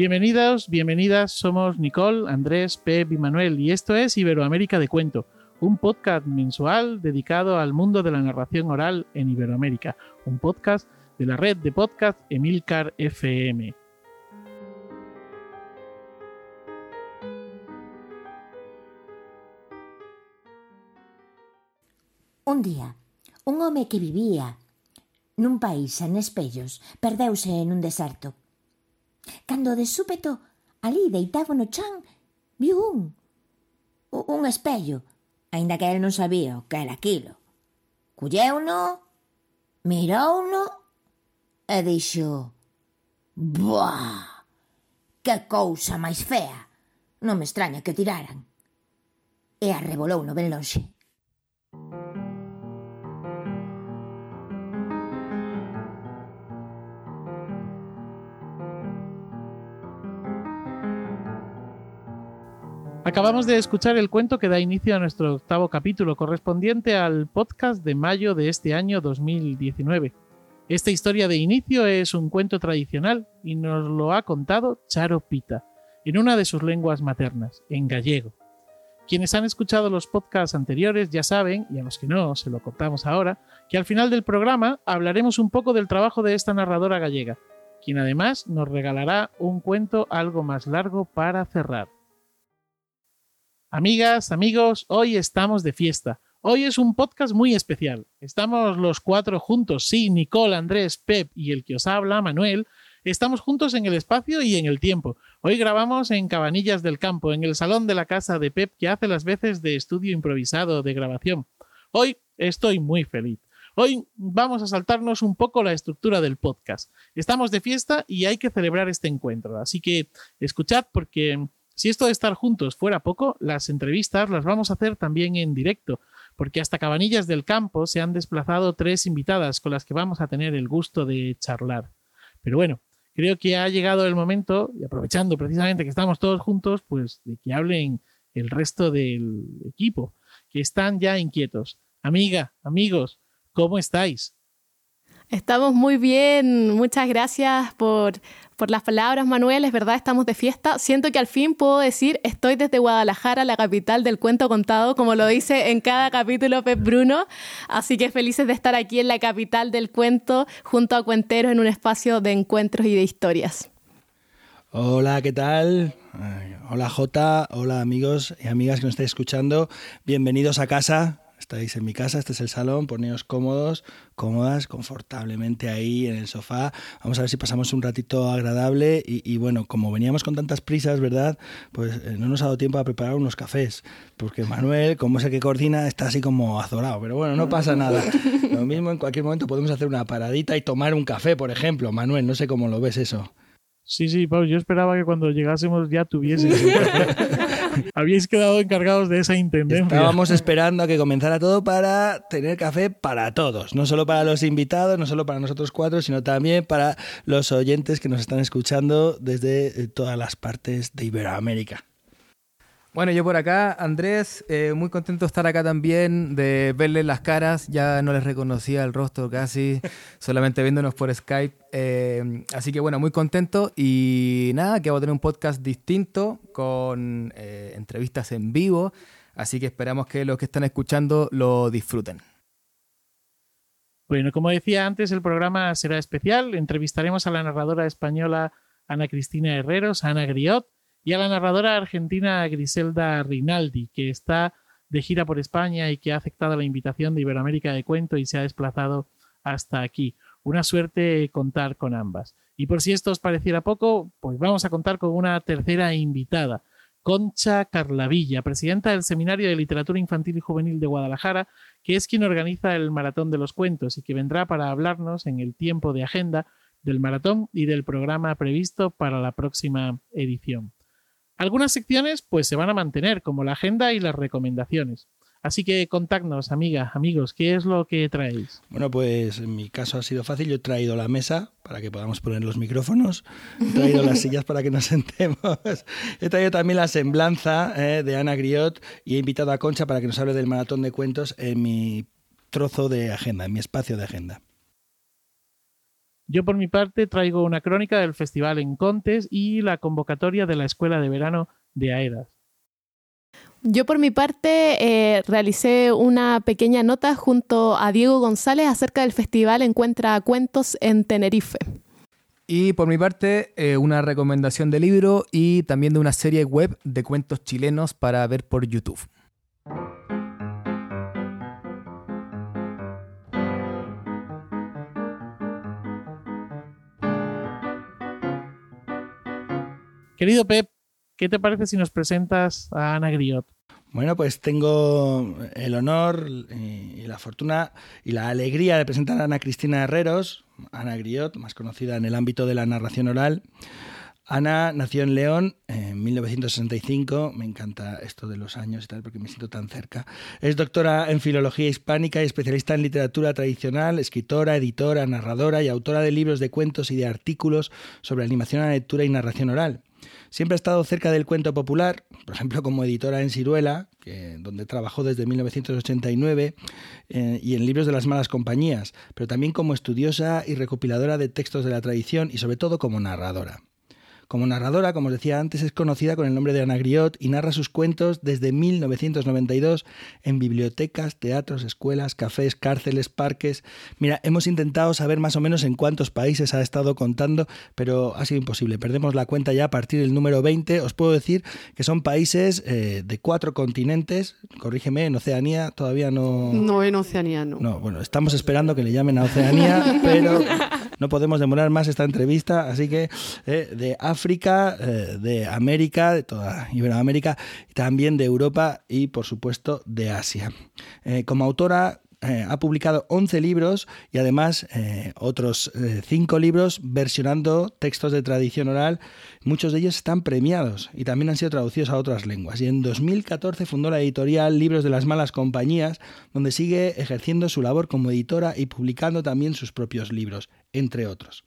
Bienvenidos, bienvenidas, somos Nicole, Andrés, Pep y Manuel y esto es Iberoamérica de Cuento, un podcast mensual dedicado al mundo de la narración oral en Iberoamérica, un podcast de la red de podcast Emilcar FM. Un día, un home que vivía nun país sen espellos perdeuse nun deserto. Cando de súpeto, ali deitado no chan, viu un, un espello, aínda que el non sabía o que era aquilo. Colleuno, mirouno e dixo Buah, que cousa máis fea! Non me extraña que tiraran. E arrebolou no ben lonxe. Acabamos de escuchar el cuento que da inicio a nuestro octavo capítulo, correspondiente al podcast de mayo de este año 2019. Esta historia de inicio es un cuento tradicional y nos lo ha contado Charo Pita, en una de sus lenguas maternas, en gallego. Quienes han escuchado los podcasts anteriores ya saben, y a los que no se lo contamos ahora, que al final del programa hablaremos un poco del trabajo de esta narradora gallega, quien además nos regalará un cuento algo más largo para cerrar. Amigas, amigos, hoy estamos de fiesta. Hoy es un podcast muy especial. Estamos los cuatro juntos, sí, Nicole, Andrés, Pep y el que os habla, Manuel. Estamos juntos en el espacio y en el tiempo. Hoy grabamos en Cabanillas del Campo, en el salón de la casa de Pep que hace las veces de estudio improvisado de grabación. Hoy estoy muy feliz. Hoy vamos a saltarnos un poco la estructura del podcast. Estamos de fiesta y hay que celebrar este encuentro. Así que escuchad porque si esto de estar juntos fuera poco, las entrevistas las vamos a hacer también en directo, porque hasta Cabanillas del Campo se han desplazado tres invitadas con las que vamos a tener el gusto de charlar. Pero bueno, creo que ha llegado el momento, y aprovechando precisamente que estamos todos juntos, pues de que hablen el resto del equipo, que están ya inquietos. Amiga, amigos, ¿cómo estáis? Estamos muy bien, muchas gracias por, por, las palabras, Manuel. Es verdad, estamos de fiesta. Siento que al fin puedo decir, estoy desde Guadalajara, la capital del cuento contado, como lo dice en cada capítulo Pep Bruno. Así que felices de estar aquí en la capital del cuento, junto a cuenteros en un espacio de encuentros y de historias. Hola, ¿qué tal? Hola Jota, hola amigos y amigas que nos estáis escuchando. Bienvenidos a casa, Estáis en mi casa, este es el salón, poneos cómodos, cómodas, confortablemente ahí en el sofá. Vamos a ver si pasamos un ratito agradable y, bueno, como veníamos con tantas prisas, ¿verdad? Pues eh, no nos ha dado tiempo a preparar unos cafés, porque Manuel, como es el que coordina, está así como azorado, pero bueno, no pasa nada. Lo mismo en cualquier momento podemos hacer una paradita y tomar un café, por ejemplo. Manuel, no sé cómo lo ves eso. Sí, sí, Pau, yo esperaba que cuando llegásemos ya tuviese. Habíais quedado encargados de esa intendencia. Estábamos esperando a que comenzara todo para tener café para todos, no solo para los invitados, no solo para nosotros cuatro, sino también para los oyentes que nos están escuchando desde eh, todas las partes de Iberoamérica. Bueno, yo por acá, Andrés, eh, muy contento de estar acá también, de verles las caras, ya no les reconocía el rostro casi, solamente viéndonos por Skype. Eh, así que bueno, muy contento y nada, que vamos a tener un podcast distinto con eh, entrevistas en vivo, así que esperamos que los que están escuchando lo disfruten. Bueno, como decía antes, el programa será especial, entrevistaremos a la narradora española Ana Cristina Herreros, Ana Griot, y a la narradora argentina Griselda Rinaldi, que está de gira por España y que ha aceptado la invitación de Iberoamérica de Cuento y se ha desplazado hasta aquí. Una suerte contar con ambas. Y por si esto os pareciera poco, pues vamos a contar con una tercera invitada, Concha Carlavilla, presidenta del Seminario de Literatura Infantil y Juvenil de Guadalajara, que es quien organiza el Maratón de los Cuentos y que vendrá para hablarnos en el tiempo de agenda del maratón y del programa previsto para la próxima edición. Algunas secciones pues se van a mantener, como la agenda y las recomendaciones. Así que contactnos, amiga, amigos, ¿qué es lo que traéis? Bueno, pues en mi caso ha sido fácil. Yo he traído la mesa para que podamos poner los micrófonos, he traído las sillas para que nos sentemos, he traído también la semblanza eh, de Ana Griot y he invitado a Concha para que nos hable del maratón de cuentos en mi trozo de agenda, en mi espacio de agenda. Yo por mi parte traigo una crónica del festival en Contes y la convocatoria de la Escuela de Verano de AEDAS. Yo por mi parte eh, realicé una pequeña nota junto a Diego González acerca del festival Encuentra Cuentos en Tenerife. Y por mi parte, eh, una recomendación de libro y también de una serie web de cuentos chilenos para ver por YouTube. Querido Pep, ¿qué te parece si nos presentas a Ana Griot? Bueno, pues tengo el honor y la fortuna y la alegría de presentar a Ana Cristina Herreros, Ana Griot, más conocida en el ámbito de la narración oral. Ana nació en León en 1965. Me encanta esto de los años y tal porque me siento tan cerca. Es doctora en filología hispánica y especialista en literatura tradicional, escritora, editora, narradora y autora de libros de cuentos y de artículos sobre animación a la lectura y narración oral. Siempre ha estado cerca del cuento popular, por ejemplo como editora en Ciruela, donde trabajó desde 1989, eh, y en libros de las malas compañías, pero también como estudiosa y recopiladora de textos de la tradición y sobre todo como narradora. Como narradora, como os decía antes, es conocida con el nombre de Ana Griot y narra sus cuentos desde 1992 en bibliotecas, teatros, escuelas, cafés, cárceles, parques. Mira, hemos intentado saber más o menos en cuántos países ha estado contando, pero ha sido imposible. Perdemos la cuenta ya a partir del número 20. Os puedo decir que son países eh, de cuatro continentes. Corrígeme, en Oceanía todavía no. No, en Oceanía no. No, bueno, estamos esperando que le llamen a Oceanía, pero no podemos demorar más esta entrevista, así que eh, de África, eh, de América, de toda Iberoamérica, también de Europa y por supuesto de Asia. Eh, como autora eh, ha publicado 11 libros y además otros 5 libros versionando textos de tradición oral. Muchos de ellos están premiados y también han sido traducidos a otras lenguas. Y en 2014 fundó la editorial Libros de las Malas Compañías, donde sigue ejerciendo su labor como editora y publicando también sus propios libros, entre otros.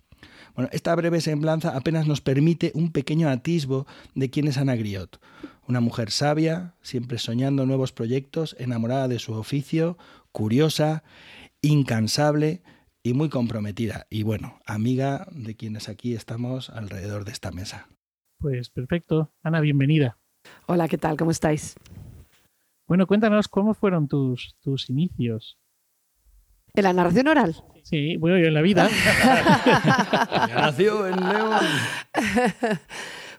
Bueno, esta breve semblanza apenas nos permite un pequeño atisbo de quién es Ana Griot. Una mujer sabia, siempre soñando nuevos proyectos, enamorada de su oficio, curiosa, incansable y muy comprometida. Y bueno, amiga de quienes aquí estamos alrededor de esta mesa. Pues perfecto. Ana, bienvenida. Hola, ¿qué tal? ¿Cómo estáis? Bueno, cuéntanos cómo fueron tus, tus inicios. ¿En la narración oral? Sí, bueno, yo en la vida. Nació en León.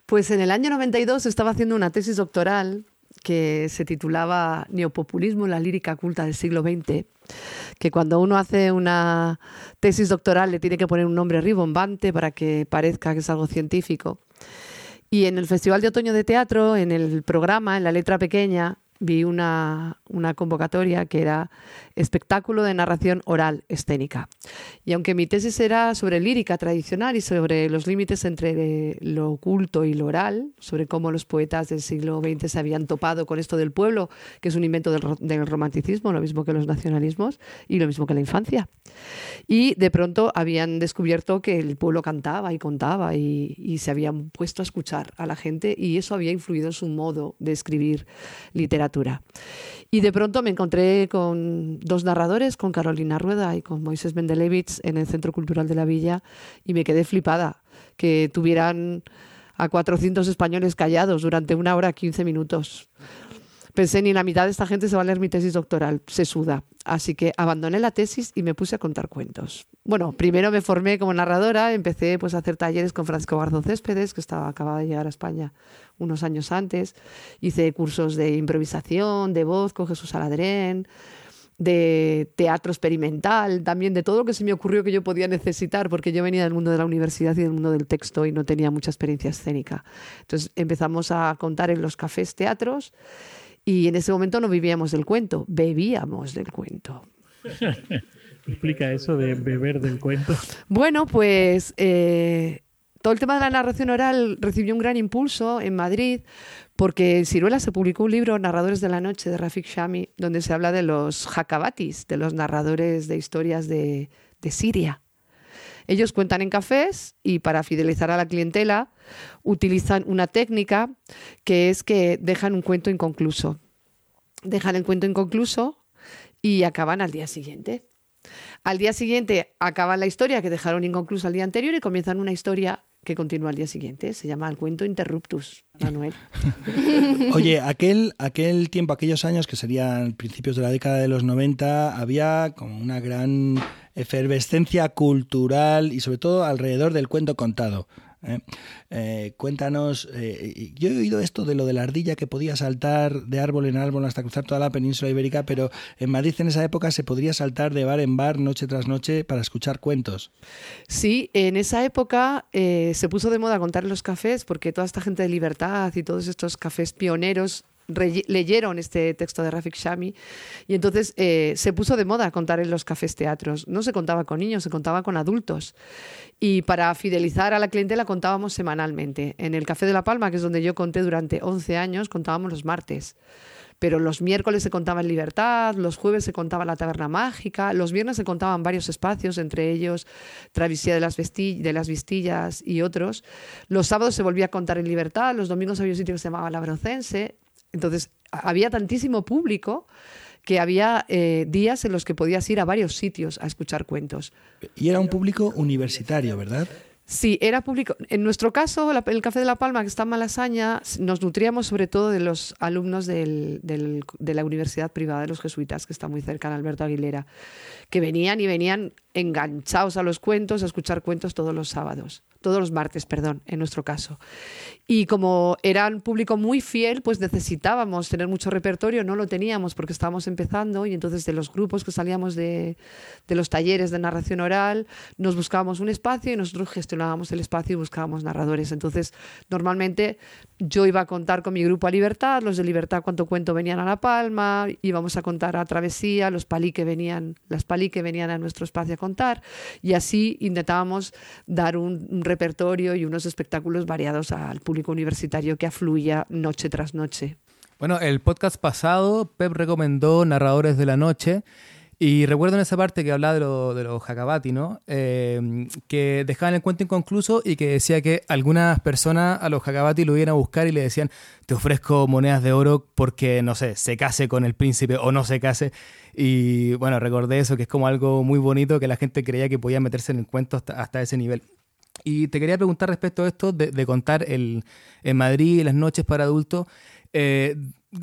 Pues en el año 92 estaba haciendo una tesis doctoral que se titulaba Neopopulismo en la lírica culta del siglo XX, que cuando uno hace una tesis doctoral le tiene que poner un nombre ribombante para que parezca que es algo científico. Y en el Festival de Otoño de Teatro, en el programa, en la letra pequeña, vi una, una, convocatoria que era espectáculo de narración oral escénica. Y aunque mi tesis era sobre lírica tradicional y sobre los límites entre lo oculto y lo oral, sobre cómo los poetas del siglo XX se habían topado con esto del pueblo, que es un invento del, del romanticismo, lo mismo que los nacionalismos y lo mismo que la infancia. Y de pronto habían descubierto que el pueblo cantaba y contaba y, y se habían puesto a escuchar a la gente y eso había influido en su modo de escribir literatura. Y de pronto me encontré con dos narradores, con Carolina Rueda y con Moisés Mendelevich en el Centro Cultural de la Villa y me quedé flipada que tuvieran a 400 españoles callados durante una hora 15 minutos. Pensé, ni la mitad de esta gente se va a leer mi tesis doctoral, se suda. Así que abandoné la tesis y me puse a contar cuentos. Bueno, primero me formé como narradora, empecé pues, a hacer talleres con Francisco Garzón Céspedes, que estaba, acababa de llegar a España unos años antes. Hice cursos de improvisación, de voz con Jesús Aladrén, de teatro experimental, también de todo lo que se me ocurrió que yo podía necesitar, porque yo venía del mundo de la universidad y del mundo del texto y no tenía mucha experiencia escénica. Entonces empezamos a contar en los cafés teatros y en ese momento no vivíamos del cuento, bebíamos del cuento. Explica eso de beber del cuento. Bueno, pues eh, todo el tema de la narración oral recibió un gran impulso en Madrid porque en Ciruela se publicó un libro, Narradores de la Noche, de Rafik Shami, donde se habla de los jakabatis, de los narradores de historias de, de Siria. Ellos cuentan en cafés y para fidelizar a la clientela utilizan una técnica que es que dejan un cuento inconcluso. Dejan el cuento inconcluso y acaban al día siguiente. Al día siguiente acaban la historia que dejaron inconclusa el día anterior y comienzan una historia que continúa al día siguiente. Se llama El cuento interruptus, Manuel. Oye, aquel, aquel tiempo, aquellos años que serían principios de la década de los 90, había como una gran efervescencia cultural y sobre todo alrededor del cuento contado. ¿eh? Eh, cuéntanos, eh, yo he oído esto de lo de la ardilla que podía saltar de árbol en árbol hasta cruzar toda la península ibérica, pero en Madrid en esa época se podría saltar de bar en bar noche tras noche para escuchar cuentos. Sí, en esa época se puso de moda contar los cafés porque toda esta gente de libertad y todos estos cafés pioneros leyeron este texto de Rafik Shami y entonces eh, se puso de moda contar en los cafés teatros. No se contaba con niños, se contaba con adultos. Y para fidelizar a la clientela contábamos semanalmente. En el Café de La Palma, que es donde yo conté durante 11 años, contábamos los martes. Pero los miércoles se contaba en Libertad, los jueves se contaba la Taberna Mágica, los viernes se contaban varios espacios, entre ellos Travesía de las, de las Vistillas y otros. Los sábados se volvía a contar en Libertad, los domingos había un sitio que se llamaba La Brocense entonces, había tantísimo público que había eh, días en los que podías ir a varios sitios a escuchar cuentos. Y era un público universitario, ¿verdad? Sí, era público. En nuestro caso, el Café de la Palma, que está en Malasaña, nos nutríamos sobre todo de los alumnos de la Universidad Privada de los Jesuitas, que está muy cerca de Alberto Aguilera, que venían y venían enganchados a los cuentos, a escuchar cuentos todos los sábados todos los martes, perdón, en nuestro caso. Y como eran público muy fiel, pues necesitábamos tener mucho repertorio, no lo teníamos porque estábamos empezando y entonces de los grupos que salíamos de, de los talleres de narración oral, nos buscábamos un espacio y nosotros gestionábamos el espacio y buscábamos narradores. Entonces, normalmente yo iba a contar con mi grupo a Libertad, los de Libertad Cuánto Cuento venían a La Palma, íbamos a contar a Travesía, los palí que venían, las palí que venían a nuestro espacio a contar y así intentábamos dar un, un repertorio y unos espectáculos variados al público universitario que afluía noche tras noche. Bueno, el podcast pasado Pep recomendó Narradores de la Noche y recuerdo en esa parte que hablaba de, lo, de los Hakabati, ¿no? Eh, que dejaban el cuento inconcluso y que decía que algunas personas a los Hakabati lo iban a buscar y le decían, te ofrezco monedas de oro porque, no sé, se case con el príncipe o no se case. Y bueno, recordé eso, que es como algo muy bonito que la gente creía que podía meterse en el cuento hasta ese nivel. Y te quería preguntar respecto a esto de, contar el, en Madrid las noches para adultos. Eh,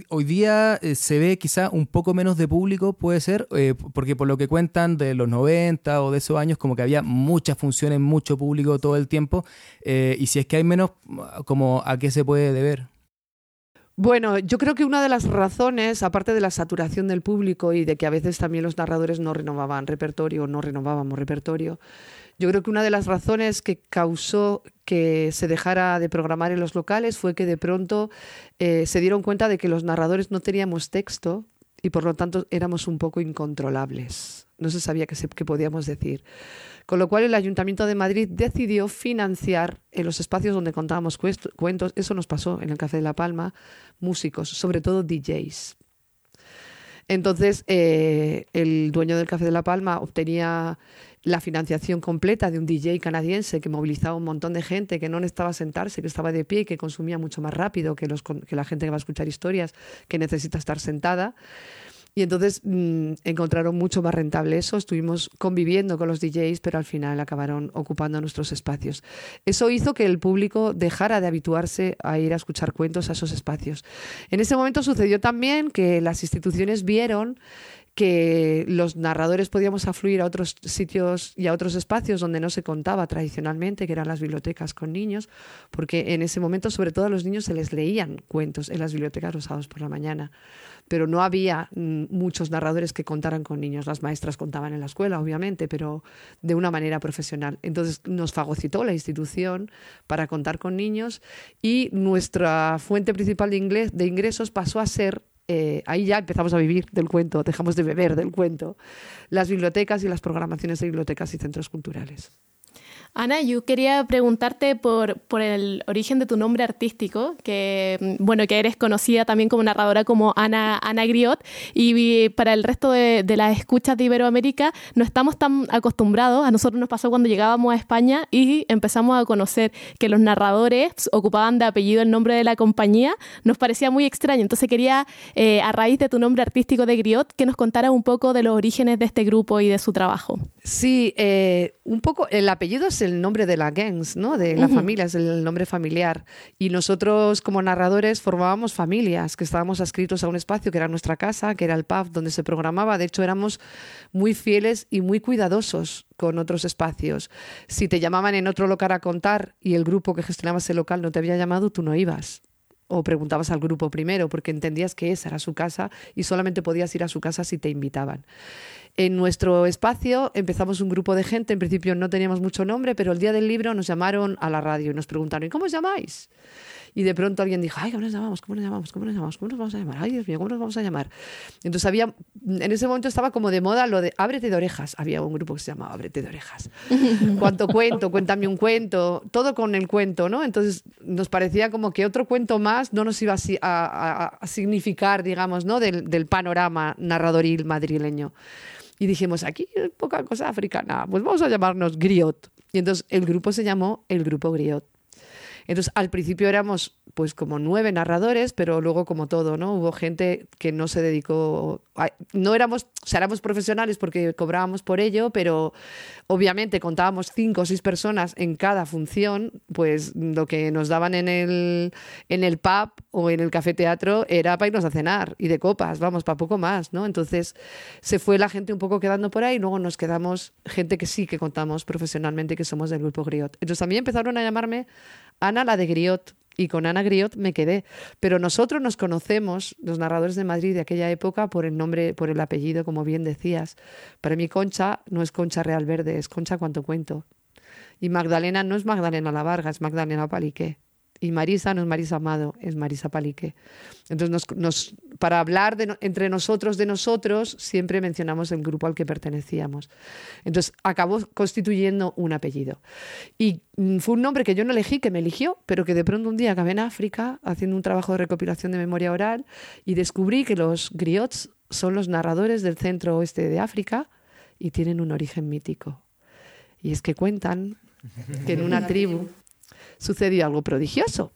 hoy día eh, se ve quizá un poco menos de público, puede ser, eh, porque por lo que cuentan de los 90 o de esos años, como que había muchas funciones, mucho público todo el tiempo. y si es que hay menos, como ¿a qué se puede deber? Bueno, yo creo que una de las razones, aparte de la saturación del público y de que a veces también los narradores no renovaban repertorio, no renovábamos repertorio, yo creo que una de las razones que causó que se dejara de programar en los locales fue que de pronto eh, se dieron cuenta de que los narradores no teníamos texto y por lo tanto éramos un poco incontrolables. No se sabía qué, podíamos decir. Con lo cual el Ayuntamiento de Madrid decidió financiar en los espacios donde contábamos cuentos, eso nos pasó en el Café de la Palma, músicos, sobre todo DJs. Entonces, eh, el dueño del Café de la Palma obtenía la financiación completa de un DJ canadiense que movilizaba un montón de gente, que no necesitaba sentarse, que estaba de pie y que consumía mucho más rápido que, los, que la gente que va a escuchar historias, que necesita estar sentada. Y entonces mm, encontraron mucho más rentable eso. Estuvimos conviviendo con los DJs, pero al final acabaron ocupando nuestros espacios. Eso hizo que el público dejara de habituarse a ir a escuchar cuentos a esos espacios. En ese momento sucedió también que las instituciones vieron que los narradores podíamos afluir a otros sitios y a otros espacios donde no se contaba tradicionalmente, que eran las bibliotecas con niños, porque en ese momento sobre todo a los niños se les leían cuentos en las bibliotecas los sábados por la mañana, pero no había mm, muchos narradores que contaran con niños. Las maestras contaban en la escuela, obviamente, pero de una manera profesional. Entonces nos fagocitó la institución para contar con niños y nuestra fuente principal de, de ingresos pasó a ser eh, ahí ya empezamos a vivir del cuento, dejamos de beber del cuento, las bibliotecas y las programaciones de bibliotecas y centros culturales. Ana, yo quería preguntarte por, por, el origen de tu nombre artístico, que mm, bueno, que eres conocida también como narradora como Ana, Ana Griot, y para el resto de, las escuchas de Iberoamérica no estamos tan acostumbrados, a nosotros nos pasó cuando llegábamos a España y empezamos a conocer que los narradores ocupaban de apellido el nombre de la compañía, nos parecía muy extraño, entonces quería, eh, a raíz de tu nombre artístico de Griot, que nos contaras un poco de los orígenes de este grupo y de su trabajo. Sí, eh, un poco, el apellido es el nombre de la gens, ¿no? De la familia, es el nombre familiar. Y nosotros como narradores formábamos familias, que estábamos adscritos a un espacio que era nuestra casa, que era el pub donde se programaba. De hecho, éramos muy fieles y muy cuidadosos con otros espacios. Si te llamaban en otro local a contar y el grupo que gestionaba ese local no te había llamado, tú no ibas o preguntabas al grupo primero porque entendías que esa era su casa y solamente podías ir a su casa si te invitaban. En nuestro espacio empezamos un grupo de gente, en principio no teníamos mucho nombre, pero el día del libro nos llamaron a la radio y nos preguntaron, ¿y cómo os llamáis? Y de pronto alguien dijo, ay, ¿cómo nos llamamos? ¿Cómo nos llamamos? ¿Cómo nos llamamos? ¿Cómo nos vamos a llamar? Ay, Dios mío, ¿cómo nos vamos a llamar? Entonces había, en ese momento estaba como de moda lo de ábrete de orejas. Había un grupo que se llamaba ábrete de orejas. ¿Cuánto cuento? Cuéntame un cuento. Todo con el cuento, ¿no? Entonces nos parecía como que otro cuento más no nos iba a, a, a significar, digamos, ¿no? Del, del panorama narradoril madrileño. Y dijimos, aquí hay poca cosa africana, pues vamos a llamarnos Griot. Y entonces el grupo se llamó el Grupo Griot. Entonces, al principio éramos pues como nueve narradores, pero luego como todo, ¿no? Hubo gente que no se dedicó, a, no éramos, o sea, éramos profesionales porque cobrábamos por ello, pero obviamente contábamos cinco o seis personas en cada función, pues lo que nos daban en el, en el pub o en el café teatro era para irnos a cenar y de copas, vamos, para poco más, ¿no? Entonces se fue la gente un poco quedando por ahí y luego nos quedamos gente que sí que contamos profesionalmente que somos del grupo Griot. Entonces mí empezaron a llamarme Ana la de Griot, y con Ana Griot me quedé. Pero nosotros nos conocemos, los narradores de Madrid de aquella época, por el nombre, por el apellido, como bien decías. Para mí Concha no es Concha Real Verde, es Concha Cuanto Cuento. Y Magdalena no es Magdalena La Varga, es Magdalena Palique. Y Marisa no es Marisa Amado, es Marisa Palique. Entonces, nos, nos, para hablar de, entre nosotros de nosotros, siempre mencionamos el grupo al que pertenecíamos. Entonces, acabó constituyendo un apellido. Y mm, fue un nombre que yo no elegí, que me eligió, pero que de pronto un día acabé en África haciendo un trabajo de recopilación de memoria oral y descubrí que los griots son los narradores del centro oeste de África y tienen un origen mítico. Y es que cuentan que en una tribu sucedió algo prodigioso.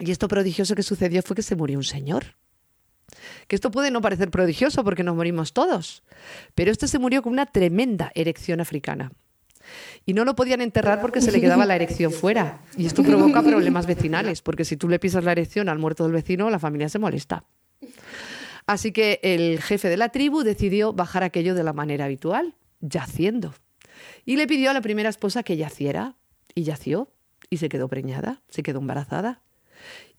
Y esto prodigioso que sucedió fue que se murió un señor. Que esto puede no parecer prodigioso porque nos morimos todos, pero este se murió con una tremenda erección africana. Y no lo podían enterrar porque se le quedaba la erección fuera. Y esto provoca problemas vecinales, porque si tú le pisas la erección al muerto del vecino, la familia se molesta. Así que el jefe de la tribu decidió bajar aquello de la manera habitual, yaciendo. Y le pidió a la primera esposa que yaciera, y yació y se quedó preñada, se quedó embarazada.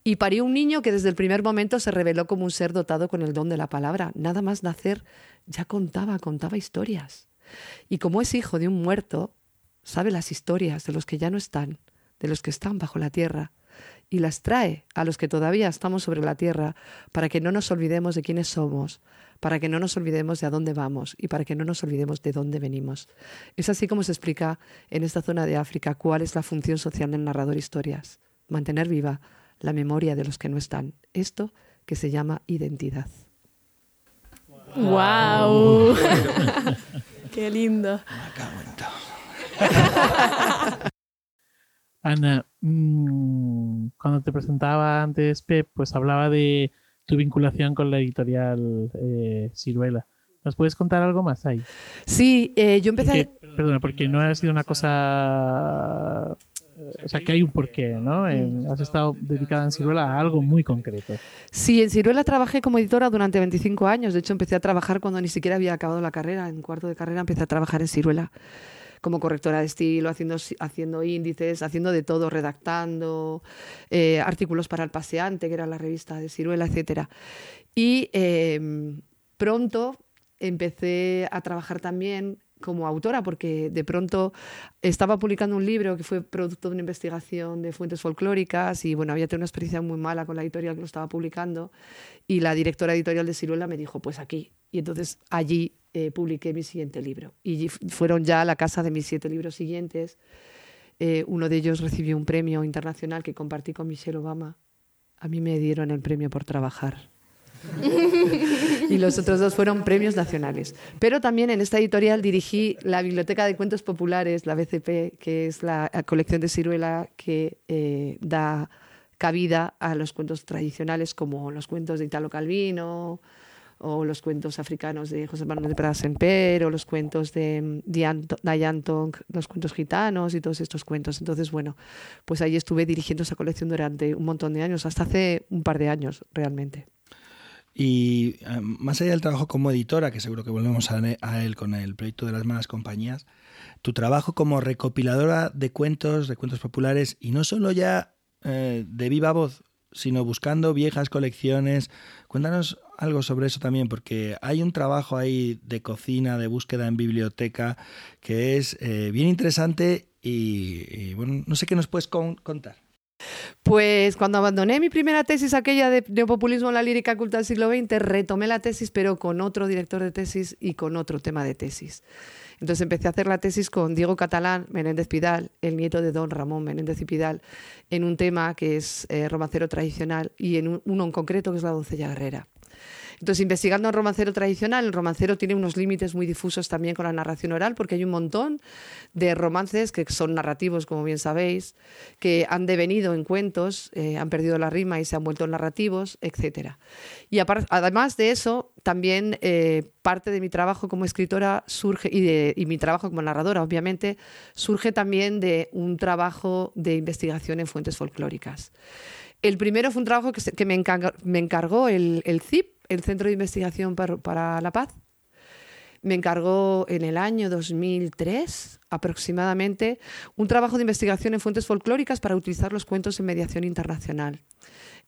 Y parió un niño que desde el primer momento se reveló como un ser dotado con el don de la palabra. Nada más nacer ya contaba, contaba historias. Y como es hijo de un muerto, sabe las historias de los que ya no están, de los que están bajo la tierra, y las trae a los que todavía estamos sobre la tierra para que no nos olvidemos de quiénes somos, para que no nos olvidemos de a dónde vamos y para que no nos olvidemos de dónde venimos. Es así como se explica en esta zona de África cuál es la función social del narrador historias, mantener viva la memoria de los que no están. Esto que se llama identidad. ¡Wow! ¡Qué lindo! Ana, mmm, cuando te presentaba antes Pep, pues hablaba de tu vinculación con la editorial eh, Ciruela. ¿Nos puedes contar algo más ahí? Sí, eh, yo empecé... Porque, perdona, porque no ha sido una cosa... O sea, que hay un porqué, ¿no? En, has estado dedicada en Ciruela a algo muy concreto. Sí, en Ciruela trabajé como editora durante 25 años. De hecho, empecé a trabajar cuando ni siquiera había acabado la carrera. En cuarto de carrera empecé a trabajar en Ciruela como correctora de estilo, haciendo, haciendo índices, haciendo de todo, redactando, eh, artículos para El Paseante, que era la revista de Ciruela, etc. Y eh, pronto empecé a trabajar también como autora, porque de pronto estaba publicando un libro que fue producto de una investigación de fuentes folclóricas y bueno, había tenido una experiencia muy mala con la editorial que lo estaba publicando y la directora editorial de Ciruela me dijo, pues aquí. Y entonces allí eh, publiqué mi siguiente libro. Y fueron ya a la casa de mis siete libros siguientes. Eh, uno de ellos recibió un premio internacional que compartí con Michelle Obama. A mí me dieron el premio por trabajar. y los otros dos fueron premios nacionales. Pero también en esta editorial dirigí la Biblioteca de Cuentos Populares, la BCP, que es la colección de ciruela que eh, da cabida a los cuentos tradicionales como los cuentos de Italo Calvino o los cuentos africanos de José Manuel de Prada Semper o los cuentos de Diane Tong, los cuentos gitanos y todos estos cuentos. Entonces, bueno, pues ahí estuve dirigiendo esa colección durante un montón de años, hasta hace un par de años realmente. Y eh, más allá del trabajo como editora, que seguro que volvemos a, él con el proyecto de las malas compañías, tu trabajo como recopiladora de cuentos, de cuentos populares, y no solo ya eh, de viva voz, sino buscando viejas colecciones. Cuéntanos algo sobre eso también, porque hay un trabajo ahí de cocina, de búsqueda en biblioteca, que es eh, bien interesante y, bueno, no sé qué nos puedes contar. Pues cuando abandoné mi primera tesis, aquella de neopopulismo en la lírica culta del siglo XX, retomé la tesis, pero con otro director de tesis y con otro tema de tesis. Entonces empecé a hacer la tesis con Diego Catalán Menéndez Pidal, el nieto de don Ramón Menéndez y Pidal, en un tema que es eh, romancero tradicional y en uno en concreto que es la doncella guerrera. Entonces, investigando el romancero tradicional, el romancero tiene unos límites muy difusos también con la narración oral, porque hay un montón de romances que son narrativos, como bien sabéis, que han devenido en cuentos, eh, han perdido la rima y se han vuelto narrativos, etc. Y además de eso, también eh, parte de mi trabajo como escritora surge, y, mi trabajo como narradora, obviamente, surge también de un trabajo de investigación en fuentes folclóricas. El primero fue un trabajo que, me, encargó, el, CIP, el Centro de Investigación para, la Paz. Me encargó en el año 2003 aproximadamente un trabajo de investigación en fuentes folclóricas para utilizar los cuentos en mediación internacional.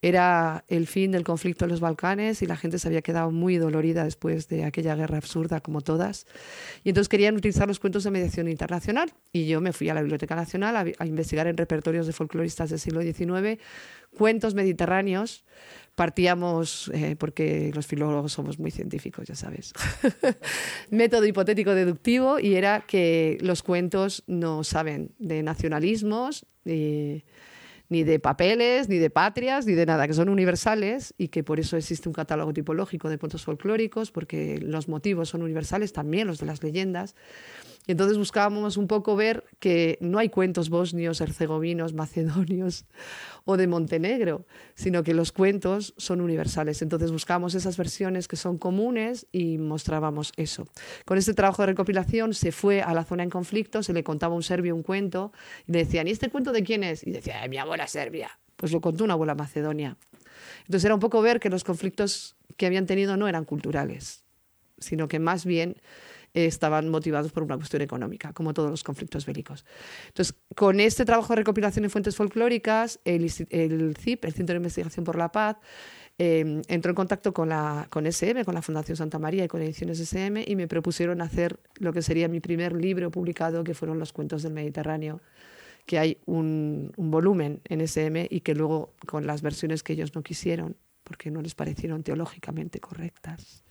Era el fin del conflicto en los Balcanes y la gente se había quedado muy dolorida después de aquella guerra absurda como todas. Y entonces querían utilizar los cuentos de mediación internacional. Y yo me fui a la Biblioteca Nacional a, investigar en repertorios de folcloristas del siglo XIX cuentos mediterráneos. Partíamos, eh, porque los filólogos somos muy científicos, ya sabes, método hipotético deductivo y era que los cuentos no saben de nacionalismos, ni, ni de papeles, ni de patrias, ni de nada, que son universales y que por eso existe un catálogo tipológico de cuentos folclóricos, porque los motivos son universales, también los de las leyendas. Y entonces buscábamos un poco ver que no hay cuentos bosnios, herzegovinos, macedonios o de Montenegro, sino que los cuentos son universales. Entonces buscábamos esas versiones que son comunes y mostrábamos eso. Con este trabajo de recopilación se fue a la zona en conflicto, se le contaba a un serbio un cuento y le decían, ¿y este cuento de quién es? Y decía, de mi abuela serbia. Pues lo contó una abuela macedonia. Entonces era un poco ver que los conflictos que habían tenido no eran culturales, sino que más bien estaban motivados por una cuestión económica, como todos los conflictos bélicos. Entonces, con este trabajo de recopilación en fuentes folclóricas, el, CIP, el Centro de Investigación por la Paz, em, entró en contacto con, la, con SM, con la Fundación Santa María y con Ediciones SM, y me propusieron hacer lo que sería mi primer libro publicado, que fueron los cuentos del Mediterráneo que hay un, un volumen en SM y que luego con las versiones que ellos no quisieron, porque no les parecieron teológicamente correctas,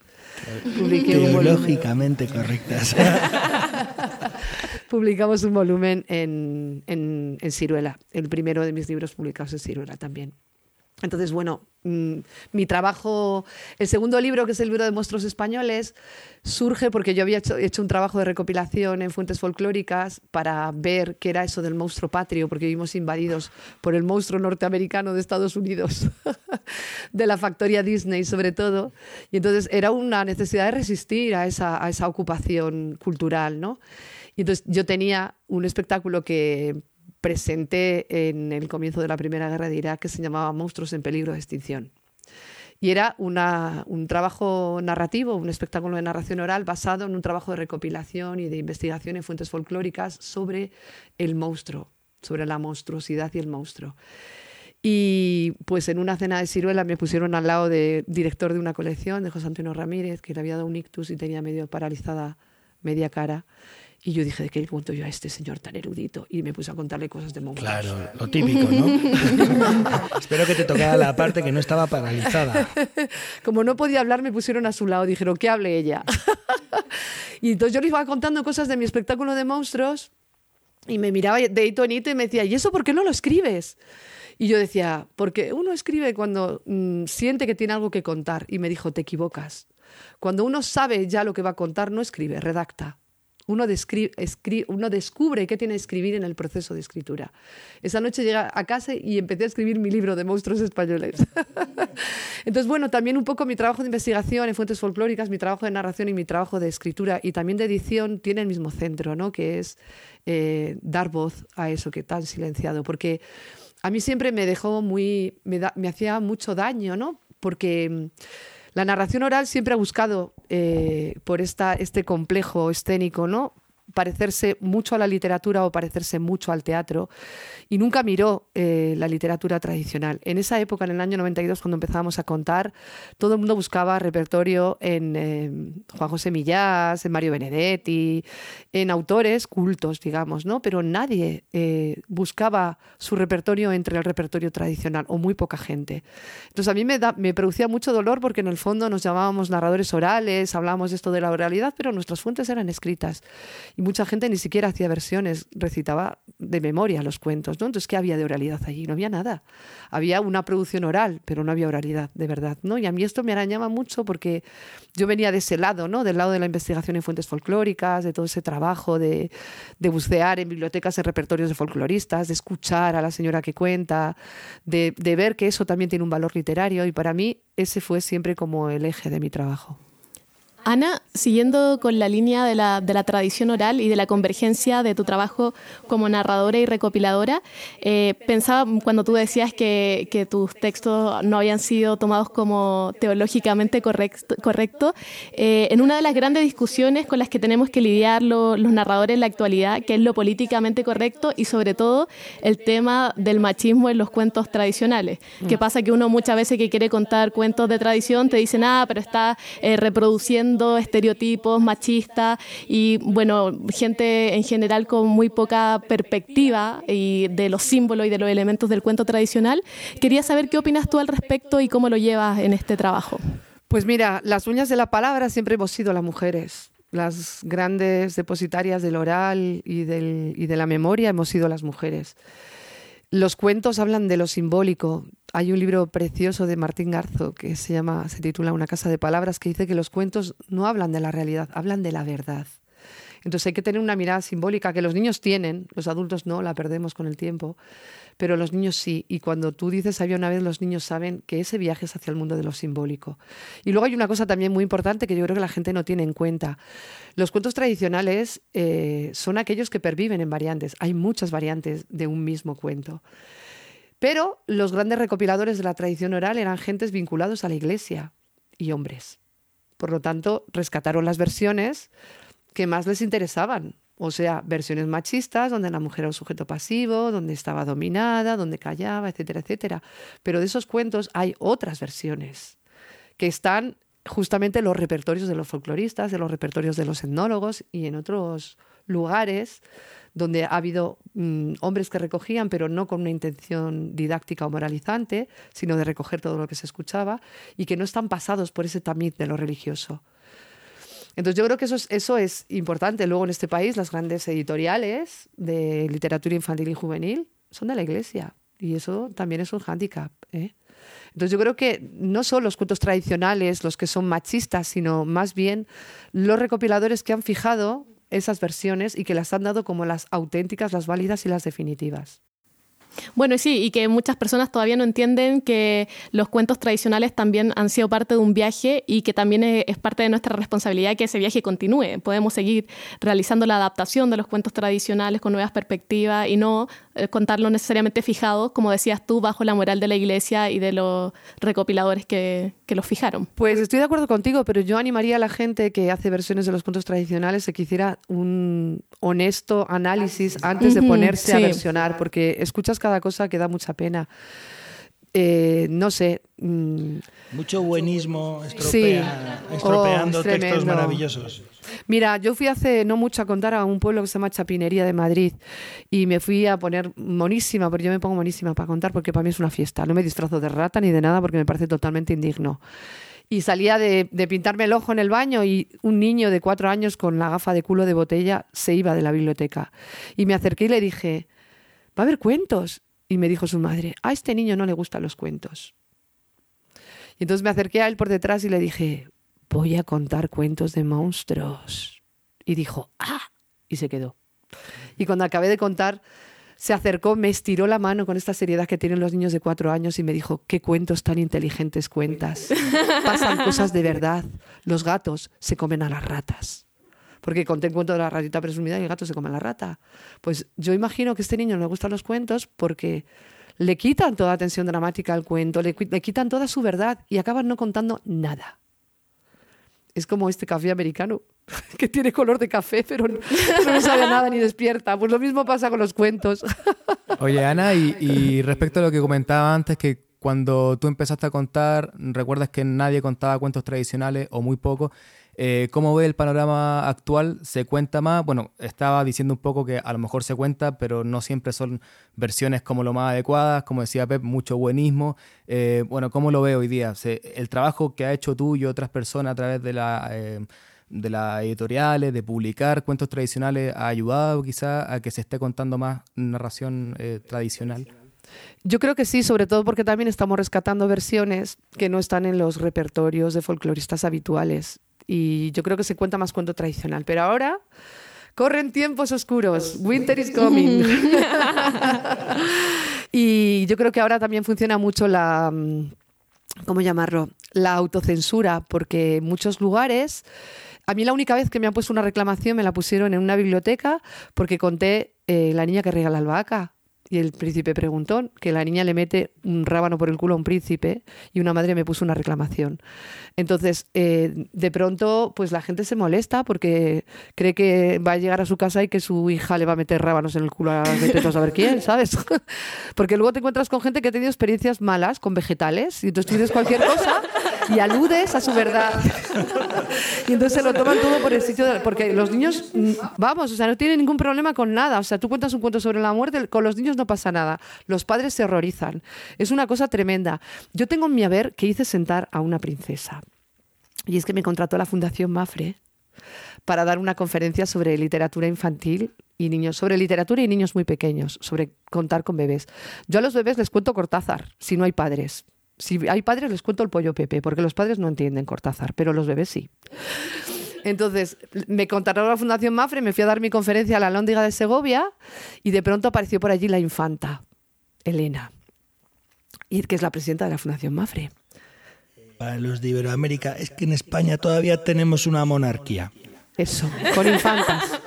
Teológicamente correctas. Publicamos un volumen en, en, en Ciruela, el primero de mis libros publicados en Ciruela también. Entonces, bueno, mm, mi trabajo, el segundo libro, que es el libro de monstruos españoles, surge porque yo había hecho, un trabajo de recopilación en fuentes folclóricas para ver qué era eso del monstruo patrio, porque vivimos invadidos por el monstruo norteamericano de Estados Unidos, de la factoría Disney sobre todo. Y entonces era una necesidad de resistir a esa, a esa ocupación cultural, ¿no? Y entonces yo tenía un espectáculo que presenté en el comienzo de la Primera Guerra de Irak que se llamaba Monstruos en peligro de extinción. Y era un trabajo narrativo, un espectáculo de narración oral basado en un trabajo de recopilación y de investigación en fuentes folclóricas sobre el monstruo, sobre la monstruosidad y el monstruo. Y pues en una cena de ciruela me pusieron al lado de director de una colección, de José Antonio Ramírez, que le había dado un ictus y tenía medio paralizada media cara. Y yo dije, ¿de qué le cuento yo a este señor tan erudito? Y me puse a contarle cosas de monstruos. Claro, lo típico, ¿no? Espero que te tocara la parte que no estaba paralizada. Como no podía hablar, me pusieron a su lado. Dijeron, que hable ella. y entonces yo le iba contando cosas de mi espectáculo de monstruos Y me miraba de hito en hito y me decía, ¿y eso por qué no lo escribes? Y yo decía, porque uno escribe cuando mm, siente que tiene algo que contar. Y me dijo, te equivocas. Cuando uno sabe ya lo que va a contar, no escribe, redacta uno, descubre qué tiene que escribir en el proceso de escritura. Esa noche llegué a casa y empecé a escribir mi libro de monstruos españoles. Entonces, bueno, también un poco mi trabajo de investigación en fuentes folclóricas, mi trabajo de narración y mi trabajo de escritura y también de edición tiene el mismo centro, ¿no? que es eh, dar voz a eso que tan silenciado. Porque a mí siempre me dejó muy, me, me hacía mucho daño, ¿no? Porque la narración oral siempre ha buscado eh, por esta, este complejo escénico, ¿no? Parecerse mucho a la literatura o parecerse mucho al teatro y nunca miró eh, la literatura tradicional. En esa época, en el año 92, cuando empezábamos a contar, todo el mundo buscaba repertorio en eh, Juan José Millás, en Mario Benedetti, en autores cultos, digamos, ¿no? Pero nadie eh, buscaba su repertorio entre el repertorio tradicional, o muy poca gente. Entonces a mí me, me producía mucho dolor porque en el fondo nos llamábamos narradores orales, hablábamos de esto de la oralidad, pero nuestras fuentes eran escritas y mucha gente ni siquiera hacía versiones, recitaba de memoria los cuentos, ¿no? Entonces, ¿qué había de oralidad allí? No había nada. Había una producción oral, pero no había oralidad, de verdad, ¿no? Y a mí esto me arañaba mucho porque yo venía de ese lado, ¿no? Del lado de la investigación en fuentes folclóricas, de todo ese trabajo de, bucear en bibliotecas, en repertorios de folcloristas, de escuchar a la señora que cuenta, de, de ver que eso también tiene un valor literario y para mí ese fue siempre como el eje de mi trabajo. Ana, siguiendo con la línea de la, tradición oral y de la convergencia de tu trabajo como narradora y recopiladora, eh, pensaba cuando tú decías que, tus textos no habían sido tomados como teológicamente correcto, eh, en una de las grandes discusiones con las que tenemos que lidiar los narradores en la actualidad, que es lo políticamente correcto y sobre todo el tema del machismo en los cuentos tradicionales. ¿Qué mm. pasa? Que uno muchas veces que quiere contar cuentos de tradición te dicen, ah, pero está eh, reproduciendo estereotipos machistas y, bueno, gente en general con muy poca perspectiva y de los símbolos y de los elementos del cuento tradicional. Quería saber qué opinas tú al respecto y cómo lo llevas en este trabajo. Pues mira, las uñas de la palabra siempre hemos sido las mujeres. Las grandes depositarias del oral y, del, y de la memoria hemos sido las mujeres. Los cuentos hablan de lo simbólico. Hay un libro precioso de Martín Garzo que se llama, se titula Una casa de palabras, que dice que los cuentos no hablan de la realidad, hablan de la verdad. Entonces hay que tener una mirada simbólica que los niños tienen, los adultos no, la perdemos con el tiempo, pero los niños sí. Y cuando tú dices había una vez, los niños saben que ese viaje es hacia el mundo de lo simbólico. Y luego hay una cosa también muy importante que yo creo que la gente no tiene en cuenta. Los cuentos tradicionales eh, son aquellos que perviven en variantes. Hay muchas variantes de un mismo cuento. Pero los grandes recopiladores de la tradición oral eran gentes vinculados a la iglesia y hombres. Por lo tanto, rescataron las versiones que más les interesaban. O sea, versiones machistas donde la mujer era un sujeto pasivo, donde estaba dominada, donde callaba, etcétera, etcétera. Pero de esos cuentos hay otras versiones que están justamente en los repertorios de los folcloristas, de los repertorios de los etnólogos y en otros lugares donde ha habido mm, hombres que recogían, pero no con una intención didáctica o moralizante, sino de recoger todo lo que se escuchaba y que no están pasados por ese tamiz de lo religioso. Entonces yo creo que eso es, eso es importante. Luego en este país las grandes editoriales de literatura infantil y juvenil son de la iglesia y eso también es un hándicap. ¿eh? Entonces yo creo que no son los cuentos tradicionales los que son machistas, sino más bien los recopiladores que han fijado esas versiones y que las han dado como las auténticas, las válidas y las definitivas. Bueno, sí, y que muchas personas todavía no entienden que los cuentos tradicionales también han sido parte de un viaje y que también es parte de nuestra responsabilidad que ese viaje continúe. Podemos seguir realizando la adaptación de los cuentos tradicionales con nuevas perspectivas y no contarlo necesariamente fijado, como decías tú, bajo la moral de la iglesia y de los recopiladores que, que los fijaron. Pues estoy de acuerdo contigo, pero yo animaría a la gente que hace versiones de los cuentos tradicionales a que hiciera un honesto análisis antes de ponerse a versionar, porque escuchas cada cosa que da mucha pena. Eh, no sé. Mm, Mucho buenísimo estropeando oh, textos maravillosos. Mira, yo fui hace no mucho a contar a un pueblo que se llama Chapinería de Madrid y me fui a poner monísima, porque yo me pongo monísima para contar porque para mí es una fiesta. No me disfrazo de rata ni de nada porque me parece totalmente indigno. y salía de, de pintarme el ojo en el baño y un niño de cuatro años con la gafa de culo de botella se iba de la biblioteca. Y me acerqué y le dije, va a haber cuentos. Y me dijo su madre, a este niño no le gustan los cuentos. Y entonces me acerqué a él por detrás y le dije, voy a contar cuentos de monstruos. Y dijo, ah, y se quedó. Y cuando acabé de contar, se acercó, me estiró la mano con esta seriedad que tienen los niños de cuatro años y me dijo, qué cuentos tan inteligentes cuentas. Pasan cosas de verdad. Los gatos se comen a las ratas. Porque conté un cuento de la ratita presumida y el gato se come a la rata. Pues yo imagino que a este niño le gustan los cuentos porque le quitan toda la tensión dramática al cuento, le, le quitan toda su verdad y acaban no contando nada. Es como este café americano, que tiene color de café, pero no, sabe nada ni despierta. Pues lo mismo pasa con los cuentos. Oye, Ana, y, y respecto a lo que comentaba antes, que cuando tú empezaste a contar, recuerdas que nadie contaba cuentos tradicionales o muy poco. Eh, ¿Cómo ve el panorama actual? ¿Se cuenta más? Bueno, estaba diciendo un poco que a lo mejor se cuenta, pero no siempre son versiones como lo más adecuadas. Como decía Pep, mucho buenismo. Eh, bueno, ¿cómo lo ve hoy día? El trabajo que ha hecho tú y otras personas a través de la... eh, de las editoriales, de publicar cuentos tradicionales, ha ayudado quizá a que se esté contando más narración tradicional. Yo creo que sí, sobre todo porque también estamos rescatando versiones que no están en los repertorios de folcloristas habituales. Y yo creo que se cuenta más cuento tradicional. Pero ahora corren tiempos oscuros. Winter is coming. y yo creo que ahora también funciona mucho la. mm, ¿Cómo llamarlo? La autocensura, porque en muchos lugares. A mí la única vez que me han puesto una reclamación me la pusieron en una biblioteca porque conté eh, La niña que regala albahaca. Y el príncipe preguntó que la niña le mete un rábano por el culo a un príncipe y una madre me puso una reclamación. Entonces, eh, de pronto, pues la gente se molesta porque cree que va a llegar a su casa y que su hija le va a meter rábanos en el culo a a saber quién, ¿sabes? porque luego te encuentras con gente que ha tenido experiencias malas con vegetales y entonces dices cualquier cosa y aludes a su verdad. y entonces se lo toman todo por el sitio. Porque los niños, mm, vamos, o sea, no tienen ningún problema con nada. O sea, tú cuentas un cuento sobre la muerte, con los niños no pasa nada. Los padres se horrorizan. Es una cosa tremenda. Yo tengo en mi haber que hice sentar a una princesa. Y es que me contrató la Fundación Mafre para dar una conferencia sobre literatura infantil y niños, sobre literatura y niños muy pequeños, sobre contar con bebés. Yo a los bebés les cuento Cortázar, si no hay padres. Si hay padres les cuento el pollo Pepe, porque los padres no entienden Cortázar, pero los bebés sí. Entonces, me contrató la Fundación Mafre, me fui a dar mi conferencia a la Lóndiga de Segovia y de pronto apareció por allí la infanta, Elena, y que es la presidenta de la Fundación Mafre. Para los de Iberoamérica, es que en España todavía tenemos una monarquía. Eso, con infantas.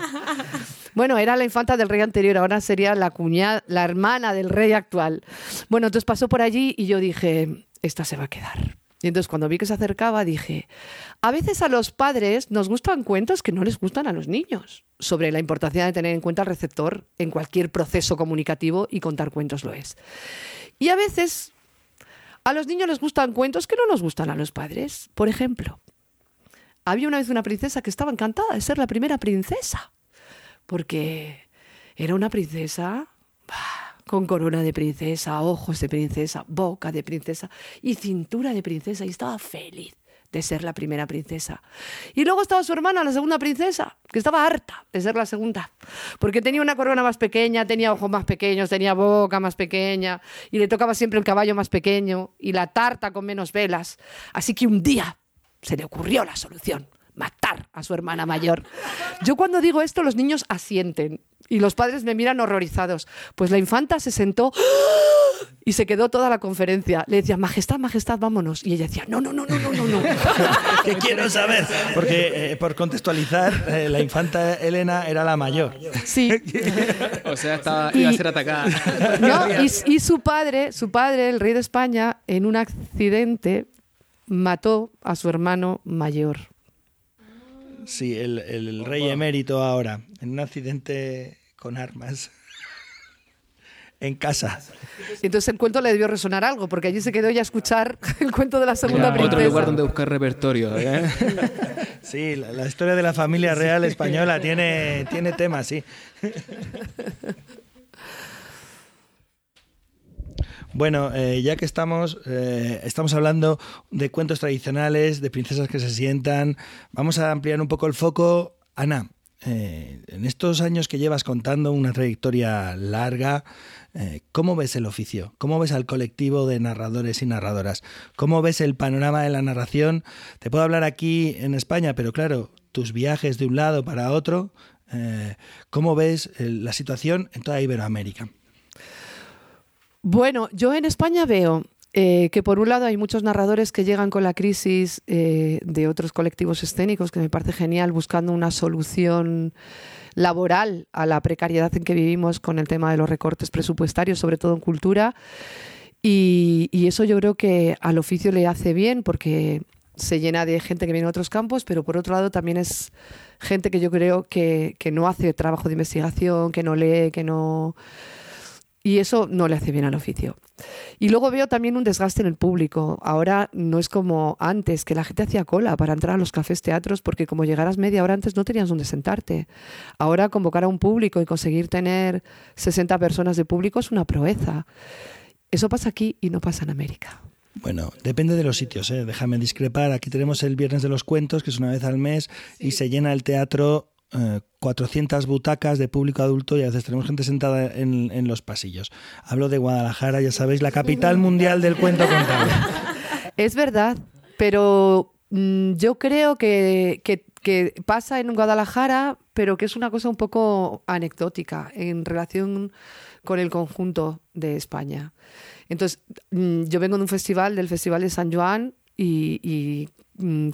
Bueno, era la infanta del rey anterior, ahora sería la cuñada, la hermana del rey actual. Bueno, entonces pasó por allí y yo dije, esta se va a quedar. Y entonces cuando vi que se acercaba dije, a veces a los padres nos gustan cuentos que no les gustan a los niños, sobre la importancia de tener en cuenta el receptor en cualquier proceso comunicativo y contar cuentos lo es. Y a veces a los niños les gustan cuentos que no nos gustan a los padres. Por ejemplo, había una vez una princesa que estaba encantada de ser la primera princesa, porque era una princesa con corona de princesa, ojos de princesa, boca de princesa y cintura de princesa y estaba feliz de ser la primera princesa. Y luego estaba su hermana, la segunda princesa, que estaba harta de ser la segunda, porque tenía una corona más pequeña, tenía ojos más pequeños, tenía boca más pequeña, y le tocaba siempre el caballo más pequeño y la tarta con menos velas. Así que un día se le ocurrió la solución, matar a su hermana mayor. Yo cuando digo esto, los niños asienten y los padres me miran horrorizados. Pues la infanta se sentó y se quedó toda la conferencia. Le decía, Majestad, Majestad, vámonos. Y ella decía, no, no, no, no, no, no, no. ¿Qué quiero saber? Porque, eh, por contextualizar, eh, la infanta Elena era la mayor. Sí. O sea, estaba, Y- iba a ser atacada. ¿No? Y, y su padre, su padre, el rey de España, en un accidente mató a su hermano mayor. Sí, el, el rey emérito ahora, en un accidente con armas. En casa. Y entonces el cuento le debió resonar algo, porque allí se quedó ya a escuchar el cuento de la segunda Otro princesa. lugar donde buscar repertorio. ¿eh? Sí, la, la historia de la familia real española tiene, tiene tema, sí. Bueno, eh, ya que estamos, eh, estamos hablando de cuentos tradicionales, de princesas que se sientan, vamos a ampliar un poco el foco. Ana, eh, en estos años que llevas contando una trayectoria larga, eh, ¿cómo ves el oficio? ¿Cómo ves al colectivo de narradores y narradoras? ¿Cómo ves el panorama de la narración? Te puedo hablar aquí en España, pero claro, tus viajes de un lado para otro, eh, ¿cómo ves la situación en toda Iberoamérica? Bueno, yo en España veo eh, que por un lado hay muchos narradores que llegan con la crisis eh, de otros colectivos escénicos, que me parece genial, buscando una solución laboral a la precariedad en que vivimos con el tema de los recortes presupuestarios, sobre todo en cultura. Y, eso yo creo que al oficio le hace bien porque se llena de gente que viene de otros campos, pero por otro lado también es gente que yo creo que, que no hace trabajo de investigación, que no lee, que no y eso no le hace bien al oficio. Y luego veo también un desgaste en el público. Ahora no es como antes, que la gente hacía cola para entrar a los cafés teatros porque como llegaras media hora antes no tenías donde sentarte. Ahora convocar a un público y conseguir tener 60 personas de público es una proeza. Eso pasa aquí y no pasa en América. Bueno, depende de los sitios, ¿eh? déjame discrepar. Aquí tenemos el Viernes de los Cuentos, que es una vez al mes, y se llena el teatro 400 eh, butacas de público adulto y a veces tenemos gente sentada en, los pasillos. Hablo de Guadalajara, ya sabéis, la capital mundial del cuento contable. Es verdad, pero mm, yo creo que, pasa en Guadalajara, pero que es una cosa un poco anecdótica en relación con el conjunto de España. Entonces, mm, yo vengo de un festival, del Festival de San Juan, y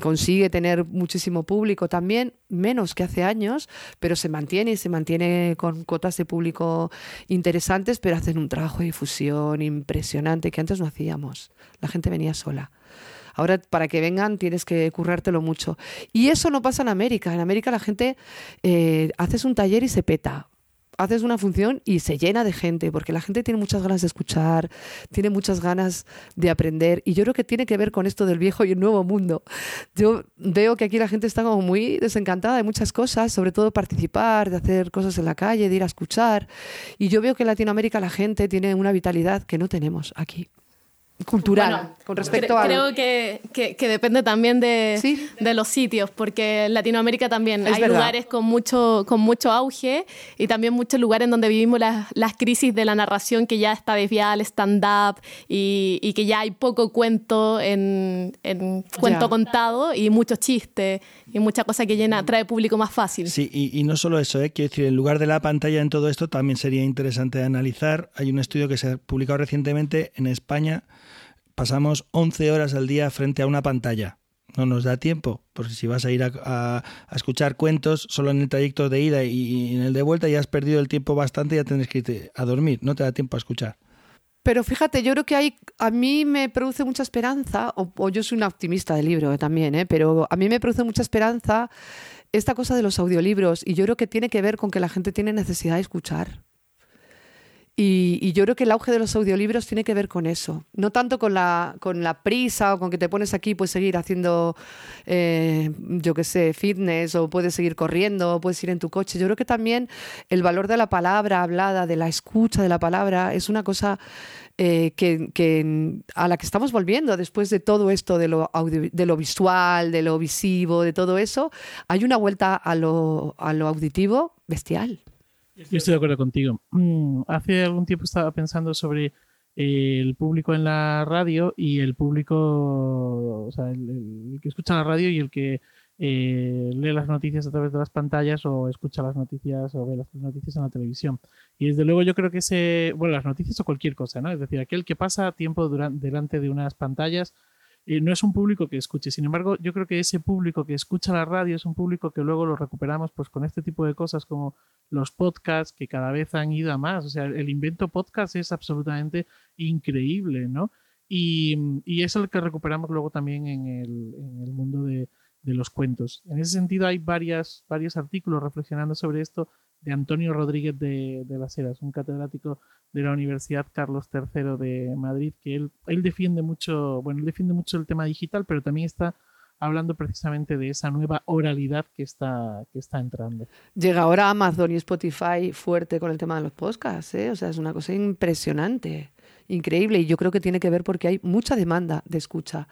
consigue tener muchísimo público también, menos que hace años, pero se mantiene y se mantiene con cuotas de público interesantes, pero hacen un trabajo de difusión impresionante que antes no hacíamos. La gente venía sola. Ahora, para que vengan, tienes que currártelo mucho. Y eso no pasa en América. En América la gente eh, haces un taller y se peta haces una función y se llena de gente, porque la gente tiene muchas ganas de escuchar, tiene muchas ganas de aprender, y yo creo que tiene que ver con esto del viejo y el nuevo mundo. Yo veo que aquí la gente está como muy desencantada de muchas cosas, sobre todo participar, de hacer cosas en la calle, de ir a escuchar, y yo veo que en Latinoamérica la gente tiene una vitalidad que no tenemos aquí cultural con respecto a creo que, que, depende también de, de, los sitios porque en Latinoamérica también hay lugares con mucho con mucho auge y también muchos lugares en donde vivimos las, las crisis de la narración que ya está desviada al stand up y, y, que ya hay poco cuento en, en cuento contado y muchos chistes y mucha cosa que llena trae público más fácil. Sí y, y no solo eso ¿eh? quiero decir en lugar de la pantalla en todo esto también sería interesante analizar. Hay un estudio que se ha publicado recientemente en España pasamos 11 horas al día frente a una pantalla. No nos da tiempo, porque si vas a ir a, escuchar cuentos solo en el trayecto de ida y, en el de vuelta ya has perdido el tiempo bastante y ya tienes que irte a dormir, no te da tiempo a escuchar. Pero fíjate, yo creo que hay, a mí me produce mucha esperanza, o, yo soy una optimista del libro también, ¿eh? pero a mí me produce mucha esperanza esta cosa de los audiolibros y yo creo que tiene que ver con que la gente tiene necesidad de escuchar. Y, yo creo que el auge de los audiolibros tiene que ver con eso. No tanto con la, con la prisa o con que te pones aquí, puedes seguir haciendo, eh, yo qué sé, fitness o puedes seguir corriendo o puedes ir en tu coche. Yo creo que también el valor de la palabra hablada, de la escucha de la palabra, es una cosa eh, que, a la que estamos volviendo después de todo esto de lo, de lo visual, de lo visivo, de todo eso. Hay una vuelta a lo, a lo auditivo bestial. Yo estoy de acuerdo contigo. Mm, hace algún tiempo estaba pensando sobre eh, el público en la radio y el público, o sea, el, que escucha la radio y el que eh, lee las noticias a través de las pantallas o escucha las noticias o ve las noticias en la televisión. Y desde luego yo creo que ese, bueno, las noticias o cualquier cosa, ¿no? Es decir, aquel que pasa tiempo durante, delante de unas pantallas no es un público que escuche. Sin embargo, yo creo que ese público que escucha la radio es un público que luego lo recuperamos pues con este tipo de cosas como los podcasts que cada vez han ido a más. O sea, el invento podcast es absolutamente increíble, ¿no? Y, y es el que recuperamos luego también en el, en el mundo de, de, los cuentos. En ese sentido hay varias, varios artículos reflexionando sobre esto de Antonio Rodríguez de, de las un catedrático de la Universidad Carlos III de Madrid, que él, él defiende mucho, bueno, defiende mucho el tema digital, pero también está hablando precisamente de esa nueva oralidad que está, que está entrando. Llega ahora Amazon y Spotify fuerte con el tema de los podcasts, ¿eh? o sea, es una cosa impresionante. increíble y yo creo que tiene que ver porque hay mucha demanda de escucha.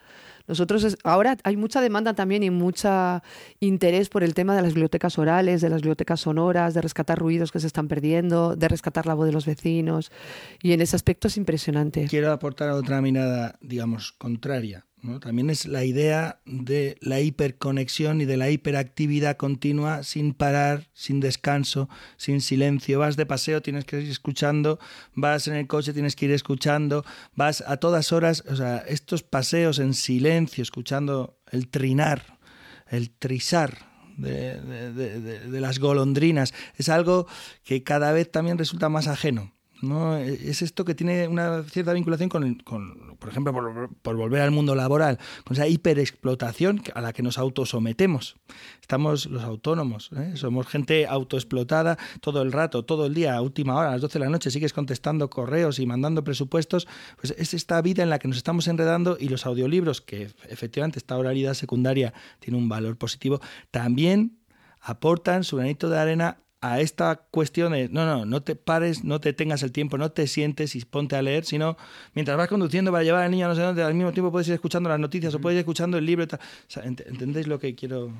Nosotros ahora hay mucha demanda también y mucho interés por el tema de las bibliotecas orales, de las bibliotecas sonoras, de rescatar ruidos que se están perdiendo, de rescatar la voz de los vecinos y en ese aspecto es impresionante. Quiero aportar otra mirada, digamos, contraria. También es la idea de la hiperconexión y de la hiperactividad continua sin parar, sin descanso, sin silencio. Vas de paseo, tienes que ir escuchando, vas en el coche, tienes que ir escuchando, vas a todas horas, o sea, estos paseos en silencio, escuchando el trinar, el trisar de, de las golondrinas, es algo que cada vez también resulta más ajeno. ¿No? Es esto que tiene una cierta vinculación con, con por ejemplo, por, volver al mundo laboral, con esa hiperexplotación a la que nos autosometemos. Estamos los autónomos, ¿eh? somos gente autoexplotada todo el rato, todo el día, a última hora, a las 12 de la noche, sigues contestando correos y mandando presupuestos. Pues es esta vida en la que nos estamos enredando y los audiolibros, que efectivamente esta oralidad secundaria tiene un valor positivo, también aportan su granito de arena a esta cuestión de, no, no, no te pares, no te tengas el tiempo, no te sientes y ponte a leer, sino mientras vas conduciendo para llevar al niño a no sé dónde, al mismo tiempo puedes ir escuchando las noticias o puedes ir escuchando el libro. ¿Entendéis lo que quiero?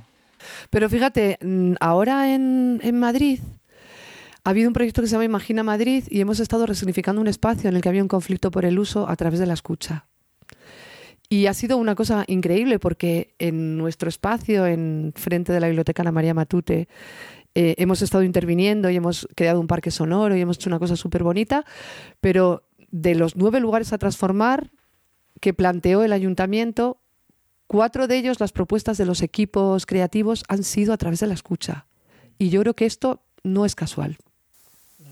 Pero fíjate, mm, ahora en, en Madrid ha habido un proyecto que se llama Imagina Madrid y hemos estado resignificando un espacio en el que había un conflicto por el uso a través de la escucha. Y ha sido una cosa increíble porque en nuestro espacio, en frente de la Biblioteca Ana María Matute, eh, hemos estado interviniendo y hemos creado un parque sonoro y hemos hecho una cosa súper bonita, pero de los nueve lugares a transformar que planteó el ayuntamiento, cuatro de ellos, las propuestas de los equipos creativos, han sido a través de la escucha. Y yo creo que esto no es casual.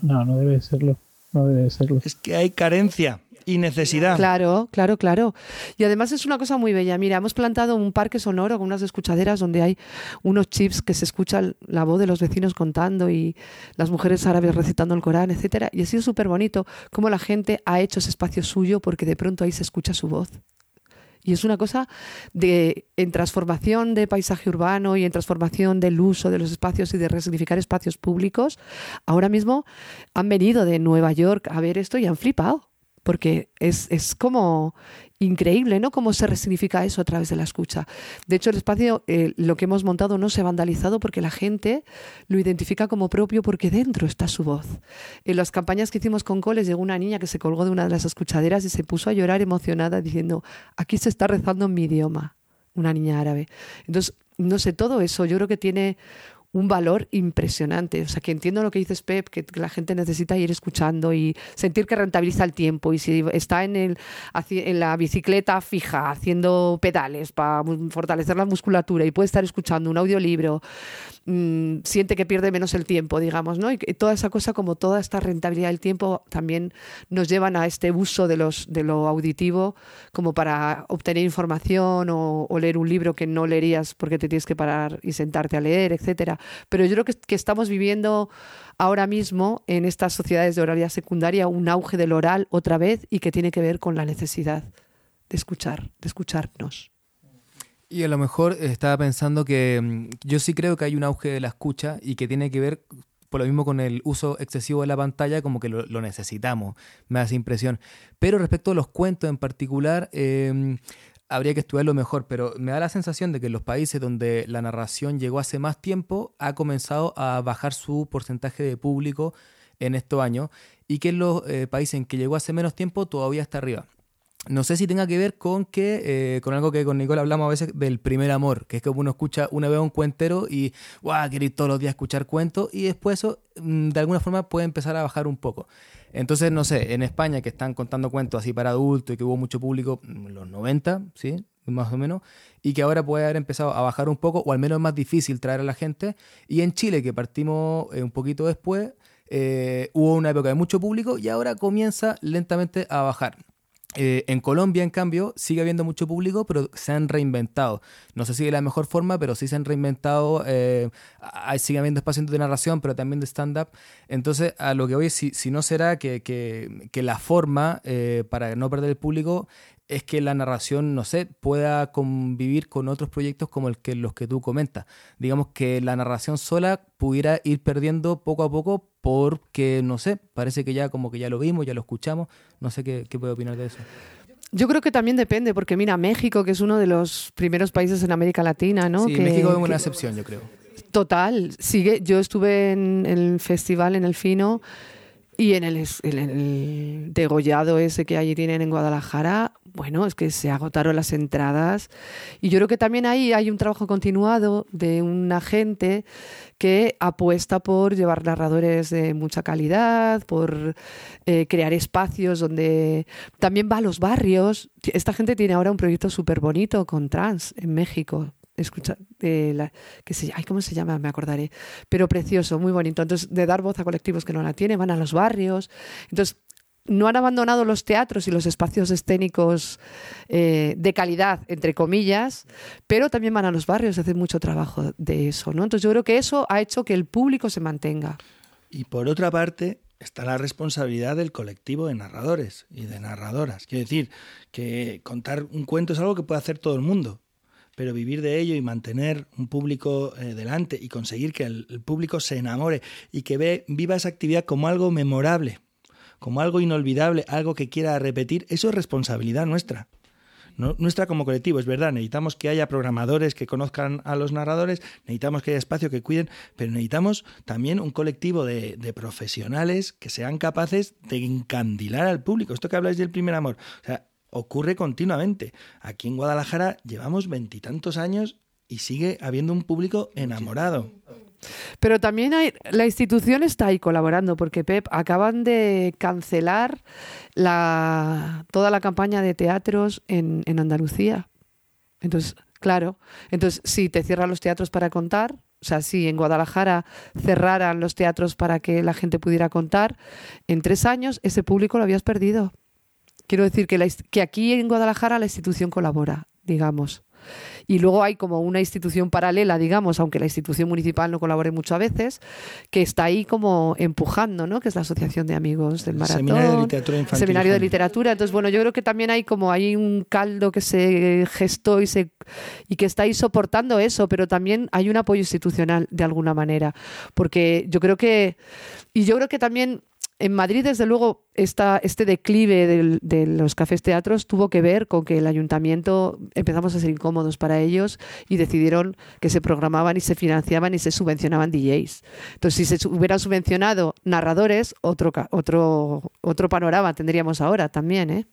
No, no debe serlo. No debe serlo. Es que hay carencia y necesidad. Claro, claro, claro. Y además es una cosa muy bella. Mira, hemos plantado un parque sonoro con unas escuchaderas donde hay unos chips que se escucha la voz de los vecinos contando y las mujeres árabes recitando el Corán, etcétera. Y ha sido súper bonito cómo la gente ha hecho ese espacio suyo porque de pronto ahí se escucha su voz. Y es una cosa de en transformación de paisaje urbano y en transformación del uso de los espacios y de resignificar espacios públicos. Ahora mismo han venido de Nueva York a ver esto y han flipado porque es, es, como increíble, ¿no? Cómo se resignifica eso a través de la escucha. De hecho, el espacio, eh, lo que hemos montado no se ha vandalizado porque la gente lo identifica como propio porque dentro está su voz. En las campañas que hicimos con Coles llegó una niña que se colgó de una de las escuchaderas y se puso a llorar emocionada diciendo, aquí se está rezando en mi idioma, una niña árabe. Entonces, no sé, todo eso yo creo que tiene un valor impresionante. O sea, que entiendo lo que dices, Pep, que la gente necesita ir escuchando y sentir que rentabiliza el tiempo. Y si está en, el, en la bicicleta fija, haciendo pedales para fortalecer la musculatura y puede estar escuchando un audiolibro, mmm, siente que pierde menos el tiempo, digamos, ¿no? Y toda esa cosa, como toda esta rentabilidad del tiempo, también nos llevan a este uso de, los, de lo auditivo como para obtener información o, o leer un libro que no leerías porque te tienes que parar y sentarte a leer, etcétera. Pero yo creo que, que estamos viviendo ahora mismo en estas sociedades de oralidad secundaria un auge del oral otra vez y que tiene que ver con la necesidad de escuchar, de escucharnos. Y a lo mejor estaba pensando que mm, yo sí creo que hay un auge de la escucha y que tiene que ver por lo mismo con el uso excesivo de la pantalla, como que lo, necesitamos, me esa impresión. Pero respecto a los cuentos en particular, eh, habría que estudiarlo mejor, pero me da la sensación de que en los países donde la narración llegó hace más tiempo, ha comenzado a bajar su porcentaje de público en estos años y que en los eh, países en que llegó hace menos tiempo todavía está arriba. No sé si tenga que ver con que, eh, con algo que con Nicole hablamos a veces del primer amor, que es que uno escucha una vez un cuentero y, guau, quiere ir todos los días a escuchar cuentos y después eso mm, de alguna forma puede empezar a bajar un poco. Entonces, no sé, en España que están contando cuentos así para adultos y que hubo mucho público en los 90, ¿sí? Más o menos, y que ahora puede haber empezado a bajar un poco, o al menos es más difícil traer a la gente. Y en Chile, que partimos eh, un poquito después, eh, hubo una época de mucho público y ahora comienza lentamente a bajar. Eh, en Colombia, en cambio, sigue habiendo mucho público, pero se han reinventado. No sé si de la mejor forma, pero sí se han reinventado. Eh, sigue habiendo espacios de narración, pero también de stand-up. Entonces, a lo que voy, si, si no será que, que, que la forma, eh, para no perder el público, es que la narración, no sé, pueda convivir con otros proyectos como el que, los que tú comentas. Digamos que la narración sola pudiera ir perdiendo poco a poco porque, no sé, parece que ya como que ya lo vimos, ya lo escuchamos. No sé qué, qué puede opinar de eso. Yo creo que también depende, porque mira, México, que es uno de los primeros países en América Latina, ¿no? Sí, que, México es una que- excepción, yo creo. Total, sigue. Yo estuve en el festival en el Fino y en el, en el degollado ese que allí tienen en Guadalajara. Bueno, es que se agotaron las entradas y yo creo que también ahí hay un trabajo continuado de una gente que apuesta por llevar narradores de mucha calidad, por eh, crear espacios donde también va a los barrios. Esta gente tiene ahora un proyecto súper bonito con trans en México. Escucha, de la, que se, ay, ¿cómo se llama? Me acordaré. Pero precioso, muy bonito. Entonces, de dar voz a colectivos que no la tienen, van a los barrios. Entonces, no han abandonado los teatros y los espacios escénicos eh, de calidad, entre comillas, pero también van a los barrios, hacen mucho trabajo de eso, ¿no? Entonces yo creo que eso ha hecho que el público se mantenga. Y por otra parte, está la responsabilidad del colectivo de narradores y de narradoras. Quiero decir que contar un cuento es algo que puede hacer todo el mundo, pero vivir de ello y mantener un público eh, delante y conseguir que el, el público se enamore y que ve, viva esa actividad como algo memorable, como algo inolvidable, algo que quiera repetir, eso es responsabilidad nuestra. No- nuestra como colectivo, es verdad, necesitamos que haya programadores que conozcan a los narradores, necesitamos que haya espacio que cuiden, pero necesitamos también un colectivo de, de profesionales que sean capaces de encandilar al público. Esto que habláis del primer amor, o sea, ocurre continuamente. Aquí en Guadalajara llevamos veintitantos años y sigue habiendo un público enamorado. Pero también hay, la institución está ahí colaborando, porque Pep, acaban de cancelar la, toda la campaña de teatros en, en Andalucía. Entonces, claro, entonces si te cierran los teatros para contar, o sea, si en Guadalajara cerraran los teatros para que la gente pudiera contar, en tres años ese público lo habías perdido. Quiero decir que, la que aquí en Guadalajara la institución colabora, digamos. Y luego hay como una institución paralela, digamos, aunque la institución municipal no colabore mucho a veces, que está ahí como empujando, ¿no? Que es la Asociación de Amigos del El Maratón. Seminario de Literatura Infantil Seminario de. Literatura. Entonces, bueno, yo creo que también hay como hay un caldo que se gestó y se y que está ahí soportando eso, pero también hay un apoyo institucional de alguna manera, porque yo creo que y yo creo que también en Madrid, desde luego, esta, este declive de los cafés teatros tuvo que ver con que el ayuntamiento empezamos a ser incómodos para ellos y decidieron que se programaban y se financiaban y se subvencionaban DJs. Entonces, si se hubieran subvencionado narradores, otro, otro, otro panorama tendríamos ahora también, ¿eh?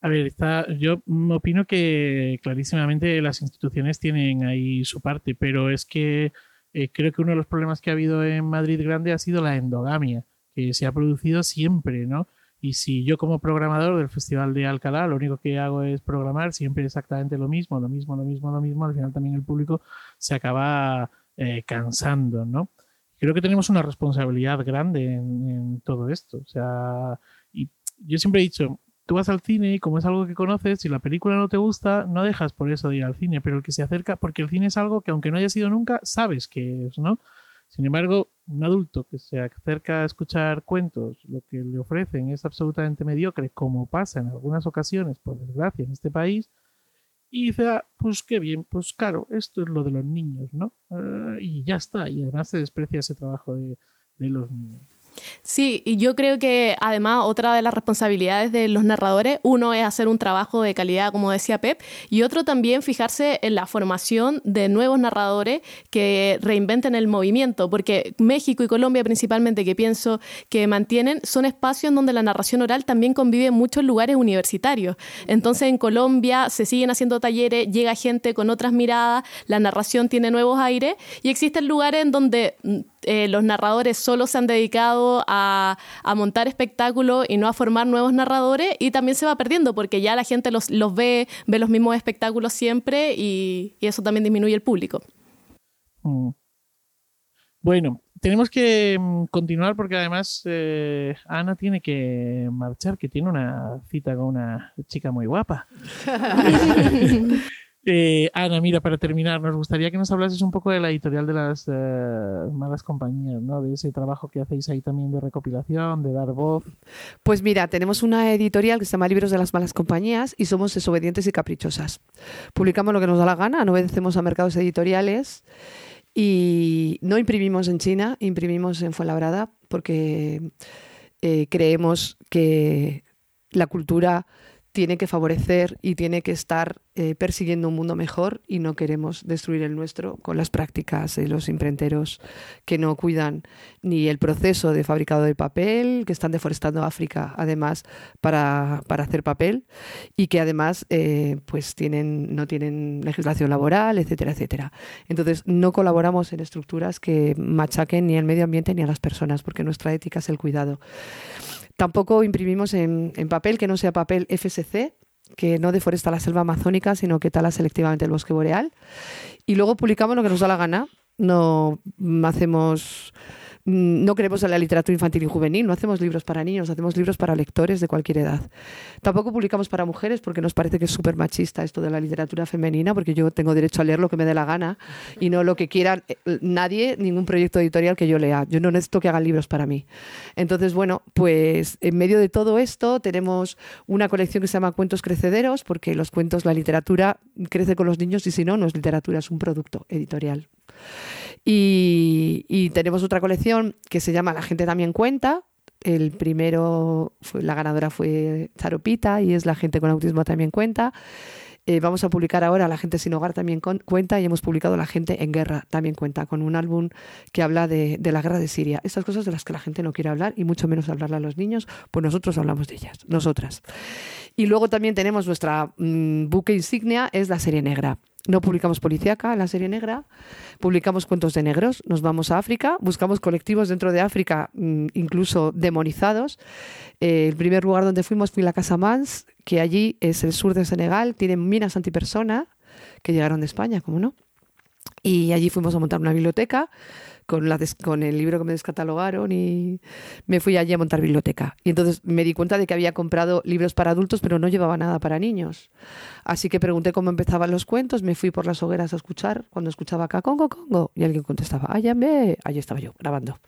A ver, está, yo opino que clarísimamente las instituciones tienen ahí su parte, pero es que eh, creo que uno de los problemas que ha habido en Madrid Grande ha sido la endogamia, se ha producido siempre, ¿no? Y si yo como programador del Festival de Alcalá lo único que hago es programar siempre exactamente lo mismo, lo mismo, lo mismo, lo mismo, al final también el público se acaba eh, cansando, ¿no? Creo que tenemos una responsabilidad grande en, todo esto. O sea, y yo siempre he dicho, tú vas al cine y como es algo que conoces, si la película no te gusta, no dejas por eso de ir al cine, pero el que se acerca, porque el cine es algo que aunque no haya sido nunca, sabes que es, ¿no? Sin embargo, un adulto que se acerca a escuchar cuentos, lo que le ofrecen es absolutamente mediocre, como pasa en algunas ocasiones, por desgracia, en este país, y dice, ah, pues qué bien, pues claro, esto es lo de los niños, ¿no? Eh, y ya está, y además se desprecia ese trabajo de, de los niños. Sí, y yo creo que además otra de las responsabilidades de los narradores, uno es hacer un trabajo de calidad, como decía Pep, y otro también fijarse en la formación de nuevos narradores que reinventen el movimiento, porque México y Colombia principalmente, que pienso que mantienen, son espacios donde la narración oral también convive en muchos lugares universitarios. Entonces en Colombia se siguen haciendo talleres, llega gente con otras miradas, la narración tiene nuevos aires, y existen lugares en donde mm, eh, los narradores solo se han dedicado a, a montar espectáculos y no a formar nuevos narradores y también se va perdiendo porque ya la gente los, los ve, ve los mismos espectáculos siempre y, y eso también disminuye el público. Mm. Bueno, tenemos que mm, continuar porque además eh, Ana tiene que marchar, que tiene una cita con una chica muy guapa. Eh, Ana, mira, para terminar, nos gustaría que nos hablases un poco de la editorial de las eh, malas compañías, ¿no? De ese trabajo que hacéis ahí también de recopilación, de dar voz. Pues mira, tenemos una editorial que se llama Libros de las Malas Compañías y somos desobedientes y caprichosas. Publicamos lo que nos da la gana, no obedecemos a mercados editoriales y no imprimimos en China, imprimimos en Fuenlabrada porque eh, creemos que la cultura tiene que favorecer y tiene que estar eh, persiguiendo un mundo mejor y no queremos destruir el nuestro con las prácticas de los imprenteros que no cuidan ni el proceso de fabricado de papel, que están deforestando África además para, para hacer papel y que además eh, pues tienen, no tienen legislación laboral, etcétera, etcétera. Entonces no colaboramos en estructuras que machaquen ni al medio ambiente ni a las personas porque nuestra ética es el cuidado. Tampoco imprimimos en, papel que no sea papel FSC, que no deforesta la selva amazónica, sino que tala selectivamente el bosque boreal. Y luego publicamos lo que nos da la gana. No hacemos no creemos en la literatura infantil y juvenil, no hacemos libros para niños, hacemos libros para lectores de cualquier edad. Tampoco publicamos para mujeres porque nos parece que es súper machista esto de la literatura femenina, porque yo tengo derecho a leer lo que me dé la gana y no lo que quiera nadie, ningún proyecto editorial que yo lea. Yo no necesito que hagan libros para mí. Entonces, bueno, pues en medio de todo esto tenemos una colección que se llama Cuentos Crecederos, porque los cuentos, la literatura crece con los niños y si no, no es literatura, es un producto editorial. Y, tenemos otra colección que se llama La gente también cuenta. El primero, fue, la ganadora fue Charopita y es La gente con autismo también cuenta. Eh, vamos a publicar ahora La gente sin hogar también cuenta y hemos publicado La gente en guerra también cuenta con un álbum que habla de, la guerra de Siria. Estas cosas de las que la gente no quiere hablar y mucho menos hablarle a los niños, pues nosotros hablamos de ellas, nosotras. Y luego también tenemos nuestra mm, buque insignia, es la serie negra. No publicamos policíaca, la serie negra, publicamos cuentos de negros, nos vamos a África, buscamos colectivos dentro de África, mm, incluso demonizados. Eh, el primer lugar donde fuimos fue la Casa Mans, que allí es el sur de Senegal, tienen minas antipersona que llegaron de España, como no. Y allí fuimos a montar una biblioteca con, el libro que me descatalogaron y me fui allí a montar biblioteca. Y entonces me di cuenta de que había comprado libros para adultos, pero no llevaba nada para niños. Así que pregunté cómo empezaban los cuentos, me fui por las hogueras a escuchar, cuando escuchaba acá Congo, Congo, y alguien contestaba, Ayame, allí estaba yo, grabando.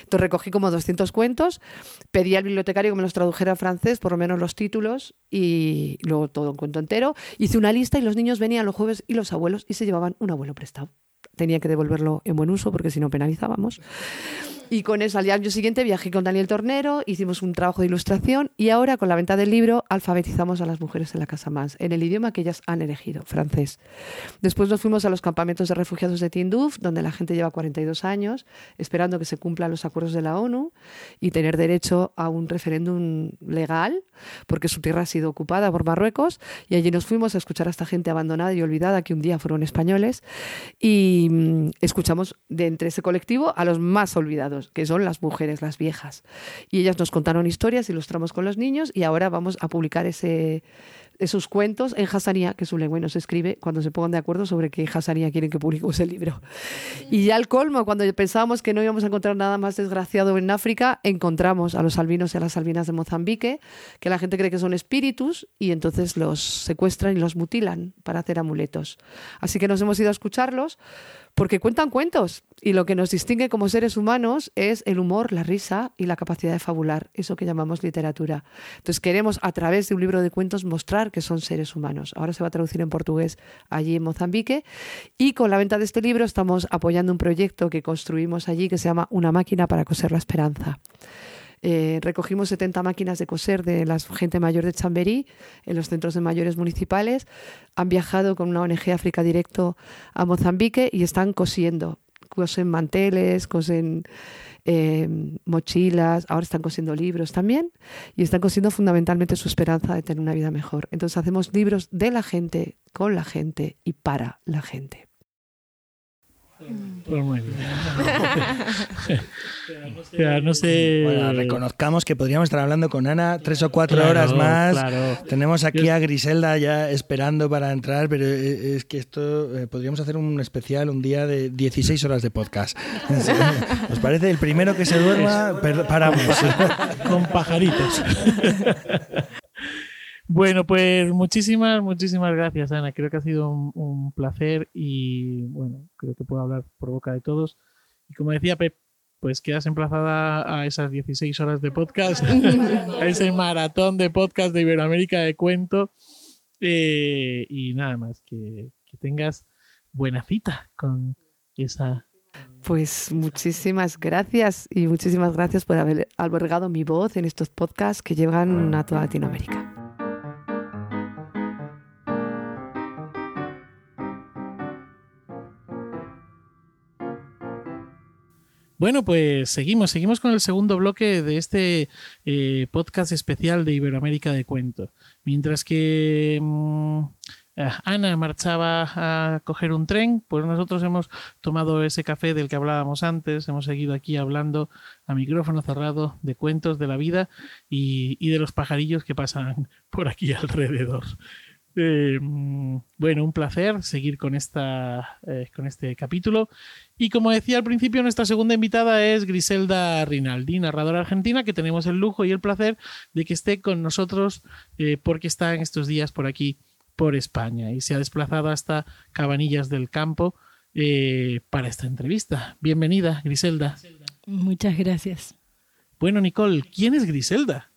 Entonces recogí como 200 cuentos, pedí al bibliotecario que me los tradujera en francés, por lo menos los títulos, y luego todo un cuento entero. Hice una lista y los niños venían los jueves y los abuelos y se llevaban un abuelo prestado tenía que devolverlo en buen uso porque si no penalizábamos. Y con eso, al año siguiente viajé con Daniel Tornero, hicimos un trabajo de ilustración y ahora con la venta del libro alfabetizamos a las mujeres en la Casa Más, en el idioma que ellas han elegido, francés. Después nos fuimos a los campamentos de refugiados de Tinduf, donde la gente lleva 42 años esperando que se cumplan los acuerdos de la ONU y tener derecho a un referéndum legal, porque su tierra ha sido ocupada por Marruecos. Y allí nos fuimos a escuchar a esta gente abandonada y olvidada que un día fueron españoles y mm, escuchamos de entre ese colectivo a los más olvidados que son las mujeres, las viejas. Y ellas nos contaron historias, ilustramos con los niños y ahora vamos a publicar ese, esos cuentos en Hassanía, que es un lengua nos escribe cuando se pongan de acuerdo sobre qué Hassanía quieren que publiquemos el libro. Y ya al colmo, cuando pensábamos que no íbamos a encontrar nada más desgraciado en África, encontramos a los albinos y a las albinas de Mozambique, que la gente cree que son espíritus y entonces los secuestran y los mutilan para hacer amuletos. Así que nos hemos ido a escucharlos porque cuentan cuentos y lo que nos distingue como seres humanos es el humor, la risa y la capacidad de fabular, eso que llamamos literatura. Entonces queremos a través de un libro de cuentos mostrar que son seres humanos. Ahora se va a traducir en portugués allí en Mozambique y con la venta de este libro estamos apoyando un proyecto que construimos allí que se llama Una máquina para coser la esperanza. Eh, recogimos 70 máquinas de coser de la gente mayor de Chamberí en los centros de mayores municipales. Han viajado con una ONG África Directo a Mozambique y están cosiendo. Cosen manteles, cosen eh, mochilas, ahora están cosiendo libros también y están cosiendo fundamentalmente su esperanza de tener una vida mejor. Entonces hacemos libros de la gente, con la gente y para la gente. Pues muy bien. no sé... Bueno, reconozcamos que podríamos estar hablando con Ana tres o cuatro horas más. Tenemos aquí a Griselda ya esperando para entrar, pero e, es que esto eh, podríamos hacer un especial un día de 16 horas de podcast. ¿Os parece? El primero que se duerma, paramos. con pajaritos. Bueno, pues muchísimas, muchísimas gracias, Ana. Creo que ha sido un, un placer y bueno, creo que puedo hablar por boca de todos. Y como decía Pep, pues quedas emplazada a esas 16 horas de podcast, a ese maratón de podcast de Iberoamérica de cuento. Eh, y nada más, que, que tengas buena cita con esa Pues muchísimas gracias y muchísimas gracias por haber albergado mi voz en estos podcasts que llegan a toda Latinoamérica. Bueno, pues seguimos, seguimos con el segundo bloque de este eh, podcast especial de Iberoamérica de Cuento. Mientras que mm, eh, Ana marchaba a coger un tren, pues nosotros hemos tomado ese café del que hablábamos antes, hemos seguido aquí hablando a micrófono cerrado de cuentos de la vida y, y de los pajarillos que pasan por aquí alrededor. Eh, mm, bueno, un placer seguir con, esta, eh, con este capítulo. Y como decía al principio, nuestra segunda invitada es Griselda Rinaldi, narradora argentina, que tenemos el lujo y el placer de que esté con nosotros eh, porque está en estos días por aquí, por España, y se ha desplazado hasta Cabanillas del Campo eh, para esta entrevista. Bienvenida, Griselda. Muchas gracias. Bueno, Nicole, ¿quién es Griselda?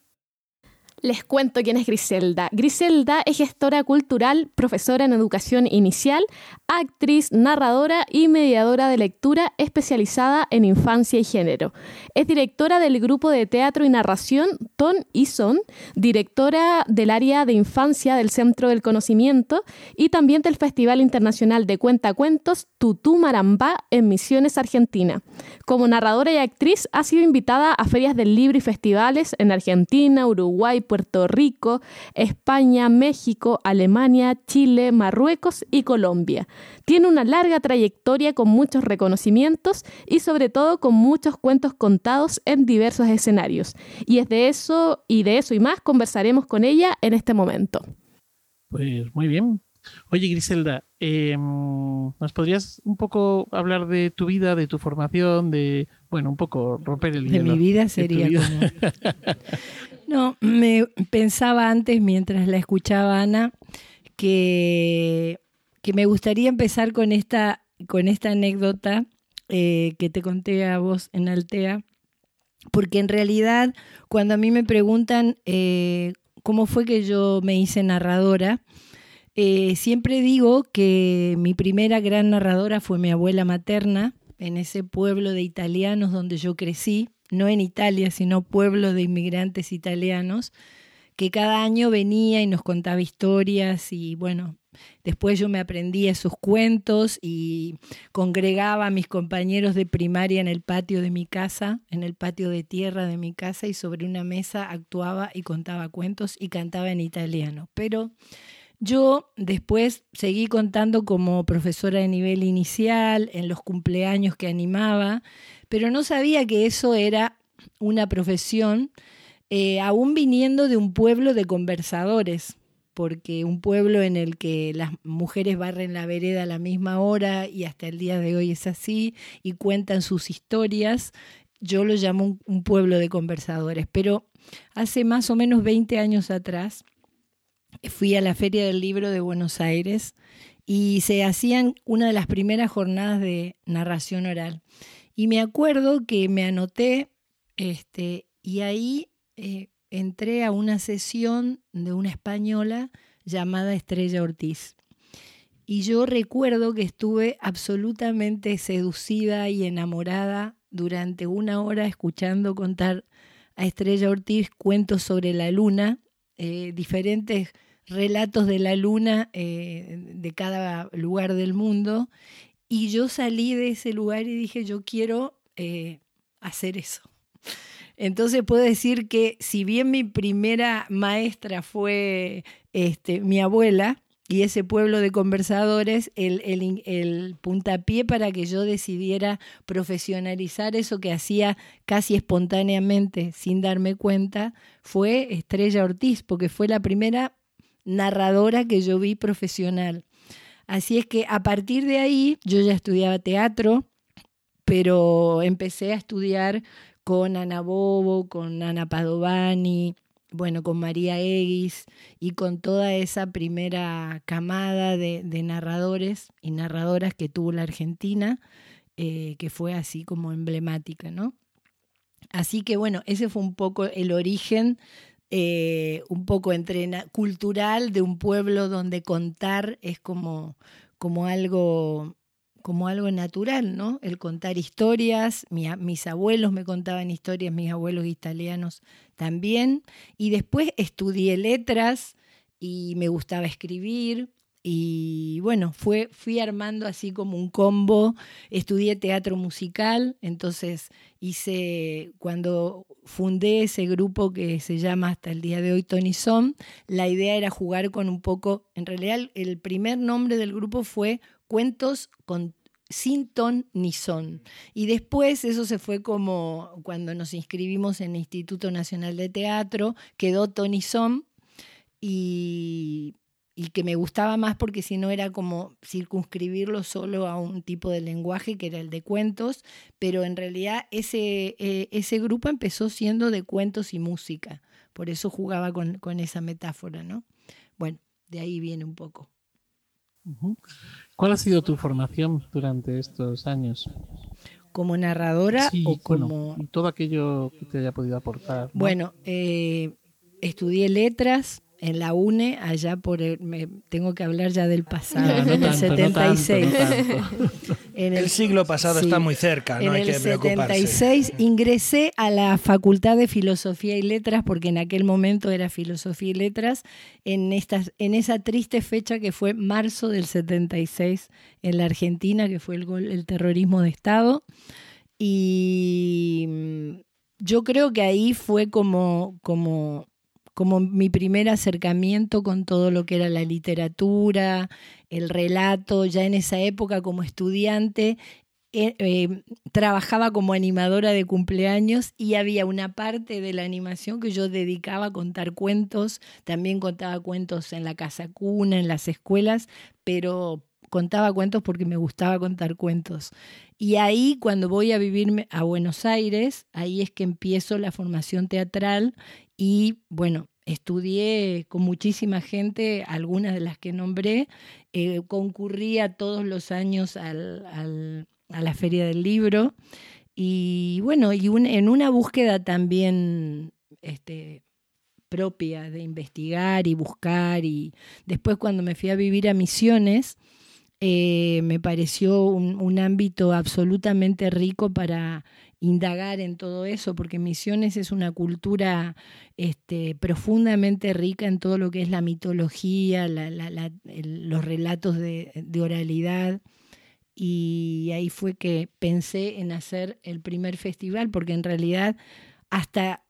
Les cuento quién es Griselda. Griselda es gestora cultural, profesora en educación inicial, actriz, narradora y mediadora de lectura especializada en infancia y género. Es directora del grupo de teatro y narración Ton y Son, directora del área de infancia del Centro del Conocimiento y también del Festival Internacional de Cuentacuentos Tutú Marambá en Misiones, Argentina. Como narradora y actriz ha sido invitada a ferias del libro y festivales en Argentina, Uruguay, Puerto Rico, España, México, Alemania, Chile, Marruecos y Colombia. Tiene una larga trayectoria con muchos reconocimientos y sobre todo con muchos cuentos contados en diversos escenarios. Y es de eso y de eso y más conversaremos con ella en este momento. Pues muy bien. Oye, Griselda, eh, ¿nos podrías un poco hablar de tu vida, de tu formación, de, bueno, un poco romper el De hielo? mi vida sería como... No, me pensaba antes, mientras la escuchaba Ana, que, que me gustaría empezar con esta, con esta anécdota eh, que te conté a vos en Altea, porque en realidad cuando a mí me preguntan eh, cómo fue que yo me hice narradora, eh, siempre digo que mi primera gran narradora fue mi abuela materna, en ese pueblo de italianos donde yo crecí, no en Italia, sino pueblo de inmigrantes italianos, que cada año venía y nos contaba historias y bueno, después yo me aprendía esos cuentos y congregaba a mis compañeros de primaria en el patio de mi casa, en el patio de tierra de mi casa y sobre una mesa actuaba y contaba cuentos y cantaba en italiano. Pero yo después seguí contando como profesora de nivel inicial, en los cumpleaños que animaba, pero no sabía que eso era una profesión, eh, aún viniendo de un pueblo de conversadores, porque un pueblo en el que las mujeres barren la vereda a la misma hora y hasta el día de hoy es así y cuentan sus historias, yo lo llamo un, un pueblo de conversadores. Pero hace más o menos 20 años atrás, fui a la Feria del Libro de Buenos Aires y se hacían una de las primeras jornadas de narración oral. Y me acuerdo que me anoté este, y ahí eh, entré a una sesión de una española llamada Estrella Ortiz. Y yo recuerdo que estuve absolutamente seducida y enamorada durante una hora escuchando contar a Estrella Ortiz cuentos sobre la luna, eh, diferentes relatos de la luna eh, de cada lugar del mundo. Y yo salí de ese lugar y dije, yo quiero eh, hacer eso. Entonces puedo decir que si bien mi primera maestra fue este, mi abuela y ese pueblo de conversadores, el, el, el, puntapié para que yo decidiera profesionalizar eso que hacía casi espontáneamente, sin darme cuenta, fue Estrella Ortiz, porque fue la primera narradora que yo vi profesional. Así es que a partir de ahí yo ya estudiaba teatro, pero empecé a estudiar con Ana Bobo, con Ana Padovani, bueno, con María Eguis y con toda esa primera camada de, narradores y narradoras que tuvo la Argentina, eh, que fue así como emblemática, ¿no? Así que bueno, ese fue un poco el origen eh, un poco cultural de un pueblo donde contar es como, como algo como algo natural, ¿no? El contar historias, mis abuelos me contaban historias, mis abuelos italianos también, y después estudié letras y me gustaba escribir, y bueno, fue, fui armando así como un combo. Estudié teatro musical, entonces hice, cuando fundé ese grupo que se llama hasta el día de hoy Tony Son, la idea era jugar con un poco, en realidad el primer nombre del grupo fue Cuentos con sin ton ni son. Y después eso se fue como cuando nos inscribimos en el Instituto Nacional de Teatro, quedó Tony y y que me gustaba más porque si no era como circunscribirlo solo a un tipo de lenguaje que era el de cuentos, pero en realidad ese, eh, ese grupo empezó siendo de cuentos y música, por eso jugaba con, esa metáfora, ¿no? Bueno, de ahí viene un poco. ¿Cuál ha sido tu formación durante estos años? ¿Como narradora o como...? todo aquello que te haya podido aportar. Bueno, eh, estudié letras, en la UNE, allá por el, me, tengo que hablar ya del pasado, en el 76. en el, siglo pasado está muy cerca, no en hay el 76 ingresé a la Facultad de Filosofía y Letras, porque en aquel momento era Filosofía y Letras, en, estas, en esa triste fecha que fue marzo del 76 en la Argentina, que fue el, el terrorismo de Estado. Y mm, yo creo que ahí fue como, como como mi primer acercamiento con todo lo que era la literatura, el relato, ya en esa época como estudiante. Eh, eh, trabajaba como animadora de cumpleaños y había una parte de la animación que yo dedicaba a contar cuentos, también contaba cuentos en la casa cuna, en las escuelas, pero contaba cuentos porque me gustaba contar cuentos. Y ahí cuando voy a vivir a Buenos Aires, ahí es que empiezo la formación teatral y bueno, estudié con muchísima gente, algunas de las que nombré, eh, concurría todos los años a la Feria del Libro y bueno, y en una búsqueda también este, propia de investigar y buscar y después cuando me fui a vivir a Misiones, eh, me pareció un, ámbito absolutamente rico para indagar en todo eso, porque Misiones es una cultura este, profundamente rica en todo lo que es la mitología, los relatos de, oralidad. Y ahí fue que pensé en hacer el primer festival, porque en realidad hasta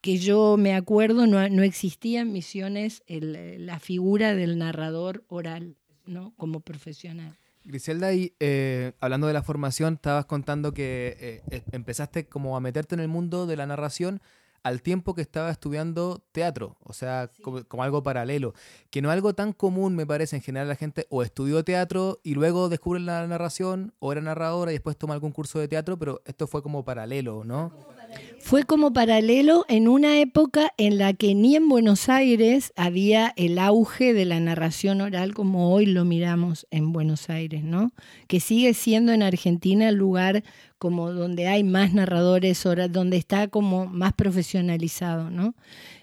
que yo me acuerdo no, no existía en Misiones la figura del narrador oral, ¿no? Como profesional. Griselda, y eh, hablando de la formación, estabas contando que eh, empezaste como a meterte en el mundo de la narración al tiempo que estaba estudiando teatro, o sea, como, algo paralelo, que no es algo tan común, me parece, en general la gente o estudió teatro y luego descubre la narración, o era narradora y después toma algún curso de teatro, pero esto fue como paralelo, ¿no? Fue como paralelo en una época en la que ni en Buenos Aires había el auge de la narración oral como hoy lo miramos en Buenos Aires, ¿no? Que sigue siendo en Argentina el lugar como donde hay más narradores, donde está como más profesionalizado, ¿no?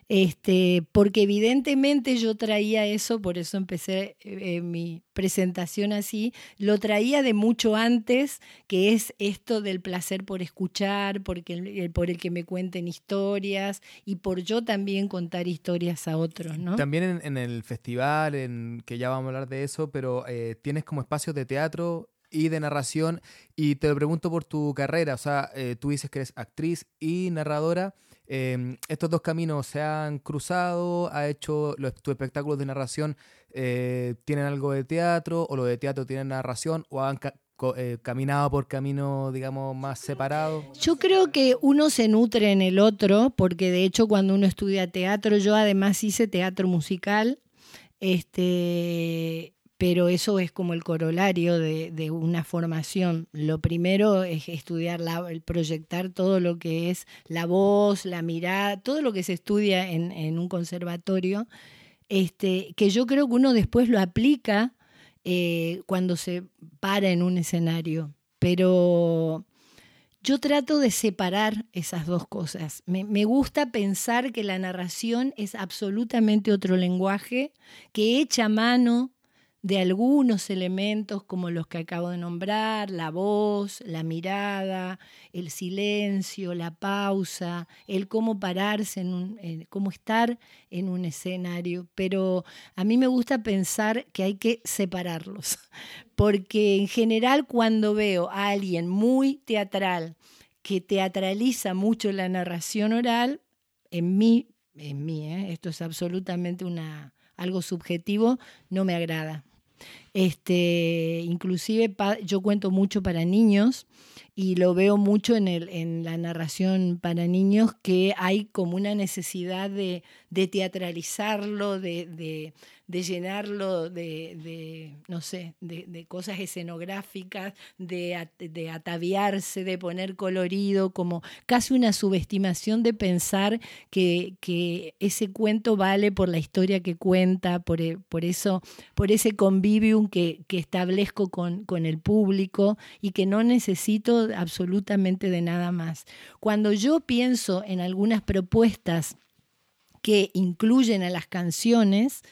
Este, porque evidentemente yo traía eso, por eso empecé eh, mi presentación así, lo traía de mucho antes, que es esto del placer por escuchar, porque, por el que me cuenten historias y por yo también contar historias a otros, ¿no? También en, el festival, que ya vamos a hablar de eso, pero eh, tienes como espacios de teatro y de narración y te lo pregunto por tu carrera, o sea, eh, tú dices que eres actriz y narradora. Em, ¿Estos dos caminos se han cruzado? ¿Ha hecho los, tus espectáculos de narración? Eh, ¿Tienen algo de teatro? ¿O lo de teatro tienen narración? ¿O han eh, caminado por caminos, digamos, más separados? Yo creo que uno se nutre en el otro, porque de hecho cuando uno estudia teatro, yo además hice teatro musical, este, pero eso es como el corolario de, una formación. Lo primero es estudiar, la, proyectar todo lo que es la voz, la mirada, todo lo que se estudia en, un conservatorio, este, que yo creo que uno después lo aplica eh, cuando se para en un escenario. Pero yo trato de separar esas dos cosas. Me, me, gusta pensar que la narración es absolutamente otro lenguaje, que echa mano de algunos elementos como los que acabo de nombrar, la voz, la mirada, el silencio, la pausa, el cómo pararse, en un, cómo estar en un escenario. Pero a mí me gusta pensar que hay que separarlos, porque en general cuando veo a alguien muy teatral, que teatraliza mucho la narración oral, en mí, en mí, ¿eh? esto es absolutamente una, algo subjetivo, no me agrada. Este, inclusive yo cuento mucho para niños y lo veo mucho en, la narración para niños que hay como una necesidad de, teatralizarlo, de, llenarlo de, no sé, de, cosas escenográficas, de, ataviarse, de poner colorido, como casi una subestimación de pensar que, ese cuento vale por la historia que cuenta, por, e, por eso, por ese convivium que, establezco con, con el público y que no necesito absolutamente de nada más. Cuando yo pienso en algunas propuestas que incluyen a las canciones,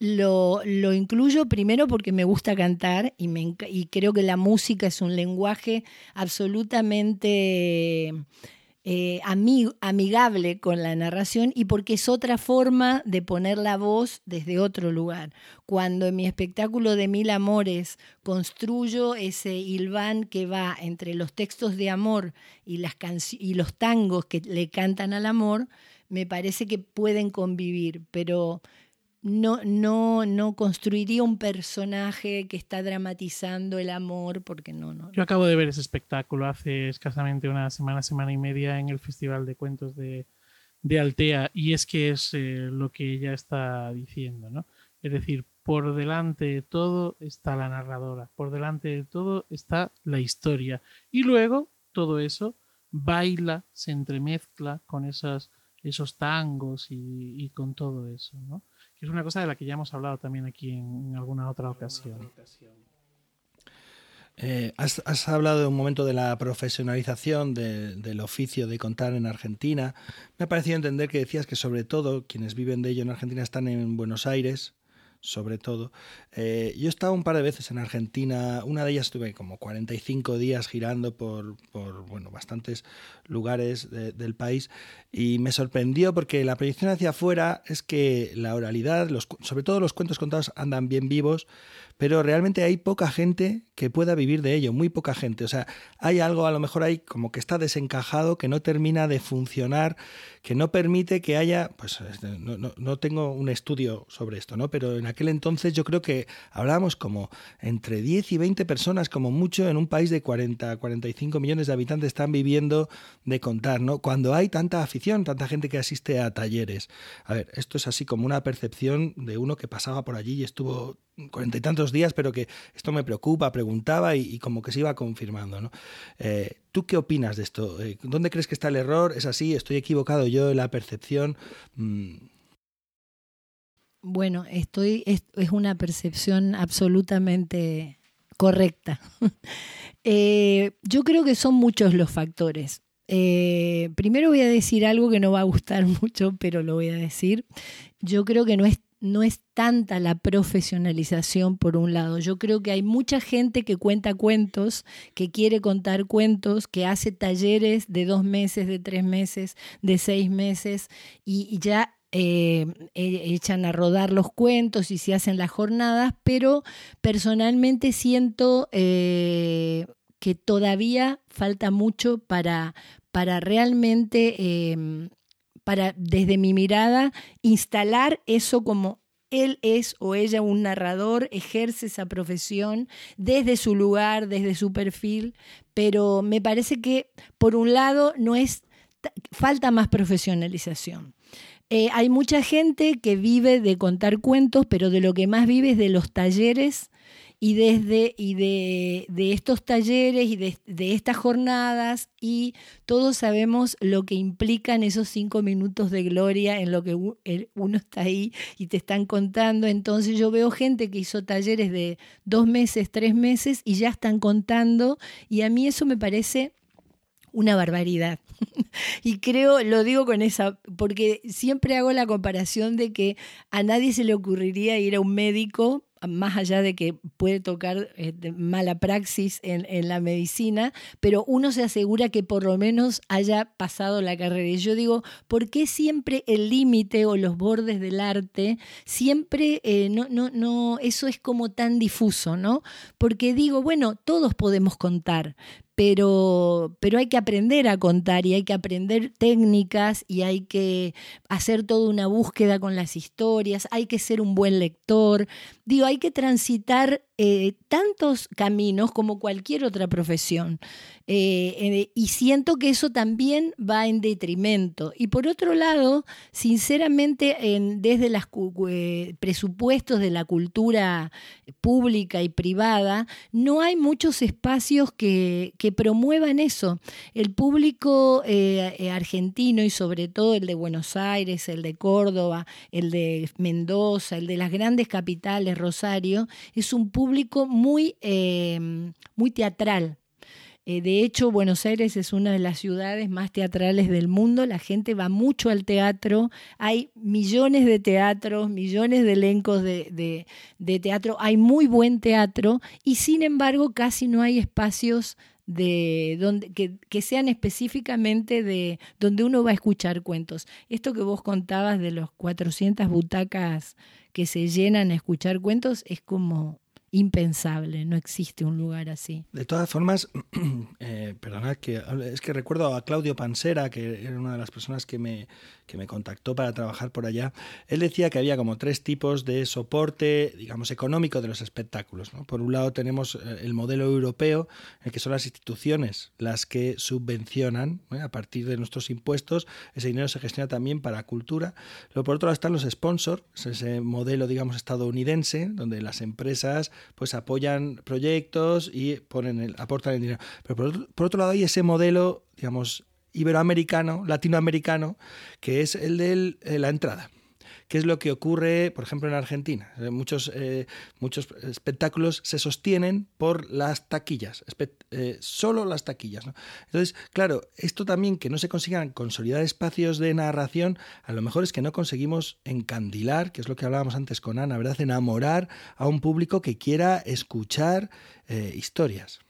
lo, incluyo primero porque me gusta cantar y, me, y creo que la música es un lenguaje absolutamente eh, amigable con la narración y porque es otra forma de poner la voz desde otro lugar. Cuando en mi espectáculo de Mil Amores construyo ese hilván que va entre los textos de amor y, las y los tangos que le cantan al amor, me parece que pueden convivir, pero no, no, no construiría un personaje que está dramatizando el amor, porque no, no. Yo acabo de ver ese espectáculo hace escasamente una semana, semana y media en el Festival de Cuentos de, Altea, y es que es eh, lo que ella está diciendo, ¿no? Es decir, por delante de todo está la narradora, por delante de todo está la historia, y luego todo eso baila, se entremezcla con esas, esos tangos y, y con todo eso, ¿no? Es una cosa de la que ya hemos hablado también aquí en, alguna otra ocasión. Eh, has, hablado de un momento de la profesionalización del oficio de contar en Argentina. Me ha parecido entender que decías que sobre todo quienes viven de ello en Argentina están en Buenos Aires, sobre todo. Eh, yo he estado un par de veces en Argentina, una de ellas estuve como 45 días girando por, por bueno, bastantes lugares del país y me sorprendió porque la proyección hacia afuera es que la oralidad, los, sobre todo los cuentos contados andan bien vivos, pero realmente hay poca gente que pueda vivir de ello, muy poca gente. O sea, hay algo a lo mejor ahí como que está desencajado, que no termina de funcionar, que no permite que haya, pues este, no, no, no tengo un estudio sobre esto, ¿no? Pero en aquel entonces yo creo que hablábamos como entre 10 y 20 personas, como mucho, en un país de 40, 45 millones de habitantes están viviendo de contar, ¿no? Cuando hay tanta afición, tanta gente que asiste a talleres. A ver, esto es así como una percepción de uno que pasaba por allí y estuvo cuarenta y tantos días, pero que esto me preocupa, preguntaba y, como que se iba confirmando. ¿no? Eh, ¿Tú qué opinas de esto? Eh, ¿Dónde crees que está el error? ¿Es así? ¿Estoy equivocado yo en la percepción? Mm. Bueno, estoy, es, una percepción absolutamente correcta. Eh, yo creo que son muchos los factores. primero voy a decir algo que no va a gustar mucho, pero lo voy a decir. Yo creo que no es no es tanta la profesionalización por un lado. Yo creo que hay mucha gente que cuenta cuentos, que quiere contar cuentos, que hace talleres de dos meses, de tres meses, de seis meses y, ya eh, e, echan a rodar los cuentos y se hacen las jornadas, pero personalmente siento eh, que todavía falta mucho para, para realmente em, para desde mi mirada instalar eso como él es o ella un narrador, ejerce esa profesión desde su lugar, desde su perfil, pero me parece que por un lado no es falta más profesionalización. Eh, hay mucha gente que vive de contar cuentos, pero de lo que más vive es de los talleres y desde y de, de estos talleres y de, de, estas jornadas y todos sabemos lo que implican esos cinco minutos de gloria en lo que uno está ahí y te están contando. Entonces yo veo gente que hizo talleres de dos meses, tres meses y ya están contando y a mí eso me parece una barbaridad. y creo, lo digo con esa, porque siempre hago la comparación de que a nadie se le ocurriría ir a un médico más allá de que puede tocar este, mala praxis en, la medicina, pero uno se asegura que por lo menos haya pasado la carrera. Y yo digo, ¿por qué siempre el límite o los bordes del arte, siempre eh, no, no, no, eso es como tan difuso, ¿no? Porque digo, bueno, todos podemos contar, pero, pero hay que aprender a contar y hay que aprender técnicas y hay que hacer toda una búsqueda con las historias, hay que ser un buen lector, digo, hay que transitar eh, tantos caminos como cualquier otra profesión. Eh, eh, y siento que eso también va en detrimento. Y por otro lado, sinceramente, en, desde los presupuestos de la cultura pública y privada, no hay muchos espacios que promuevan eso. El público argentino y sobre todo el de Buenos Aires, el de Córdoba, el de Mendoza, el de las grandes capitales, Rosario, es un público muy, eh, muy teatral. Eh, de hecho, Buenos Aires es una de las ciudades más teatrales del mundo. La gente va mucho al teatro. Hay millones de teatros, millones de elencos de, de teatro. Hay muy buen teatro y sin embargo casi no hay espacios de donde, que, que, sean específicamente de donde uno va a escuchar cuentos. Esto que vos contabas de los 400 butacas que se llenan a escuchar cuentos es como impensable, no existe un lugar así. De todas formas, eh, perdonad que es que recuerdo a Claudio Pansera, que era una de las personas que me, que me contactó para trabajar por allá. Él decía que había como tres tipos de soporte, digamos, económico de los espectáculos. Por un lado tenemos eh, el modelo europeo, en el que son las instituciones las que subvencionan a partir de nuestros impuestos. Ese dinero se gestiona también para cultura. Luego, por otro lado están los sponsors, ese modelo, digamos, estadounidense, donde las empresas pues apoyan proyectos y ponen el, aportan el dinero. Pero por otro, lado hay ese modelo, digamos, iberoamericano, latinoamericano, que es el de eh, la entrada. ¿Qué es lo que ocurre, por ejemplo, en Argentina? Eh, muchos, eh, muchos espectáculos se sostienen por las taquillas, eh, solo las taquillas. Entonces, claro, esto también que no se consigan consolidar espacios de narración, a lo mejor es que no conseguimos encandilar, que es lo que hablábamos antes con Ana, ¿verdad? Enamorar a un público que quiera escuchar historias.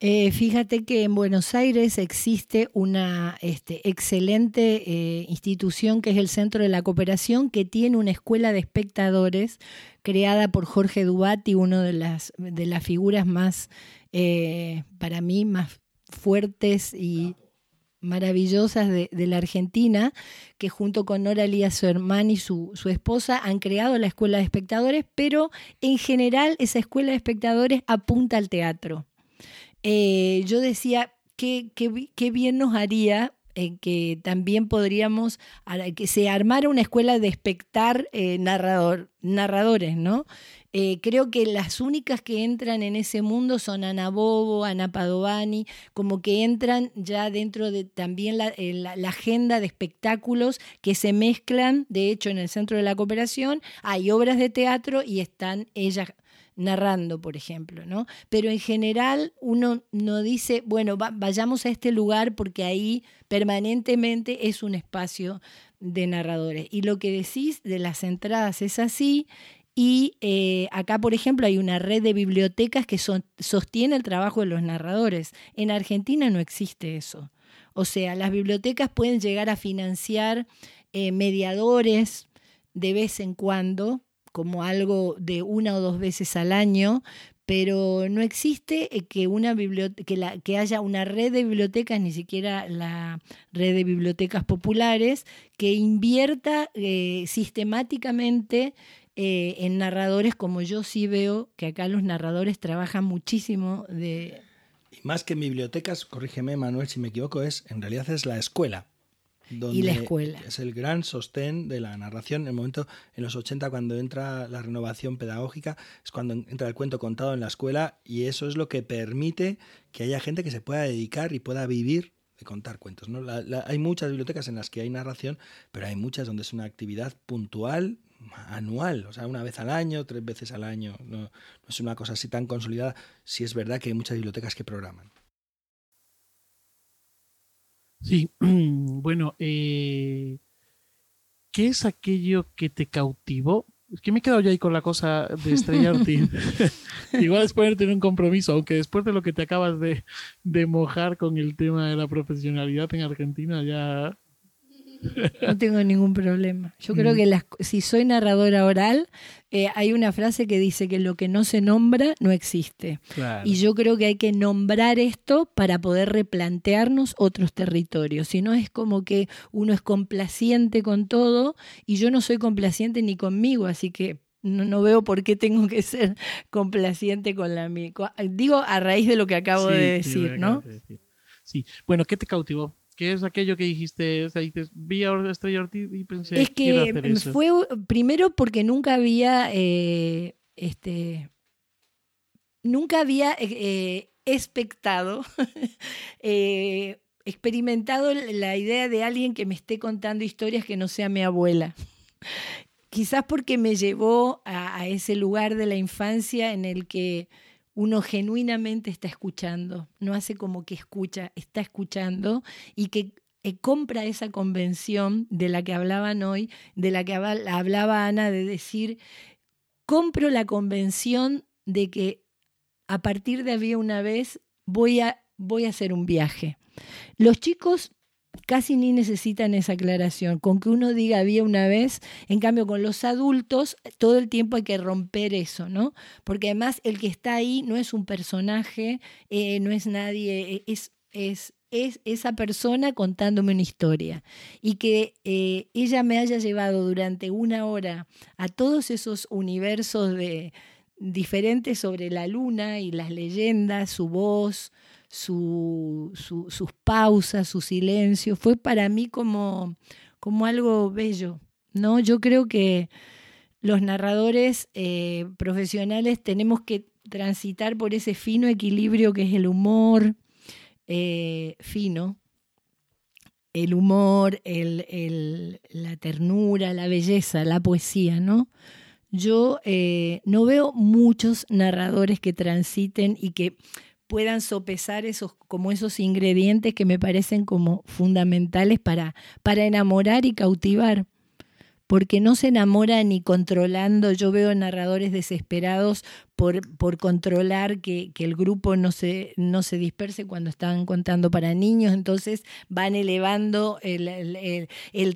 Eh, fíjate que en Buenos Aires existe una este, excelente eh, institución que es el Centro de la Cooperación, que tiene una escuela de espectadores creada por Jorge Dubati, una de las, de las figuras más, eh, para mí, más fuertes y maravillosas de, la Argentina, que junto con Nora Elías Hermán y su, su esposa han creado la escuela de espectadores, pero en general esa escuela de espectadores apunta al teatro. Eh, yo decía, qué, qué, bien nos haría eh, que también podríamos, que se armara una escuela de espectar eh, narrador, narradores, ¿no? creo que las únicas que entran en ese mundo son Ana Bobo, Ana Padovani, como que entran ya dentro de también la, la, agenda de espectáculos que se mezclan, de hecho en el Centro de la Cooperación hay obras de teatro y están ellas narrando, por ejemplo, ¿no? Pero en general uno no dice, bueno, vayamos a este lugar porque ahí permanentemente es un espacio de narradores. Y lo que decís de las entradas es así. Y eh, acá, por ejemplo, hay una red de bibliotecas que sostiene el trabajo de los narradores. En Argentina no existe eso. O sea, las bibliotecas pueden llegar a financiar eh, mediadores de vez en cuando, como algo de una o dos veces al año, pero no existe eh, que, una que, que haya una red de bibliotecas, ni siquiera la red de bibliotecas populares, que invierta eh, sistemáticamente eh, en narradores, como yo sí veo que acá los narradores trabajan muchísimo de... Y más que en bibliotecas, corrígeme Manuel si me equivoco, es en realidad es la escuela donde y la escuela. Es el gran sostén de la narración. En el momento, en los 80, cuando entra la renovación pedagógica, es cuando entra el cuento contado en la escuela y eso es lo que permite que haya gente que se pueda dedicar y pueda vivir de contar cuentos. ¿no? hay muchas bibliotecas en las que hay narración, pero hay muchas donde es una actividad puntual, anual, o sea, una vez al año, tres veces al año. No, no es una cosa así tan consolidada, si es verdad que hay muchas bibliotecas que programan. Sí, bueno, eh, ¿qué es aquello que te cautivó? Es que me he quedado ya ahí con la cosa de Estrella Ortiz. Igual es ponerte en un compromiso, aunque después de lo que te acabas de, de mojar con el tema de la profesionalidad en Argentina, ya no tengo ningún problema. Yo creo mm. que las, si soy narradora oral, eh, hay una frase que dice que lo que no se nombra no existe. Y yo creo que hay que nombrar esto para poder replantearnos otros territorios. Si no es como que uno es complaciente con todo y yo no soy complaciente ni conmigo, así que no, veo por qué tengo que ser complaciente con la mía. Digo a raíz de lo que acabo de decir, ¿no? Sí, bueno, ¿qué te cautivó? ¿Qué es aquello que dijiste? O sea, dices, vi a Estrella Ortiz y pensé, es que fue primero porque nunca había, eh, este, nunca había eh, expectado, eh, experimentado la idea de alguien que me esté contando historias que no sea mi abuela. Quizás porque me llevó a ese lugar de la infancia en el que uno genuinamente está escuchando, no hace como que escucha, está escuchando y que eh, compra esa convención de la que hablaban hoy, de la que hablaba Ana, de decir, compro la convención de que a partir de había una vez voy a, voy a hacer un viaje. Los chicos casi ni necesitan esa aclaración. Con que uno diga había una vez, en cambio con los adultos todo el tiempo hay que romper eso, ¿no? Porque además el que está ahí no es un personaje, eh, no es nadie, eh, es, es, es esa persona contándome una historia. Y que eh, ella me haya llevado durante una hora a todos esos universos de diferentes sobre la luna y las leyendas, su voz, su, sus pausas, su silencio, fue para mí como, como algo bello. ¿no? Yo creo que los narradores eh, profesionales tenemos que transitar por ese fino equilibrio que es el humor eh, fino, el humor, el, la ternura, la belleza, la poesía, ¿no? Yo eh, no veo muchos narradores que transiten y que puedan sopesar esos, como esos ingredientes que me parecen como fundamentales para, para enamorar y cautivar. Porque no se enamora ni controlando. Yo veo narradores desesperados por, por controlar que, el grupo no se, no se disperse cuando están contando para niños. Entonces van elevando el,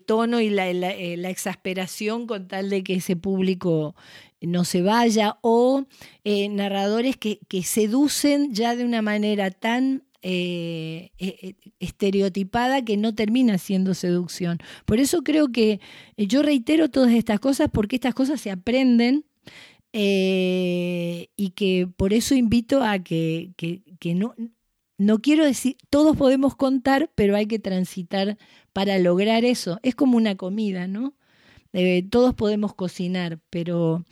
tono y la, la, la exasperación con tal de que ese público no se vaya, o eh, narradores que, seducen ya de una manera tan eh, eh, estereotipada que no termina siendo seducción. Por eso creo que yo reitero todas estas cosas porque estas cosas se aprenden y que por eso invito a que, que, no, no quiero decir, todos podemos contar, pero hay que transitar para lograr eso. Es como una comida, ¿no? Eh, todos podemos cocinar, pero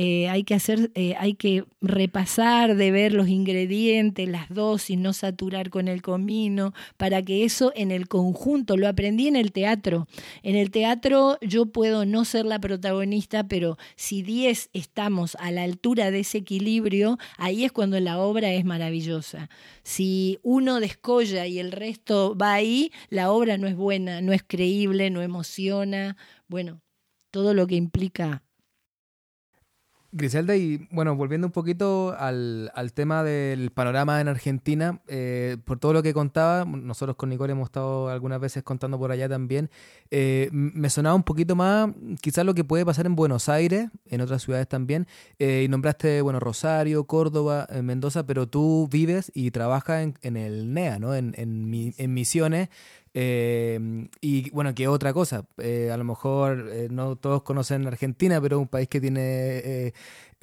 eh, hay que hacer, eh, hay que repasar de ver los ingredientes, las dosis, no saturar con el comino, para que eso en el conjunto, lo aprendí en el teatro. En el teatro yo puedo no ser la protagonista, pero si 10 estamos a la altura de ese equilibrio, ahí es cuando la obra es maravillosa. Si uno descolla y el resto va ahí, la obra no es buena, no es creíble, no emociona. Bueno, todo lo que implica. Griselda, y bueno, volviendo un poquito al, tema del panorama en Argentina, eh, por todo lo que contaba, nosotros con Nicole hemos estado algunas veces contando por allá también, eh, me sonaba un poquito más quizás lo que puede pasar en Buenos Aires, en otras ciudades también, eh, y nombraste, bueno, Rosario, Córdoba, Mendoza, pero tú vives y trabajas en, el NEA, ¿no? En, en, en Misiones, eh, y bueno, que otra cosa, eh, a lo mejor eh, no todos conocen Argentina, pero es un país que tiene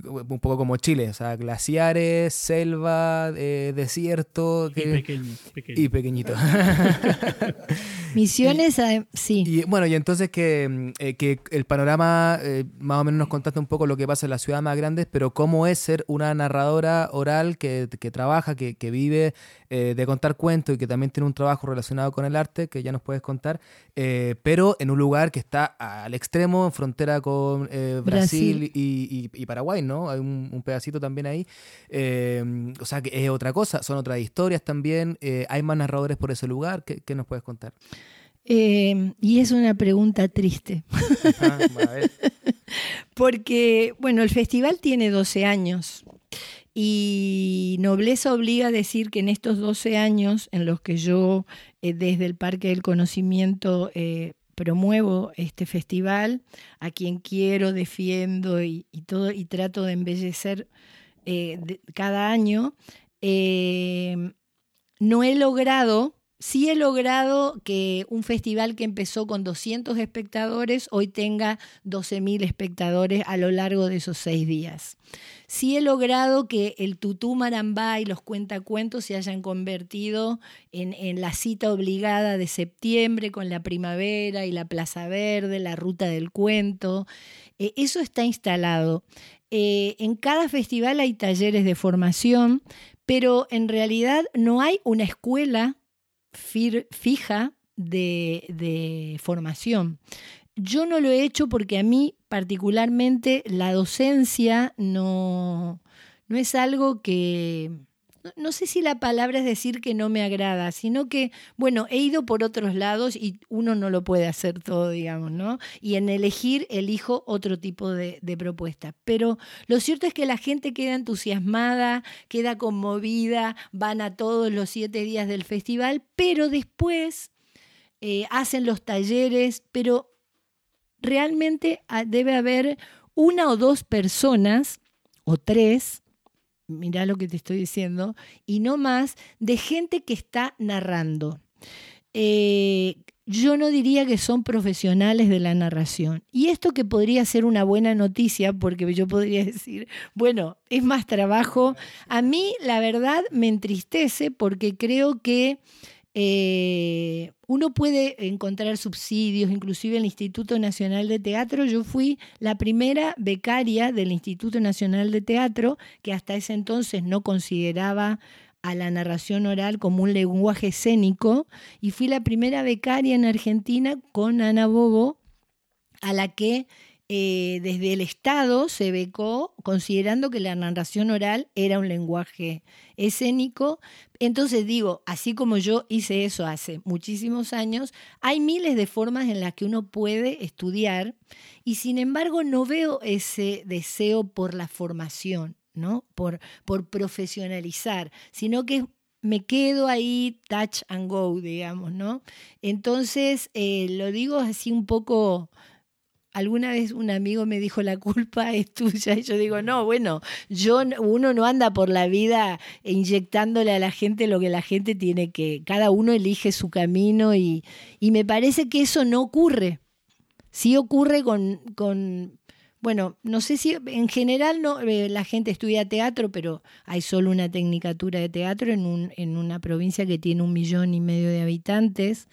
un poco como Chile, o sea, glaciares, selva, eh, desierto. Y pequeño, pequeño. Y pequeñito. Misiones, eh, sí. Y bueno, y entonces que, eh, que el panorama, eh, más o menos nos contaste un poco lo que pasa en las ciudades más grandes, pero cómo es ser una narradora oral que, que trabaja, que, que vive eh, de contar cuentos y que también tiene un trabajo relacionado con el arte, que ya nos puedes contar, eh, pero en un lugar que está al extremo, en frontera con eh, Brasil, Brasil. Y, y- y Paraguay, ¿no? Hay un, un pedacito también ahí. Eh, o sea, que es otra cosa, son otras historias también. eh, hay más narradores por ese lugar. ¿Qué, qué nos puedes contar? Eh, y es una pregunta triste. Ajá, a ver. Porque, bueno, el festival tiene 12 años y Nobleza obliga a decir que en estos 12 años en los que yo eh, desde el Parque del Conocimiento eh, promuevo este festival, a quien quiero, defiendo y, todo, y trato de embellecer eh, cada año, eh, no he logrado, sí he logrado que un festival que empezó con 200 espectadores hoy tenga 12.000 espectadores a lo largo de esos seis días. Sí he logrado que el tutú marambá y los cuentacuentos se hayan convertido en, en la cita obligada de septiembre con la primavera y la Plaza Verde, la ruta del cuento. Eh, eso está instalado. Eh, en cada festival hay talleres de formación, pero en realidad no hay una escuela fija de, de formación. Yo no lo he hecho porque a mí particularmente la docencia no, no es algo que, no, sé si la palabra es decir que no me agrada, sino que, bueno, he ido por otros lados y uno no lo puede hacer todo, digamos, ¿no? Y en elegir elijo otro tipo de, de propuesta. Pero lo cierto es que la gente queda entusiasmada, queda conmovida, van a todos los siete días del festival, pero después eh, hacen los talleres, pero realmente ah, debe haber una o dos personas, o tres, mirá lo que te estoy diciendo, y no más, de gente que está narrando. Eh, yo no diría que son profesionales de la narración. Y esto que podría ser una buena noticia, porque yo podría decir, bueno, es más trabajo. A mí, la verdad, me entristece porque creo que eh, uno puede encontrar subsidios, inclusive el Instituto Nacional de Teatro. Yo fui la primera becaria del Instituto Nacional de Teatro, que hasta ese entonces no consideraba a la narración oral como un lenguaje escénico, y fui la primera becaria en Argentina con Ana Bobo, a la que eh, desde el Estado se becó considerando que la narración oral era un lenguaje escénico. Entonces digo, así como yo hice eso hace muchísimos años, hay miles de formas en las que uno puede estudiar y sin embargo no veo ese deseo por la formación, ¿no? Por, por profesionalizar, sino que me quedo ahí touch and go, digamos, ¿no? Entonces, eh, lo digo así un poco alguna vez un amigo me dijo la culpa es tuya y yo digo no bueno yo uno no anda por la vida inyectándole a la gente lo que la gente tiene que cada uno elige su camino y, y me parece que eso no ocurre sí ocurre con, con bueno, no sé si en general no, eh, la gente estudia teatro, pero hay solo una tecnicatura de teatro en, un, en una provincia que tiene un millón y medio de habitantes.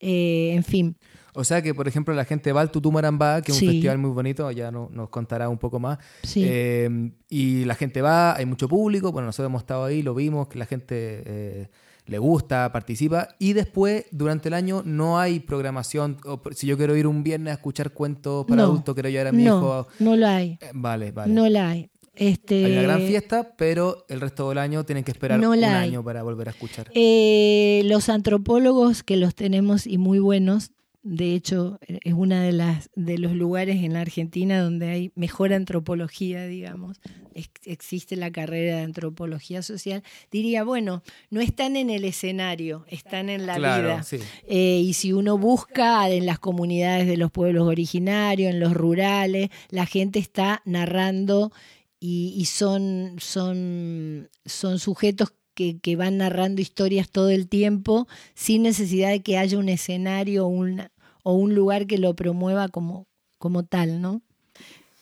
Eh, en fin, O sea que, por ejemplo, la gente va al Tutumarambá, que es un festival muy bonito, ya no- nos contará un poco más. Sí. Eh, y la gente va, hay mucho público, bueno, nosotros hemos estado ahí, lo vimos, que la gente eh, le gusta, participa. Y después, durante el año, no hay programación. O si yo quiero ir un viernes a escuchar cuentos para No. adultos, quiero llevar a mi no, hijo. no lo hay. eh, vale, vale. No la hay. Este, Hay una gran fiesta, pero el resto del año tienen que esperar No un hay. año para volver a escuchar. eh, los antropólogos que los tenemos y muy buenos, de hecho eh, es una de las de los lugares en la Argentina donde hay mejor antropología, digamos. Ex- existe la carrera de antropología social. Diría, bueno, no están en el escenario, están en la claro, vida. sí. Eh, y si uno busca en las comunidades de los pueblos originarios, en los rurales, la gente está narrando y, y son, son, son sujetos que, que van narrando historias todo el tiempo sin necesidad de que haya un escenario o un, o un lugar que lo promueva como, como tal, ¿no?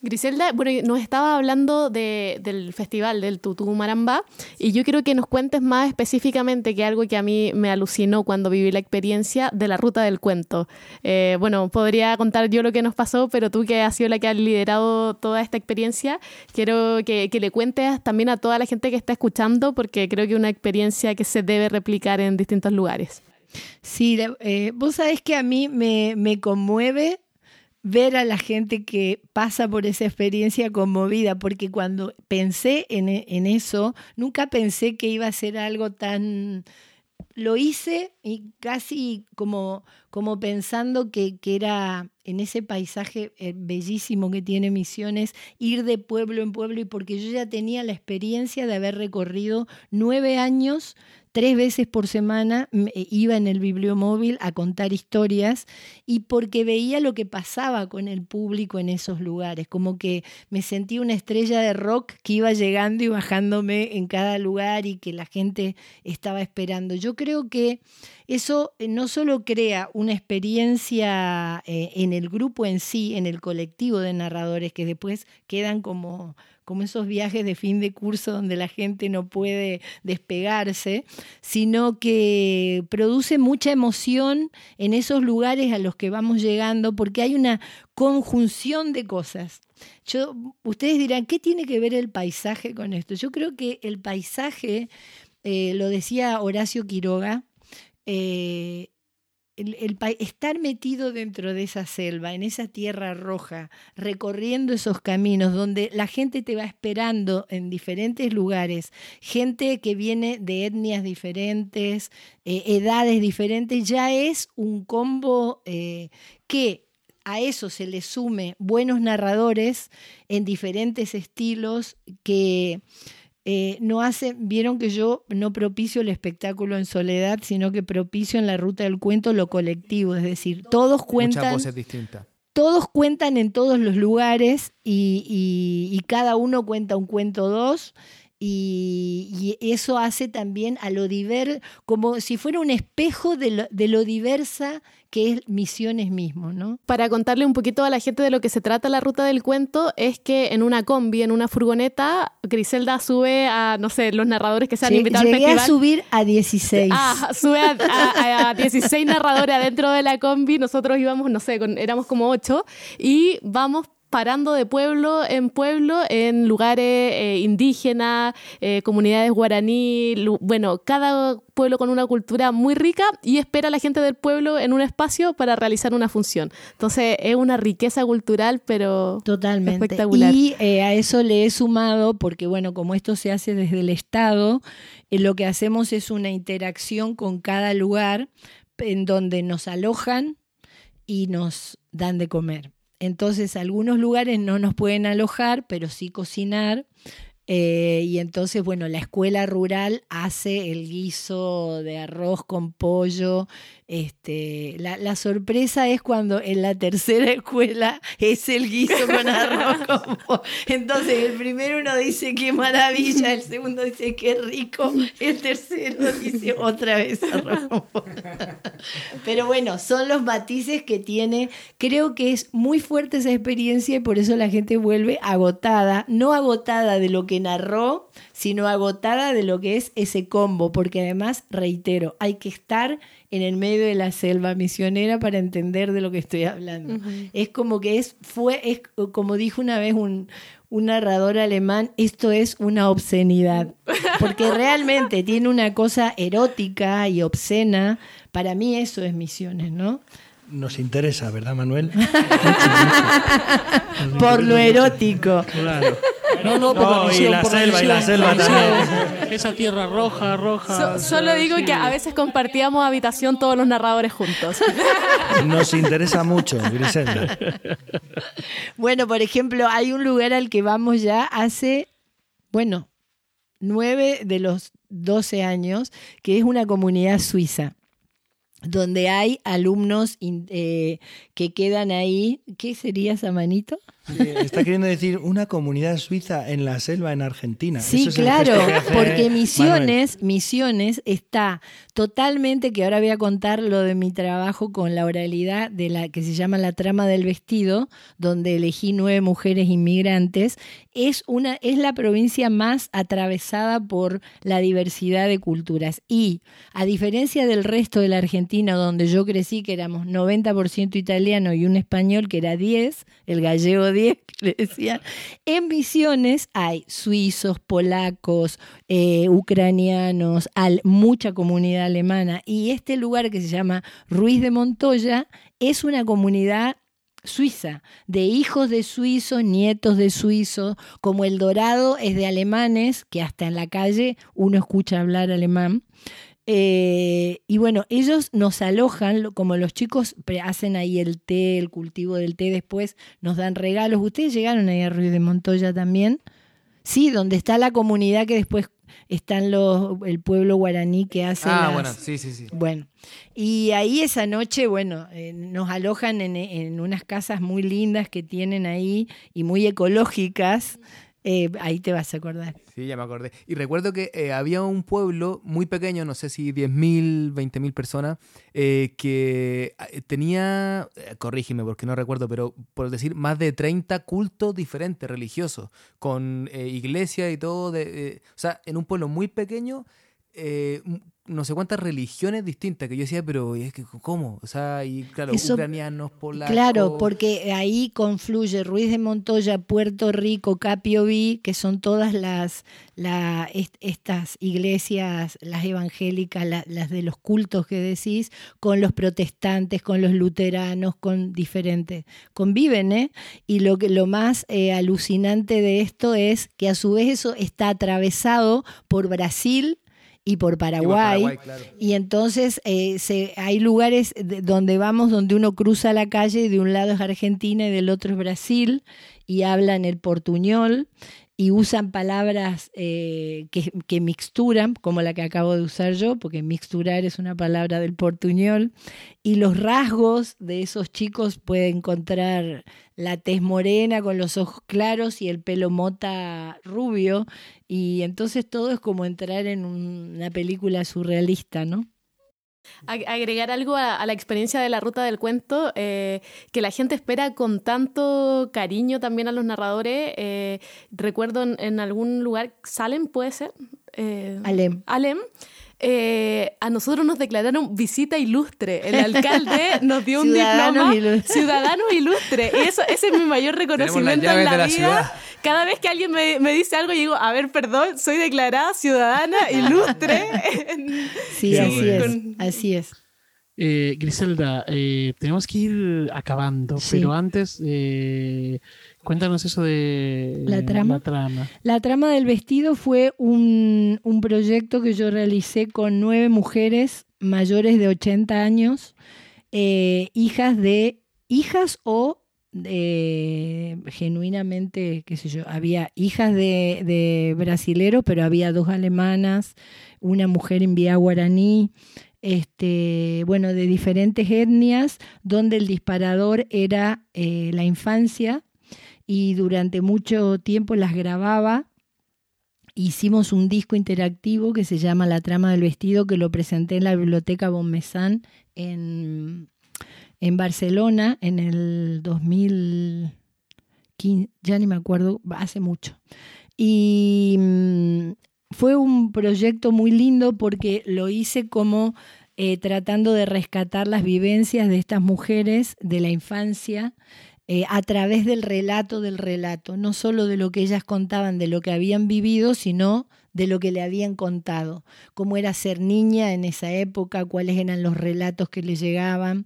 Griselda, bueno, nos estaba hablando de, del festival del Tutú Maramba y yo quiero que nos cuentes más específicamente que algo que a mí me alucinó cuando viví la experiencia de la ruta del cuento. Eh, bueno, podría contar yo lo que nos pasó, pero tú que has sido la que has liderado toda esta experiencia, quiero que, que le cuentes también a toda la gente que está escuchando porque creo que es una experiencia que se debe replicar en distintos lugares. Sí, eh, vos sabés que a mí me, me conmueve ver a la gente que pasa por esa experiencia conmovida, porque cuando pensé en, en, eso, nunca pensé que iba a ser algo tan... Lo hice y casi como, como pensando que, que era en ese paisaje eh, bellísimo que tiene Misiones, ir de pueblo en pueblo, y porque yo ya tenía la experiencia de haber recorrido nueve años tres veces por semana eh, iba en el bibliomóvil a contar historias y porque veía lo que pasaba con el público en esos lugares, como que me sentí una estrella de rock que iba llegando y bajándome en cada lugar y que la gente estaba esperando. Yo creo que eso eh, no solo crea una experiencia eh, en el grupo en sí, en el colectivo de narradores que después quedan como como esos viajes de fin de curso donde la gente no puede despegarse, sino que produce mucha emoción en esos lugares a los que vamos llegando, porque hay una conjunción de cosas. Yo, ustedes dirán, ¿qué tiene que ver el paisaje con esto? Yo creo que el paisaje, eh, lo decía Horacio Quiroga, eh, el, estar metido dentro de esa selva, en esa tierra roja, recorriendo esos caminos donde la gente te va esperando en diferentes lugares, gente que viene de etnias diferentes, eh, edades diferentes, ya es un combo eh, que a eso se le sume buenos narradores en diferentes estilos que eh, no hacen, vieron que yo no propicio el espectáculo en soledad, sino que propicio en la ruta del cuento lo colectivo, es decir, todos cuentan. Muchas distintas. Todos cuentan en todos los lugares y, y cada uno cuenta un cuento dos y, eso hace también a lo diverso, como si fuera un espejo de lo, de lo, diversa que es Misiones mismo, ¿no? Para contarle un poquito a la gente de lo que se trata la ruta del cuento, es que en una combi, en una furgoneta, Griselda sube a, no sé, los narradores que se han invitado al festival. a subir a 16. Ah, sube a, a, 16 narradores adentro de la combi, nosotros íbamos, no sé, éramos como 8, y vamos parando de pueblo en pueblo en lugares eh, indígenas, eh, comunidades guaraní, bueno, cada pueblo con una cultura muy rica y espera a la gente del pueblo en un espacio para realizar una función. Entonces es una riqueza cultural, pero Totalmente. espectacular. Y eh, a eso le he sumado, porque bueno, como esto se hace desde el Estado, lo que hacemos es una interacción con cada lugar en donde nos alojan y nos dan de comer. Entonces, algunos lugares no nos pueden alojar, pero sí cocinar. Eh, y entonces, bueno, la escuela rural hace el guiso de arroz con pollo este, la, la, sorpresa es cuando en la tercera escuela es el guiso con arroz. Entonces, el primero uno dice qué maravilla, el segundo dice qué rico, el tercero dice otra vez arroz. Pero bueno, son los matices que tiene. Creo que es muy fuerte esa experiencia y por eso la gente vuelve agotada, no agotada de lo que narró, sino agotada de lo que es ese combo, porque además, reitero, hay que estar en el medio de la selva misionera para entender de lo que estoy hablando. Es como que es, fue, es como dijo una vez un, un narrador alemán, esto es una obscenidad, porque realmente tiene una cosa erótica y obscena. Para mí eso es misiones, ¿no? Nos interesa, ¿verdad, Manuel? Por lo erótico. Claro. No, no, por No, la y visión, la por selva, y la selva visión. Esa tierra roja, roja. So- solo digo Sí. que a veces compartíamos habitación todos los narradores juntos. Nos interesa mucho, Griselda. Bueno, por ejemplo, hay un lugar al que vamos ya hace, bueno, nueve de los doce años, que es una comunidad suiza donde hay alumnos in- eh, que quedan ahí. ¿Qué sería Está queriendo decir una comunidad suiza en la selva en Argentina. Sí, Eso claro, porque Manuel. Misiones, Misiones está totalmente, que ahora voy a contar lo de mi trabajo con la oralidad de la que se llama La trama del vestido, donde elegí nueve mujeres inmigrantes, es una es la provincia más atravesada por la diversidad de culturas y a diferencia del resto de la Argentina donde yo crecí que éramos 90% italiano y un español que era 10, el gallego 10 que le decían, en Misiones hay suizos, polacos, eh, ucranianos, al- mucha comunidad alemana. Y este lugar que se llama Ruiz de Montoya es una comunidad suiza, de hijos de suizos, nietos de suizos, como el Dorado es de alemanes, que hasta en la calle uno escucha hablar alemán. Eh, y bueno, ellos nos alojan, lo- como los chicos hacen ahí el té, el cultivo del té, después nos dan regalos. ¿Ustedes llegaron ahí a Ruiz de Montoya también? Sí, donde está la comunidad que después están los, el pueblo guaraní que hace Ah, las- bueno, sí, sí, sí. bueno, y ahí esa noche, bueno, eh, nos alojan en, en unas casas muy lindas que tienen ahí y muy ecológicas. Eh, ahí te vas a acordar. Sí, ya me acordé. Y recuerdo que eh, había un pueblo muy pequeño, no sé si 10.000, 20.000 personas, eh, que eh, tenía, corrígeme porque no recuerdo, pero por decir, más de 30 cultos diferentes religiosos, con iglesia y todo. De, o sea, en un pueblo muy pequeño, eh, no sé cuántas religiones distintas, que yo decía, pero es que, ¿cómo? O sea, y claro, Eso- ucranianos, polacos. Claro, porque ahí confluye Ruiz de Montoya, Puerto Rico, Capioví, que son todas las la, est- estas iglesias, las evangélicas, la- las de los cultos que decís, con los protestantes, con los luteranos, con diferentes. Conviven, ¿eh? Y lo, que, lo más eh, alucinante de esto es que a su vez eso está atravesado por Brasil y por Y Paraguay. Claro. Y entonces eh, se, hay lugares de- donde vamos donde uno cruza la calle y de un lado es Argentina y del otro es Brasil y hablan el portuñol y usan palabras eh, que, que mixturan, como la que acabo de usar yo, porque mixturar es una palabra del portuñol, y los rasgos de esos chicos puede encontrar la tez morena con los ojos claros y el pelo mota rubio, y entonces todo es como entrar en un- una película surrealista, ¿no? Ag- Agregar algo a, a la experiencia de la ruta del cuento, eh, que la gente espera con tanto cariño también a los narradores. eh, recuerdo en, en algún lugar, Salem puede ser. Eh, Alem. Alem. Eh, a nosotros nos declararon visita ilustre. El alcalde nos dio un Ciudadanos diploma ilustres. ciudadanos ilustre. Y eso, ese es mi mayor reconocimiento en la, de la vida. ciudad. Cada vez que alguien me, me dice algo, yo digo, a ver, perdón, soy declarada ciudadana ilustre. Sí, así es, así es. Eh, Griselda, eh, tenemos que ir acabando, Sí. pero antes eh, cuéntanos eso de ¿La trama? La trama. La trama del vestido fue un, un proyecto que yo realicé con nueve mujeres mayores de 80 años, eh, hijas de hijas o genuinamente, qué sé yo, había hijas de, de brasileros, pero había dos alemanas, una mujer en vía guaraní, este, bueno, de diferentes etnias, donde el disparador era eh, la infancia y durante mucho tiempo las grababa. Hicimos un disco interactivo que se llama La trama del vestido, que lo presenté en la biblioteca Bonmesán en, en Barcelona en el 2015, ya ni me acuerdo, hace mucho. Y mm, fue un proyecto muy lindo porque lo hice como eh, tratando de rescatar las vivencias de estas mujeres de la infancia eh, a través del relato del relato, no solo de lo que ellas contaban, de lo que habían vivido, sino de lo que le habían contado, cómo era ser niña en esa época, cuáles eran los relatos que le llegaban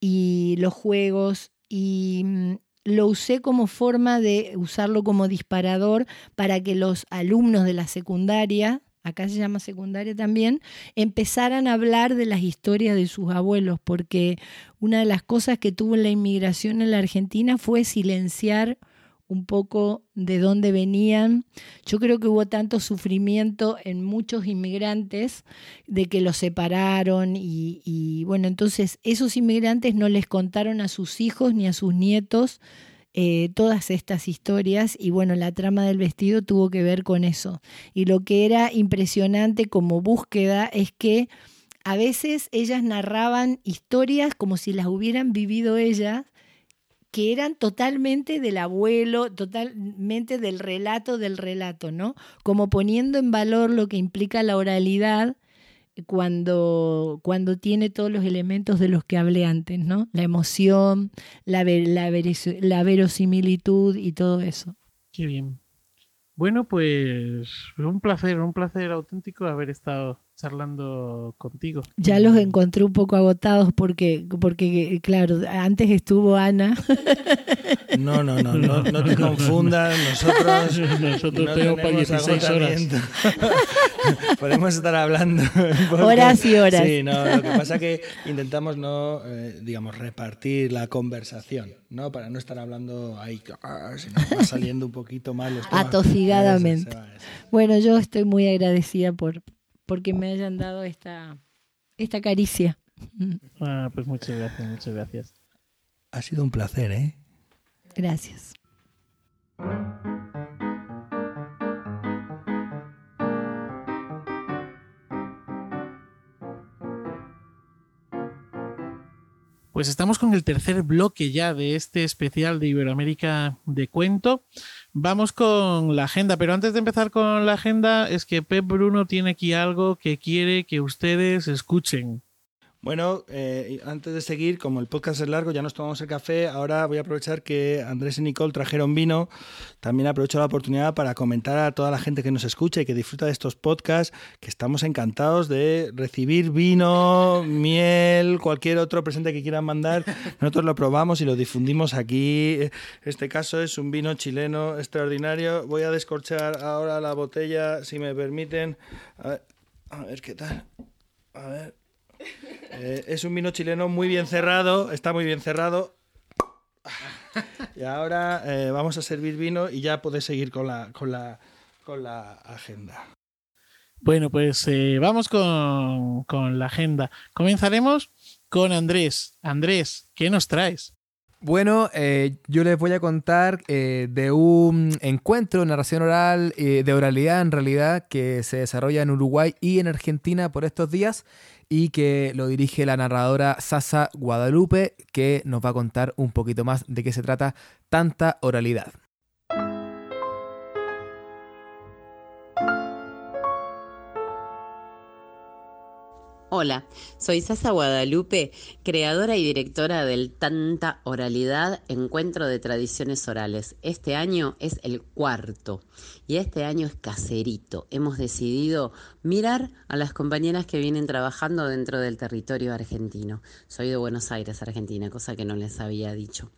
y los juegos. Y mm, lo usé como forma de usarlo como disparador para que los alumnos de la secundaria, acá se llama secundaria también, empezaran a hablar de las historias de sus abuelos, porque una de las cosas que tuvo la inmigración en la Argentina fue silenciar un poco de dónde venían. Yo creo que hubo tanto sufrimiento en muchos inmigrantes de que los separaron y, y, bueno, entonces esos inmigrantes no les contaron a sus hijos ni a sus nietos eh, todas estas historias y bueno, la trama del vestido tuvo que ver con eso. Y lo que era impresionante como búsqueda es que a veces ellas narraban historias como si las hubieran vivido ellas que eran totalmente del abuelo, totalmente del relato del relato, ¿no? Como poniendo en valor lo que implica la oralidad cuando, cuando tiene todos los elementos de los que hablé antes, ¿no? La emoción, la, la, la verosimilitud y todo eso. Qué bien. Bueno, pues un placer, un placer auténtico haber estado charlando contigo. Ya los encontré un poco agotados porque, porque claro, antes estuvo Ana. No, no, no, no, no te confundas, nosotros, nosotros no tenemos para 16 horas. Podemos estar hablando. Horas y horas. Sí, no, lo que pasa es que intentamos no, eh, digamos, repartir la conversación, ¿no? Para no estar hablando ahí, ah, sino va saliendo un poquito más los Atosigadamente. Bueno, yo estoy muy agradecida por, porque me hayan dado esta, esta caricia. Ah, pues muchas gracias, muchas gracias. Ha sido un placer, ¿eh? Gracias. Pues estamos con el tercer bloque ya de este especial de Iberoamérica de cuento. Vamos con la agenda, pero antes de empezar con la agenda es que Pep Bruno tiene aquí algo que quiere que ustedes escuchen. Bueno, eh, antes de seguir, como el podcast es largo, ya nos tomamos el café, ahora voy a aprovechar que Andrés y Nicole trajeron vino. También aprovecho la oportunidad para comentar a toda la gente que nos escucha y que disfruta de estos podcasts que estamos encantados de recibir vino, miel, cualquier otro presente que quieran mandar. Nosotros lo probamos y lo difundimos aquí. Este caso es un vino chileno extraordinario. Voy a descorchar ahora la botella, si me permiten. A ver, a ver qué tal. A ver. Eh, es un vino chileno muy bien cerrado, está muy bien cerrado. Y ahora eh, vamos a servir vino y ya podéis seguir con la, con la, con la agenda. Bueno, pues eh, vamos con, con la agenda. Comenzaremos con Andrés. Andrés, ¿qué nos traes? Bueno, yo les voy a contar de un encuentro, narración oral, de oralidad en realidad, que se desarrolla en Uruguay y en Argentina por estos días y que lo dirige la narradora Sasa Guadalupe, que nos va a contar un poquito más de qué se trata tanta oralidad. Hola, soy Sasa Guadalupe, creadora y directora del Tanta Oralidad, Encuentro de Tradiciones Orales. Este año es el cuarto y este año es caserito. Hemos decidido mirar a las compañeras que vienen trabajando dentro del territorio argentino. Soy de Buenos Aires, Argentina, cosa que no les había dicho.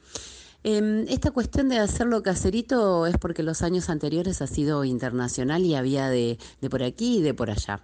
Em, esta cuestión de hacerlo caserito es porque los años anteriores ha sido internacional y había de, de por aquí y de por allá.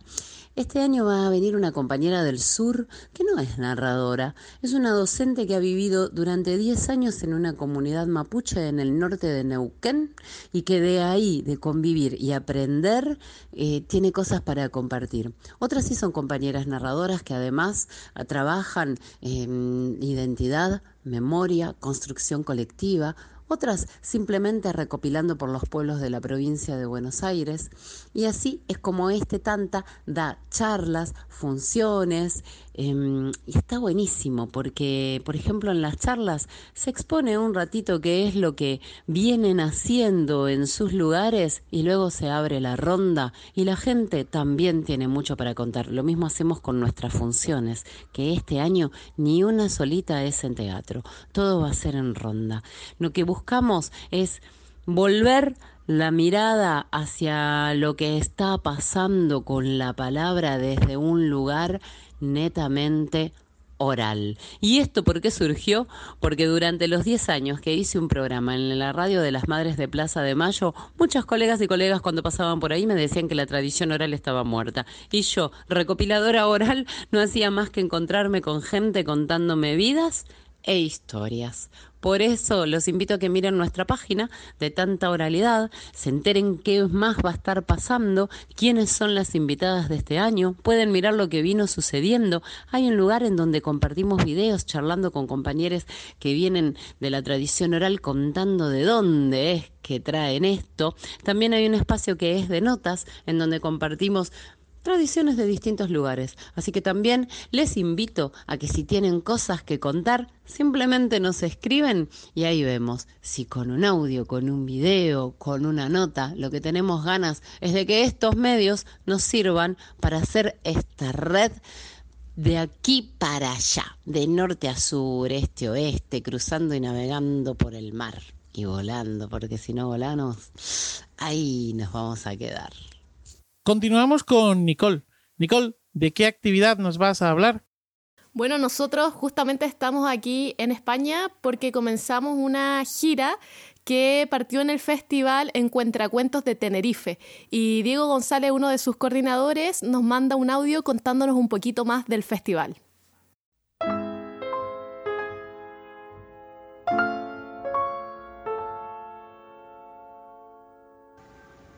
Este año va a venir una compañera del sur que no es narradora, es una docente que ha vivido durante 10 años en una comunidad mapuche en el norte de Neuquén y que de ahí, de convivir y aprender, eh, tiene cosas para compartir. Otras sí son compañeras narradoras que además trabajan en identidad, memoria, construcción colectiva, otras simplemente recopilando por los pueblos de la provincia de Buenos Aires. Y así es como este Tanta da charlas, funciones, em, y está buenísimo porque, por ejemplo, en las charlas se expone un ratito qué es lo que vienen haciendo en sus lugares y luego se abre la ronda y la gente también tiene mucho para contar. Lo mismo hacemos con nuestras funciones, que este año ni una solita es en teatro, todo va a ser en ronda. Lo que buscamos es volver la mirada hacia lo que está pasando con la palabra desde un lugar netamente oral. ¿Y esto por qué surgió? Porque durante los 10 años que hice un programa en la radio de las Madres de Plaza de Mayo, muchos colegas y colegas cuando pasaban por ahí me decían que la tradición oral estaba muerta. Y yo, recopiladora oral, no hacía más que encontrarme con gente contándome vidas e historias Por eso los invito a que miren nuestra página de tanta oralidad, se enteren qué más va a estar pasando, quiénes son las invitadas de este año, pueden mirar lo que vino sucediendo. Hay un lugar en donde compartimos videos charlando con compañeros que vienen de la tradición oral contando de dónde es que traen esto. También hay un espacio que es de notas en donde compartimos tradiciones de distintos lugares. Así que también les invito a que si tienen cosas que contar, simplemente nos escriben y ahí vemos si con un audio, con un video, con una nota, lo que tenemos ganas es de que estos medios nos sirvan para hacer esta red de aquí para allá, de norte a sur, este oeste, cruzando y navegando por el mar y volando, porque si no volamos, ahí nos vamos a quedar. Continuamos con Nicole. Nicole, ¿de qué actividad nos vas a hablar? Bueno, nosotros justamente estamos aquí en España porque comenzamos una gira que partió en el festival Encuentracuentos de Tenerife. Y Diego González, uno de sus coordinadores, nos manda un audio contándonos un poquito más del festival.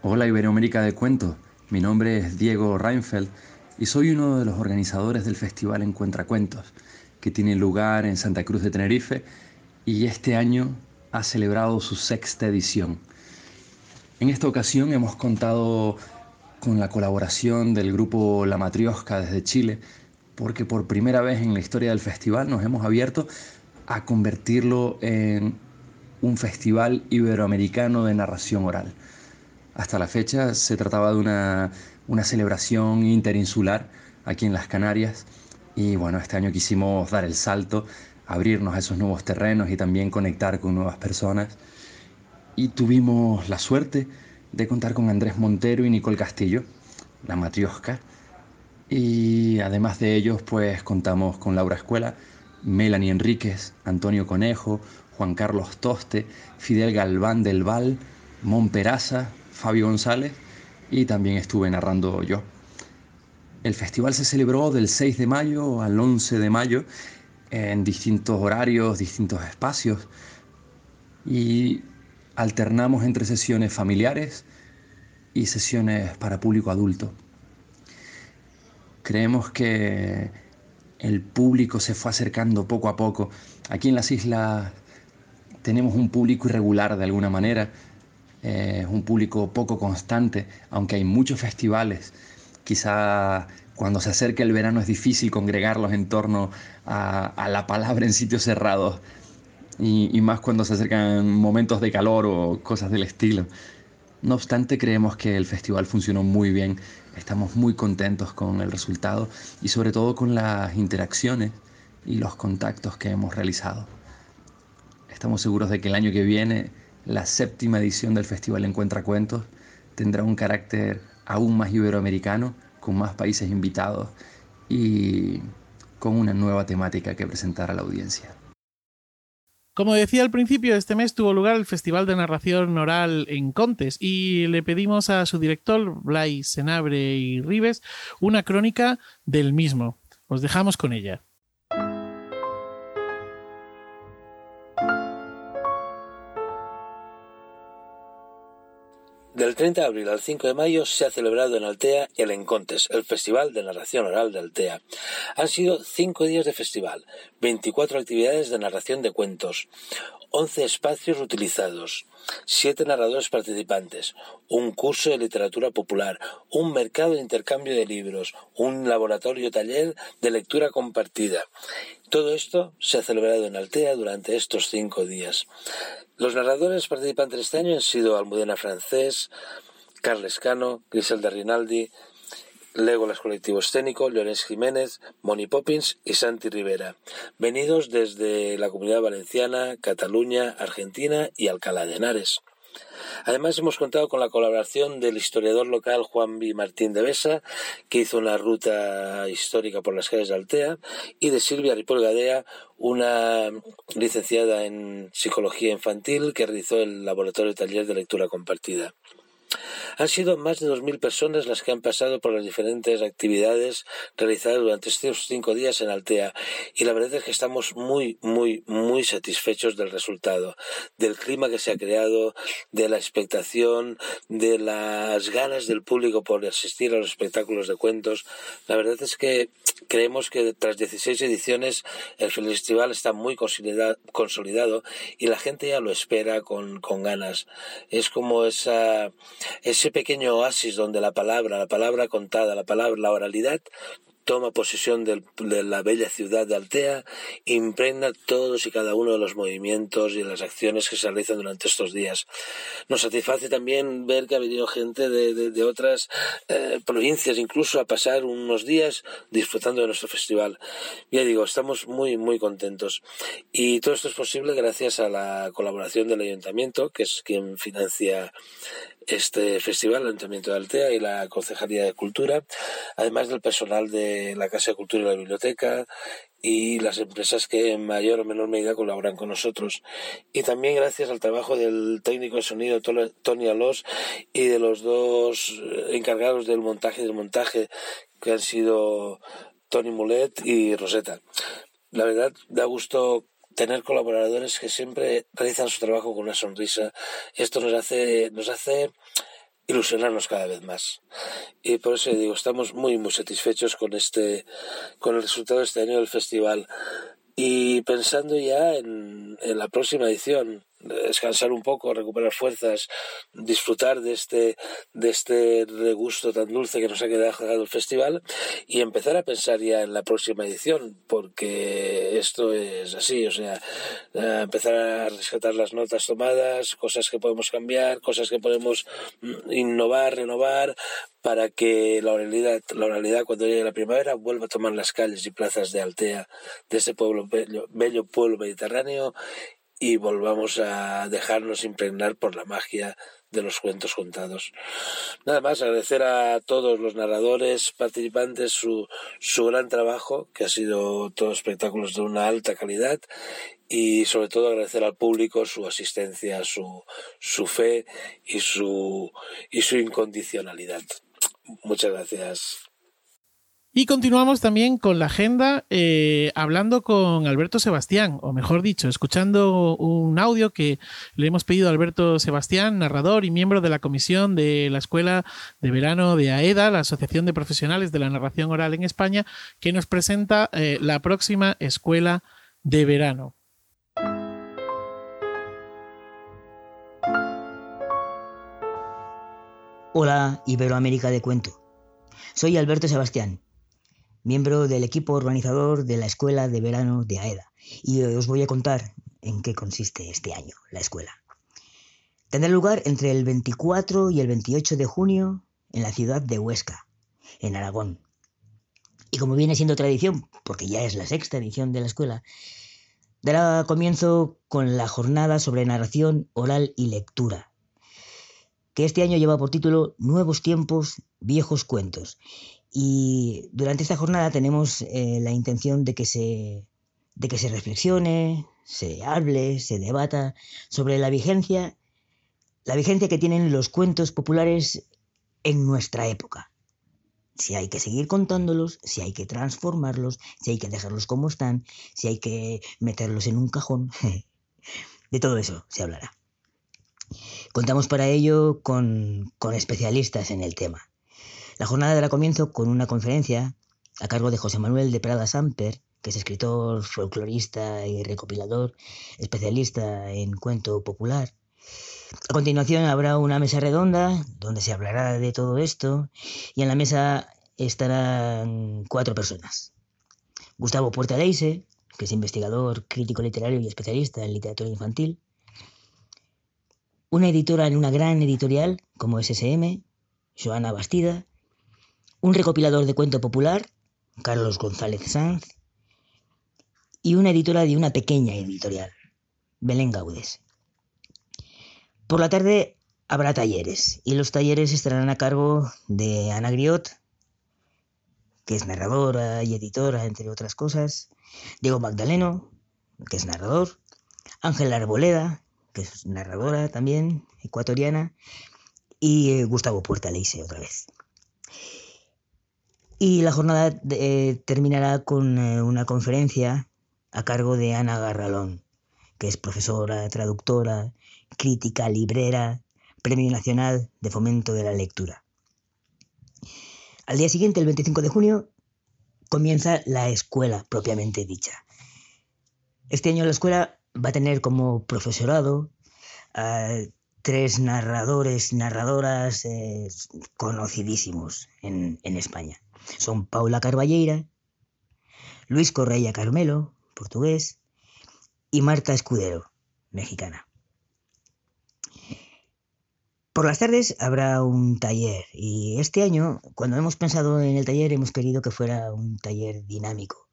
Hola Iberoamérica de Cuentos. Mi nombre es Diego Reinfeld y soy uno de los organizadores del Festival Encuentra Cuentos, que tiene lugar en Santa Cruz de Tenerife y este año ha celebrado su sexta edición. En esta ocasión hemos contado con la colaboración del grupo La Matriosca desde Chile, porque por primera vez en la historia del festival nos hemos abierto a convertirlo en un festival iberoamericano de narración oral. Hasta la fecha se trataba de una, una celebración interinsular aquí en las Canarias y bueno, este año quisimos dar el salto, abrirnos a esos nuevos terrenos y también conectar con nuevas personas. Y tuvimos la suerte de contar con Andrés Montero y Nicole Castillo, la matriosca. Y además de ellos, pues contamos con Laura Escuela, Melanie Enríquez, Antonio Conejo, Juan Carlos Toste, Fidel Galván del Val, Mon Peraza, Fabio González y también estuve narrando yo. El festival se celebró del 6 de mayo al 11 de mayo en distintos horarios, distintos espacios y alternamos entre sesiones familiares y sesiones para público adulto. Creemos que el público se fue acercando poco a poco. Aquí en las islas tenemos un público irregular de alguna manera, es un público poco constante, aunque hay muchos festivales. Quizá cuando se acerca el verano es difícil congregarlos en torno a, la palabra en sitios cerrados y, más cuando se acercan momentos de calor o cosas del estilo. No obstante, creemos que el festival funcionó muy bien, estamos muy contentos con el resultado y sobre todo con las interacciones y los contactos que hemos realizado. Estamos seguros de que el año que viene la séptima edición del Festival Encuentra Cuentos tendrá un carácter aún más iberoamericano, con más países invitados y con una nueva temática que presentar a la audiencia. Como decía al principio, este mes tuvo lugar el Festival de Narración Oral en Contes y le pedimos a su director, Blay Senabre y Rives, una crónica del mismo. Os dejamos con ella. Del 30 de abril al 5 de mayo se ha celebrado en Altea el Encontes, el Festival de Narración Oral de Altea. Han sido cinco días de festival, 24 actividades de narración de cuentos, 11 espacios utilizados, 7 narradores participantes, un curso de literatura popular, un mercado de intercambio de libros, un laboratorio taller de lectura compartida. Todo esto se ha celebrado en Altea durante estos cinco días. Los narradores participantes este año han sido Almudena Francés, Carles Cano, Griselda Rinaldi, Legolas Colectivo Escénico, Leonés Jiménez, Moni Poppins y Santi Rivera, venidos desde la Comunidad Valenciana, Cataluña, Argentina y Alcalá de Henares. Además, hemos contado con la colaboración del historiador local Juan B. Martín de Besa, que hizo una ruta histórica por las calles de Altea, y de Silvia Ripoll Gadea, una licenciada en psicología infantil que realizó el laboratorio taller de lectura compartida. Han sido más de 2.000 personas las que han pasado por las diferentes actividades realizadas durante estos cinco días en Altea y la verdad es que estamos muy, muy, muy satisfechos del resultado, del clima que se ha creado, de la expectación, de las ganas del público por asistir a los espectáculos de cuentos. La verdad es que creemos que tras 16 ediciones el festival está muy consolidado y la gente ya lo espera con, con ganas. Es como esa, ese pequeño oasis donde la palabra, la palabra contada, la palabra, la oralidad toma posesión de la bella ciudad de Altea, impregna todos y cada uno de los movimientos y las acciones que se realizan durante estos días. Nos satisface también ver que ha venido gente de, otras eh, provincias incluso a pasar unos días disfrutando de nuestro festival. Ya digo, estamos muy, muy contentos. Y todo esto es posible gracias a la colaboración del ayuntamiento, que es quien financia este festival, el Ayuntamiento de Altea y la Concejalía de Cultura, además del personal de la Casa de Cultura y la Biblioteca y las empresas que en mayor o menor medida colaboran con nosotros. Y también gracias al trabajo del técnico de sonido Tony Alós y de los dos encargados del montaje y del montaje que han sido Tony Mulet y Rosetta. La verdad, da gusto tener colaboradores que siempre realizan su trabajo con una sonrisa. Esto nos hace, nos hace ilusionarnos cada vez más. Y por eso digo, estamos muy, muy satisfechos con este, con el resultado de este año del festival. Y pensando ya en, en la próxima edición, descansar un poco, recuperar fuerzas, disfrutar de este, de este regusto tan dulce que nos ha quedado el festival y empezar a pensar ya en la próxima edición, porque esto es así, o sea, empezar a rescatar las notas tomadas, cosas que podemos cambiar, cosas que podemos mm, innovar, renovar, para que la oralidad, la oralidad cuando llegue la primavera vuelva a tomar las calles y plazas de Altea, de ese pueblo bello, bello pueblo mediterráneo y volvamos a dejarnos impregnar por la magia de los cuentos contados. Nada más, agradecer a todos los narradores, participantes, su, su gran trabajo, que ha sido todos espectáculos de una alta calidad, y sobre todo agradecer al público su asistencia, su, su fe y su, y su incondicionalidad. Muchas gracias. Y continuamos también con la agenda eh, hablando con Alberto Sebastián, o mejor dicho, escuchando un audio que le hemos pedido a Alberto Sebastián, narrador y miembro de la comisión de la Escuela de Verano de AEDA, la Asociación de Profesionales de la Narración Oral en España, que nos presenta eh, la próxima Escuela de Verano. Hola, Iberoamérica de Cuento. Soy Alberto Sebastián miembro del equipo organizador de la Escuela de Verano de AEDA, y os voy a contar en qué consiste este año la escuela. Tendrá lugar entre el 24 y el 28 de junio en la ciudad de Huesca, en Aragón. Y como viene siendo tradición, porque ya es la sexta edición de la escuela, dará comienzo con la jornada sobre narración oral y lectura, que este año lleva por título Nuevos tiempos, viejos cuentos, y durante esta jornada tenemos eh, la intención de que, se, de que se reflexione, se hable, se debata sobre la vigencia, la vigencia que tienen los cuentos populares en nuestra época. Si hay que seguir contándolos, si hay que transformarlos, si hay que dejarlos como están, si hay que meterlos en un cajón. De todo eso se hablará. Contamos para ello con, con especialistas en el tema. La jornada dará comienzo con una conferencia a cargo de José Manuel de Prada Samper, que es escritor, folclorista y recopilador, especialista en cuento popular. A continuación habrá una mesa redonda donde se hablará de todo esto y en la mesa estarán cuatro personas. Gustavo Puerta Leise, que es investigador, crítico literario y especialista en literatura infantil. Una editora en una gran editorial como SSM, Joana Bastida, un recopilador de cuento popular, Carlos González Sanz, y una editora de una pequeña editorial, Belén Gaudes. Por la tarde habrá talleres, y los talleres estarán a cargo de Ana Griot, que es narradora y editora, entre otras cosas, Diego Magdaleno, que es narrador, Ángela Arboleda, que es narradora también, ecuatoriana, y eh, Gustavo Puerta Leise otra vez. Y la jornada eh, terminará con eh, una conferencia a cargo de Ana Garralón, que es profesora, traductora, crítica, librera, Premio Nacional de Fomento de la Lectura. Al día siguiente, el 25 de junio, comienza la escuela propiamente dicha. Este año la escuela va a tener como profesorado a tres narradores, narradoras eh, conocidísimos en, en España. Son Paula Carballeira, Luis Correia Carmelo, portugués, y Marta Escudero, mexicana. Por las tardes habrá un taller y este año, cuando hemos pensado en el taller, hemos querido que fuera un taller dinámico.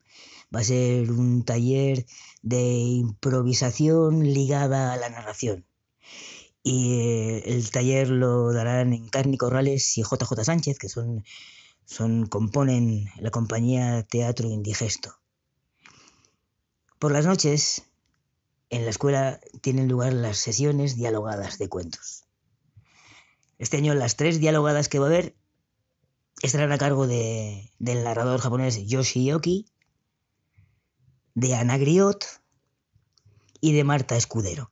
Va a ser un taller de improvisación ligada a la narración. Y eh, el taller lo darán en Carni Corrales y JJ Sánchez, que son, son, componen la compañía Teatro Indigesto. Por las noches, en la escuela tienen lugar las sesiones dialogadas de cuentos. Este año las tres dialogadas que va a haber estarán a cargo de, del narrador japonés Yoshioki, de Ana Griot y de Marta Escudero.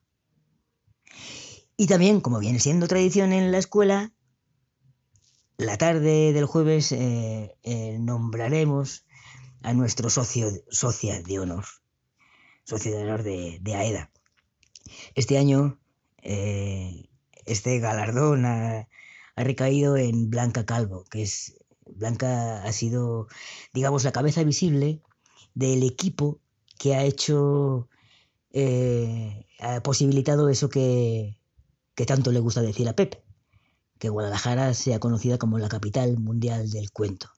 Y también, como viene siendo tradición en la escuela, la tarde del jueves eh, eh, nombraremos a nuestro socio, socia de honor, socio de honor de, AEDA. Este año eh, este galardón ha, recaído en Blanca Calvo, que es Blanca ha sido, digamos, la cabeza visible del equipo que ha hecho, ha posibilitado eso que, que tanto le gusta decir a Pep, que Guadalajara sea conocida como la capital mundial del cuento.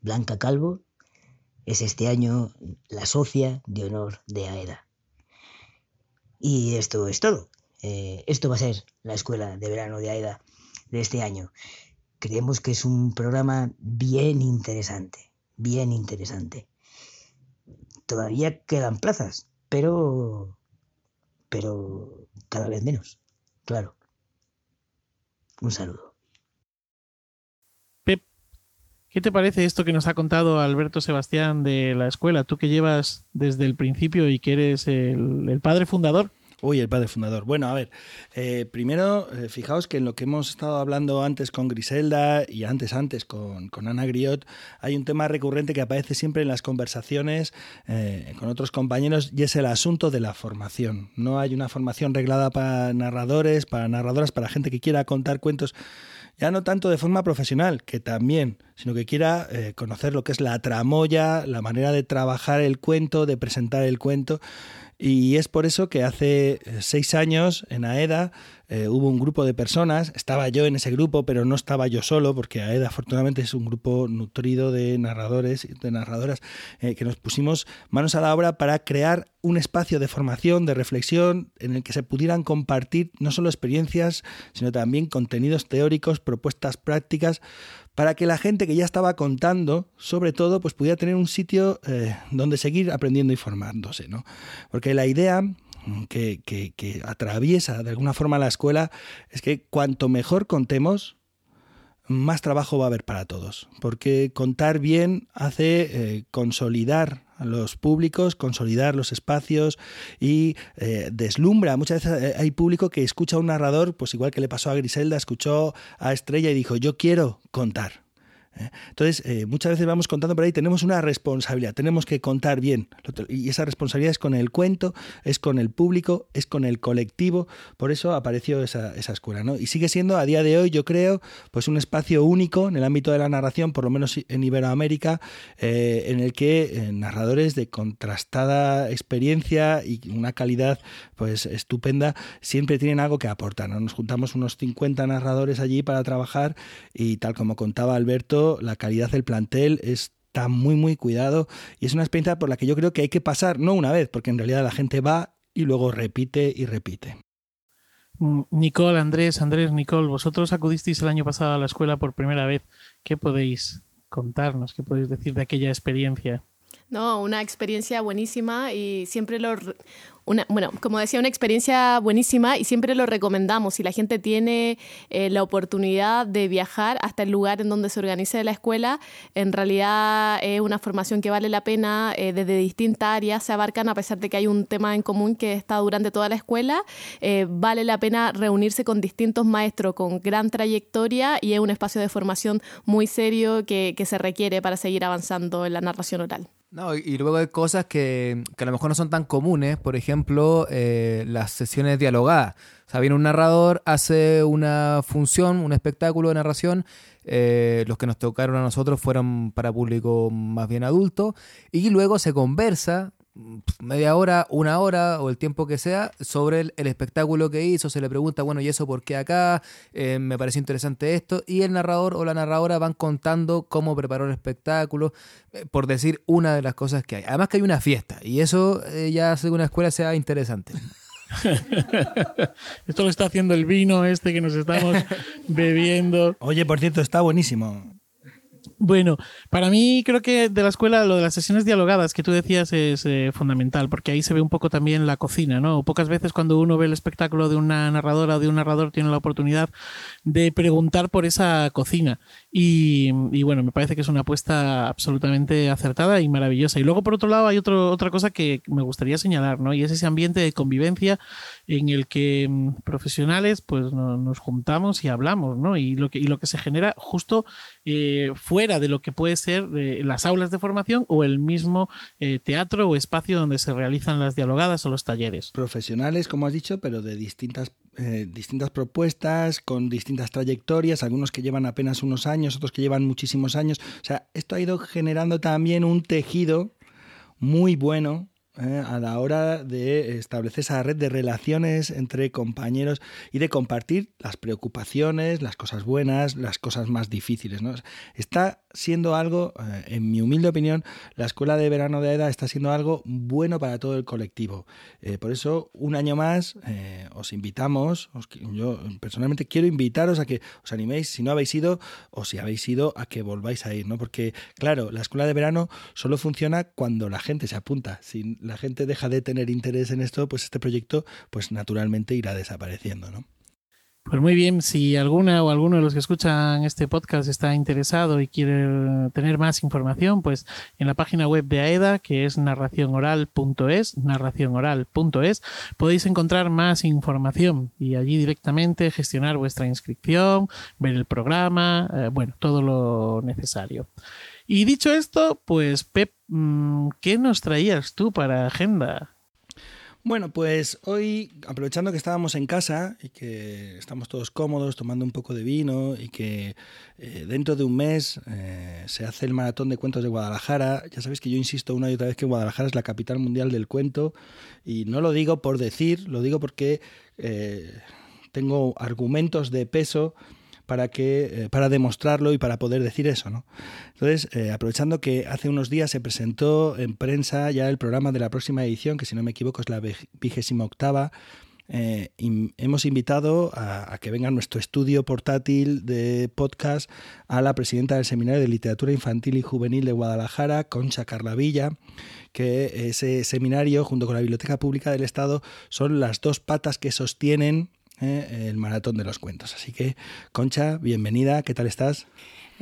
Blanca Calvo es este año la socia de honor de AEDA. Y esto es todo. Eh, esto va a ser la escuela de verano de AEDA de este año. Creemos que es un programa bien interesante, bien interesante. Todavía quedan plazas, pero pero cada vez menos, claro. Un saludo. Pep, ¿qué te parece esto que nos ha contado Alberto Sebastián de la escuela? Tú que llevas desde el principio y que eres el, el padre fundador. Uy, el padre fundador. Bueno, a ver, eh, primero, eh, fijaos que en lo que hemos estado hablando antes con Griselda y antes, antes con, Ana Griot, hay un tema recurrente que aparece siempre en las conversaciones eh, con otros compañeros y es el asunto de la formación. No hay una formación reglada para narradores, para narradoras, para gente que quiera contar cuentos ya no tanto de forma profesional, que también, sino que quiera eh, conocer lo que es la tramoya, la manera de trabajar el cuento, de presentar el cuento. Y es por eso que hace eh, seis años en AEDA eh, hubo un grupo de personas, estaba yo en ese grupo, pero no estaba yo solo, porque AEDA afortunadamente es un grupo nutrido de narradores y de narradoras, eh, que nos pusimos manos a la obra para crear un espacio de formación, de reflexión, en el que se pudieran compartir no solo experiencias, sino también contenidos teóricos, propuestas prácticas, para que la gente que ya estaba contando, sobre todo, pues pudiera tener un sitio eh, donde seguir aprendiendo y formándose, ¿no? Porque la idea que, que, atraviesa de alguna forma la escuela es que cuanto mejor contemos, más trabajo va a haber para todos, porque contar bien hace eh, consolidar los públicos, consolidar los espacios y eh, deslumbra. Muchas veces eh, hay público que escucha a un narrador, pues igual que le pasó a Griselda, escuchó a Estrella y dijo, yo quiero contar. ¿Eh? Entonces, eh, muchas veces vamos contando por ahí, tenemos una responsabilidad, tenemos que contar bien. Y esa responsabilidad es con el cuento, es con el público, es con el colectivo. Por eso apareció esa, escuela. ¿no? Y sigue siendo a día de hoy, yo creo, pues un espacio único en el ámbito de la narración, por lo menos en Iberoamérica, eh, en el que narradores de contrastada experiencia y una calidad pues estupenda siempre tienen algo que aportar. Nos juntamos unos 50 narradores allí para trabajar y tal como contaba Alberto, la calidad del plantel está muy, muy cuidado y es una experiencia por la que yo creo que hay que pasar, no una vez, porque en realidad la gente va y luego repite y repite. Mm, Nicole, Andrés, Andrés, Nicole, vosotros acudisteis el año pasado a la escuela por primera vez. ¿Qué podéis contarnos? ¿Qué podéis decir de aquella experiencia? No, una experiencia buenísima y siempre lo una, bueno, como decía, una experiencia buenísima y siempre lo recomendamos. Si la gente tiene eh, la oportunidad de viajar hasta el lugar en donde se organice la escuela, en realidad es una formación que vale la pena eh, desde distintas áreas, se abarcan a pesar de que hay un tema en común que está durante toda la escuela, eh, vale la pena reunirse con distintos maestros con gran trayectoria y es un espacio de formación muy serio que se requiere para seguir avanzando en la narración oral. No, y luego hay cosas que, a lo mejor no son tan comunes, por ejemplo, eh, las sesiones dialogadas. O sea, viene un narrador, hace una función, un espectáculo de narración, eh, los que nos tocaron a nosotros fueron para público más bien adulto, y luego se conversa media hora, una hora o el tiempo que sea sobre el, espectáculo que hizo, se le pregunta, bueno, ¿y eso por qué acá? Eh, me pareció interesante esto, y el narrador o la narradora van contando cómo preparó el espectáculo, eh, por decir una de las cosas que hay. Además que hay una fiesta, y eso eh, ya hace que una escuela sea interesante. Esto lo está haciendo el vino este que nos estamos bebiendo. Oye, por cierto, está buenísimo. Bueno, para mí creo que de la escuela lo de las sesiones dialogadas que tú decías es eh, fundamental, porque ahí se ve un poco también la cocina, ¿no? Pocas veces cuando uno ve el espectáculo de una narradora o de un narrador tiene la oportunidad de preguntar por esa cocina. Y, bueno, me parece que es una apuesta absolutamente acertada y maravillosa. Y luego, por otro lado, hay otro, otra cosa que me gustaría señalar, ¿no? Y es ese ambiente de convivencia en el que mm, profesionales pues nos juntamos y hablamos, ¿no? Y lo que, y lo que se genera justo eh, fuera de lo que puede ser eh, las aulas de formación o el mismo eh, teatro o espacio donde se realizan las dialogadas o los talleres. Profesionales, como has dicho, pero de distintas eh, distintas propuestas, con distintas trayectorias, algunos que llevan apenas unos años, otros que llevan muchísimos años. O sea, esto ha ido generando también un tejido muy bueno ¿eh? a la hora de establecer esa red de relaciones entre compañeros y de compartir las preocupaciones, las cosas buenas, las cosas más difíciles. ¿no? Está siendo algo, eh, en mi humilde opinión, la escuela de verano de AEDA está siendo algo bueno para todo el colectivo. Eh, por eso, un año más, os invitamos, yo personalmente quiero invitaros a que os animéis, si no habéis ido o si habéis ido, a que volváis a ir, ¿no? Porque, claro, la escuela de verano solo funciona cuando la gente se apunta. La gente deja de tener interés en esto, pues este proyecto, pues naturalmente irá desapareciendo, ¿no? Pues muy bien, si alguna o alguno de los que escuchan este podcast está interesado y quiere tener más información, pues en la página web de AEDA, que es narracionoral.es, narracionoral.es, podéis encontrar más información y allí directamente gestionar vuestra inscripción, ver el programa, eh, bueno, todo lo necesario. Y dicho esto, pues Pep, mm, ¿qué nos traías tú para agenda? Bueno, pues hoy, aprovechando que estábamos en casa y que estamos todos cómodos tomando un poco de vino y que eh, dentro de un mes eh, se hace el maratón de cuentos de Guadalajara, ya sabéis que yo insisto una y otra vez que Guadalajara es la capital mundial del cuento y no lo digo por decir, lo digo porque eh, tengo argumentos de peso para, que, eh, para demostrarlo y para poder decir eso. ¿no? Entonces, eh, aprovechando que hace unos días se presentó en prensa ya el programa de la próxima edición, que si no me equivoco es la vigésima octava, eh, hemos invitado a, que venga nuestro estudio portátil de podcast a la presidenta del Seminario de Literatura Infantil y Juvenil de Guadalajara, Concha Carlavilla, que ese seminario, junto con la Biblioteca Pública del Estado, son las dos patas que sostienen ¿eh? el maratón de los cuentos. Así que, Concha, bienvenida, ¿qué tal estás?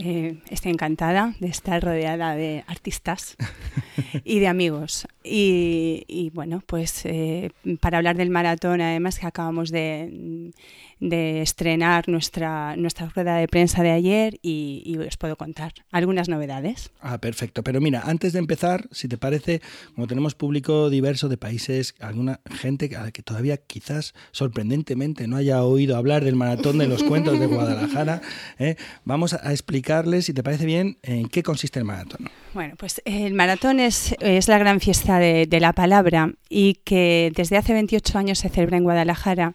Eh, estoy encantada de estar rodeada de artistas y de amigos. Y, bueno, pues eh, para hablar del maratón, además que acabamos de de estrenar nuestra, nuestra rueda de prensa de ayer y, os puedo contar algunas novedades. Ah, perfecto. Pero mira, antes de empezar, si te parece, como tenemos público diverso de países, alguna gente que todavía quizás sorprendentemente no haya oído hablar del maratón de los cuentos de Guadalajara, ¿eh? vamos a explicarles, si te parece bien, en qué consiste el maratón. Bueno, pues el maratón es, es la gran fiesta de, de la palabra y que desde hace 28 años se celebra en Guadalajara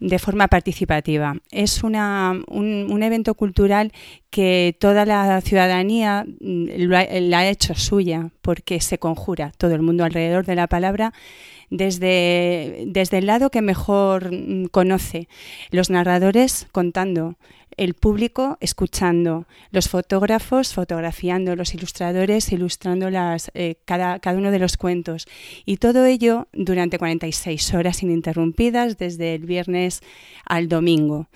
de forma participativa. Es una, un, evento cultural que toda la ciudadanía mm, la ha hecho suya porque se conjura todo el mundo alrededor de la palabra desde, desde el lado que mejor mm, conoce. Los narradores contando el público escuchando, los fotógrafos fotografiando, los ilustradores ilustrando eh, cada, cada, uno de los cuentos. Y todo ello durante 46 horas ininterrumpidas desde el viernes al domingo.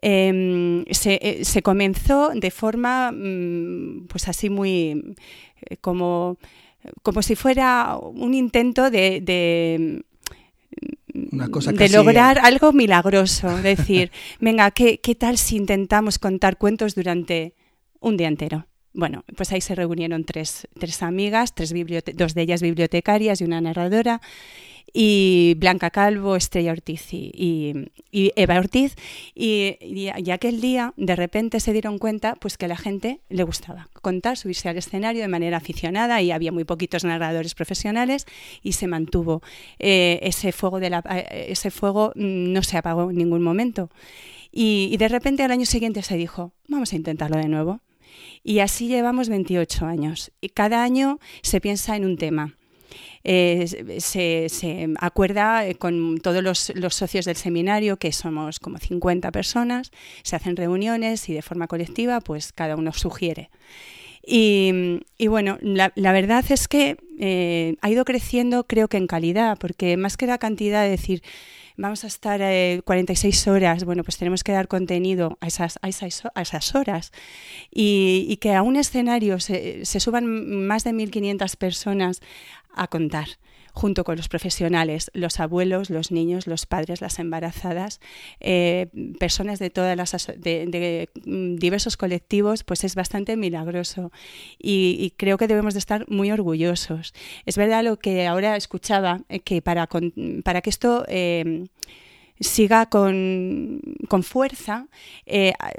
Em, eh, se, comenzó de forma, mm, pues así muy, eh, como, como si fuera un intento de de lograr algo milagroso. Decir, venga, ¿qué, tal si intentamos contar cuentos durante un día entero? Bueno, pues ahí se reunieron tres, tres amigas, tres dos de ellas bibliotecarias y una narradora, y Blanca Calvo, Estrella Ortiz y, Eva Ortiz. Y, y, aquel día, de repente, se dieron cuenta pues, que a la gente le gustaba contar, subirse al escenario de manera aficionada y había muy poquitos narradores profesionales y se mantuvo. Eh, ese, fuego de eh, ese fuego mm, no se apagó en ningún momento. Y, y de repente al año siguiente se dijo, vamos a intentarlo de nuevo. Y así llevamos 28 años. Y cada año se piensa en un tema. Eh, se, acuerda eh, con todos los, socios del seminario, que somos como 50 personas, se hacen reuniones y de forma colectiva, pues cada uno sugiere. Y, bueno, la, verdad es que eh, ha ido creciendo, creo que en calidad, porque más que la cantidad de decir, vamos a estar 46 horas, bueno, pues tenemos que dar contenido a esas, a esas, horas. Y, que a un escenario se, se suban más de 1.500 personas a contar junto con los profesionales, los abuelos, los niños, los padres, las embarazadas, eh, personas de todas las mm, diversos colectivos, pues es bastante milagroso y, creo que debemos de estar muy orgullosos. Es verdad lo que ahora escuchaba eh, que para para que esto eh, siga con, fuerza,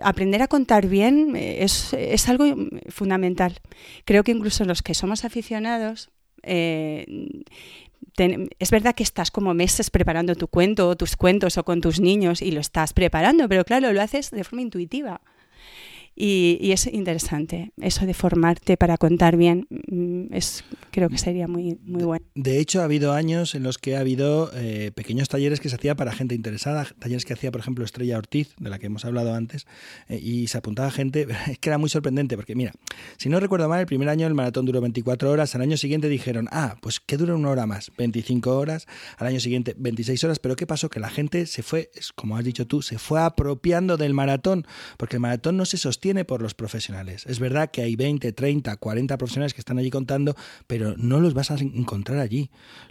aprender a contar bien es, es, algo fundamental. Creo que incluso los que somos aficionados eh, es verdad que estás como meses preparando tu cuento o tus cuentos o con tus niños y lo estás preparando, pero claro, lo haces de forma intuitiva. Y, es interesante eso de formarte para contar bien. Mm, es, creo que sería muy, muy bueno. De hecho, ha habido años en los que ha habido eh, pequeños talleres que se hacía para gente interesada, talleres que hacía, por ejemplo, Estrella Ortiz, de la que hemos hablado antes, eh, y se apuntaba gente. Es que era muy sorprendente, porque mira, si no recuerdo mal, el primer año el maratón duró 24 horas, al año siguiente dijeron, ah, pues que dura una hora más, 25 horas, al año siguiente 26 horas, pero ¿qué pasó? Que la gente se fue, como has dicho tú, se fue apropiando del maratón, porque el maratón no se sostiene por los profesionales. Es verdad que hay 20, 30, 40 profesionales que están allí contando, pero no los vas a encontrar allí.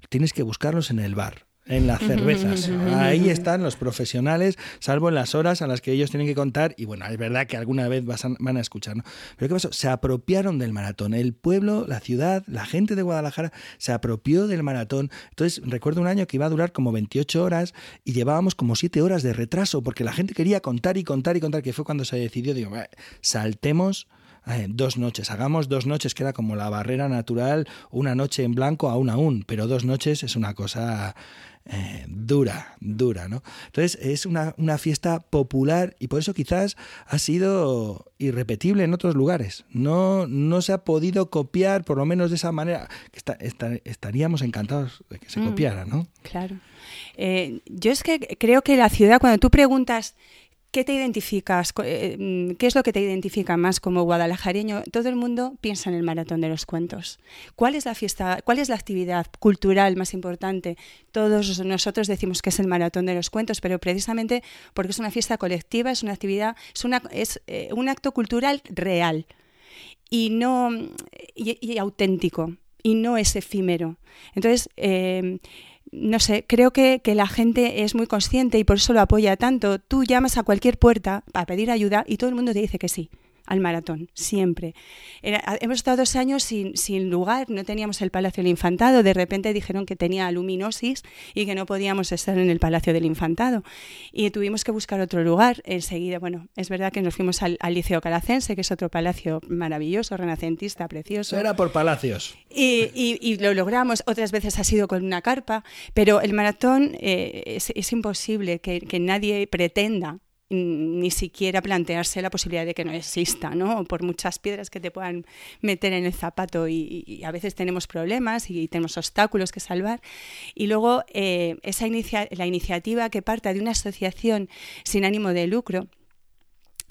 Tienes que buscarlos en el bar en las cervezas. Ahí están los profesionales, salvo en las horas a las que ellos tienen que contar. Y bueno, es verdad que alguna vez van a escuchar. ¿no? Pero ¿qué pasó? Se apropiaron del maratón. El pueblo, la ciudad, la gente de Guadalajara se apropió del maratón. Entonces, recuerdo un año que iba a durar como 28 horas y llevábamos como 7 horas de retraso porque la gente quería contar y contar y contar, que fue cuando se decidió, digo, saltemos eh, dos noches, hagamos dos noches, que era como la barrera natural, una noche en blanco aún aún, pero dos noches es una cosa eh, dura, dura, ¿no? Entonces es una, fiesta popular y por eso quizás ha sido irrepetible en otros lugares. No, no se ha podido copiar, por lo menos de esa manera, estaríamos encantados de que se mm, copiara, ¿no? Claro. Eh, yo es que creo que la ciudad, cuando tú preguntas ¿Qué te identificas? Eh, mm, ¿Qué es lo que te identifica más como guadalajareño? Todo el mundo piensa en el maratón de los cuentos. ¿Cuál es la fiesta, cuál es la actividad cultural más importante? Todos nosotros decimos que es el maratón de los cuentos, pero precisamente porque es una fiesta colectiva, es una actividad, es, una, es eh, un acto cultural real y no y, auténtico y no es efímero. Entonces, eh, no sé, creo que, que, la gente es muy consciente y por eso lo apoya tanto. Tú llamas a cualquier puerta para pedir ayuda y todo el mundo te dice que sí al maratón, siempre. hemos estado dos años sin, sin, lugar, no teníamos el Palacio del Infantado, de repente dijeron que tenía luminosis y que no podíamos estar en el Palacio del Infantado. Y tuvimos que buscar otro lugar. Enseguida, bueno, es verdad que nos fuimos al, Liceo Calacense, que es otro palacio maravilloso, renacentista, precioso. Era por palacios. Y, y, lo logramos, otras veces ha sido con una carpa, pero el maratón eh, es, es, imposible que, que nadie pretenda ni siquiera plantearse la posibilidad de que no exista, ¿no? Por muchas piedras que te puedan meter en el zapato y, a veces tenemos problemas y tenemos obstáculos que salvar. Y luego eh, esa la iniciativa que parta de una asociación sin ánimo de lucro,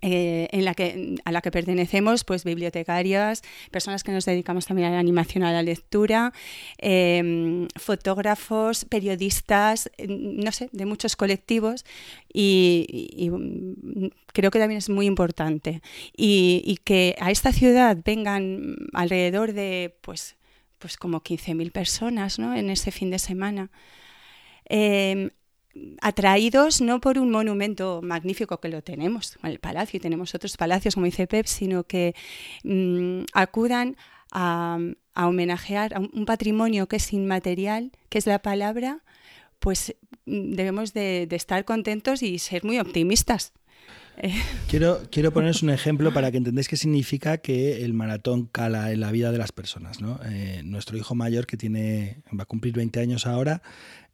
eh, en la que, a la que pertenecemos, pues bibliotecarias, personas que nos dedicamos también a la animación, a la lectura, em, fotógrafos, periodistas, no sé, de muchos colectivos y, mm, creo que también es muy importante. Y, que a esta ciudad vengan alrededor de, pues, pues como 15.000 personas ¿no? en ese fin de semana. Em, atraídos no por un monumento magnífico que lo tenemos, el palacio, y tenemos otros palacios, como dice Pep, sino que mm, acudan a, homenajear a un patrimonio que es inmaterial, que es la palabra, pues mm, debemos de, estar contentos y ser muy optimistas. Quiero, quiero poneros un ejemplo para que entendáis qué significa que el maratón cala en la vida de las personas. Eh, nuestro hijo mayor, que tiene va a cumplir 20 años ahora,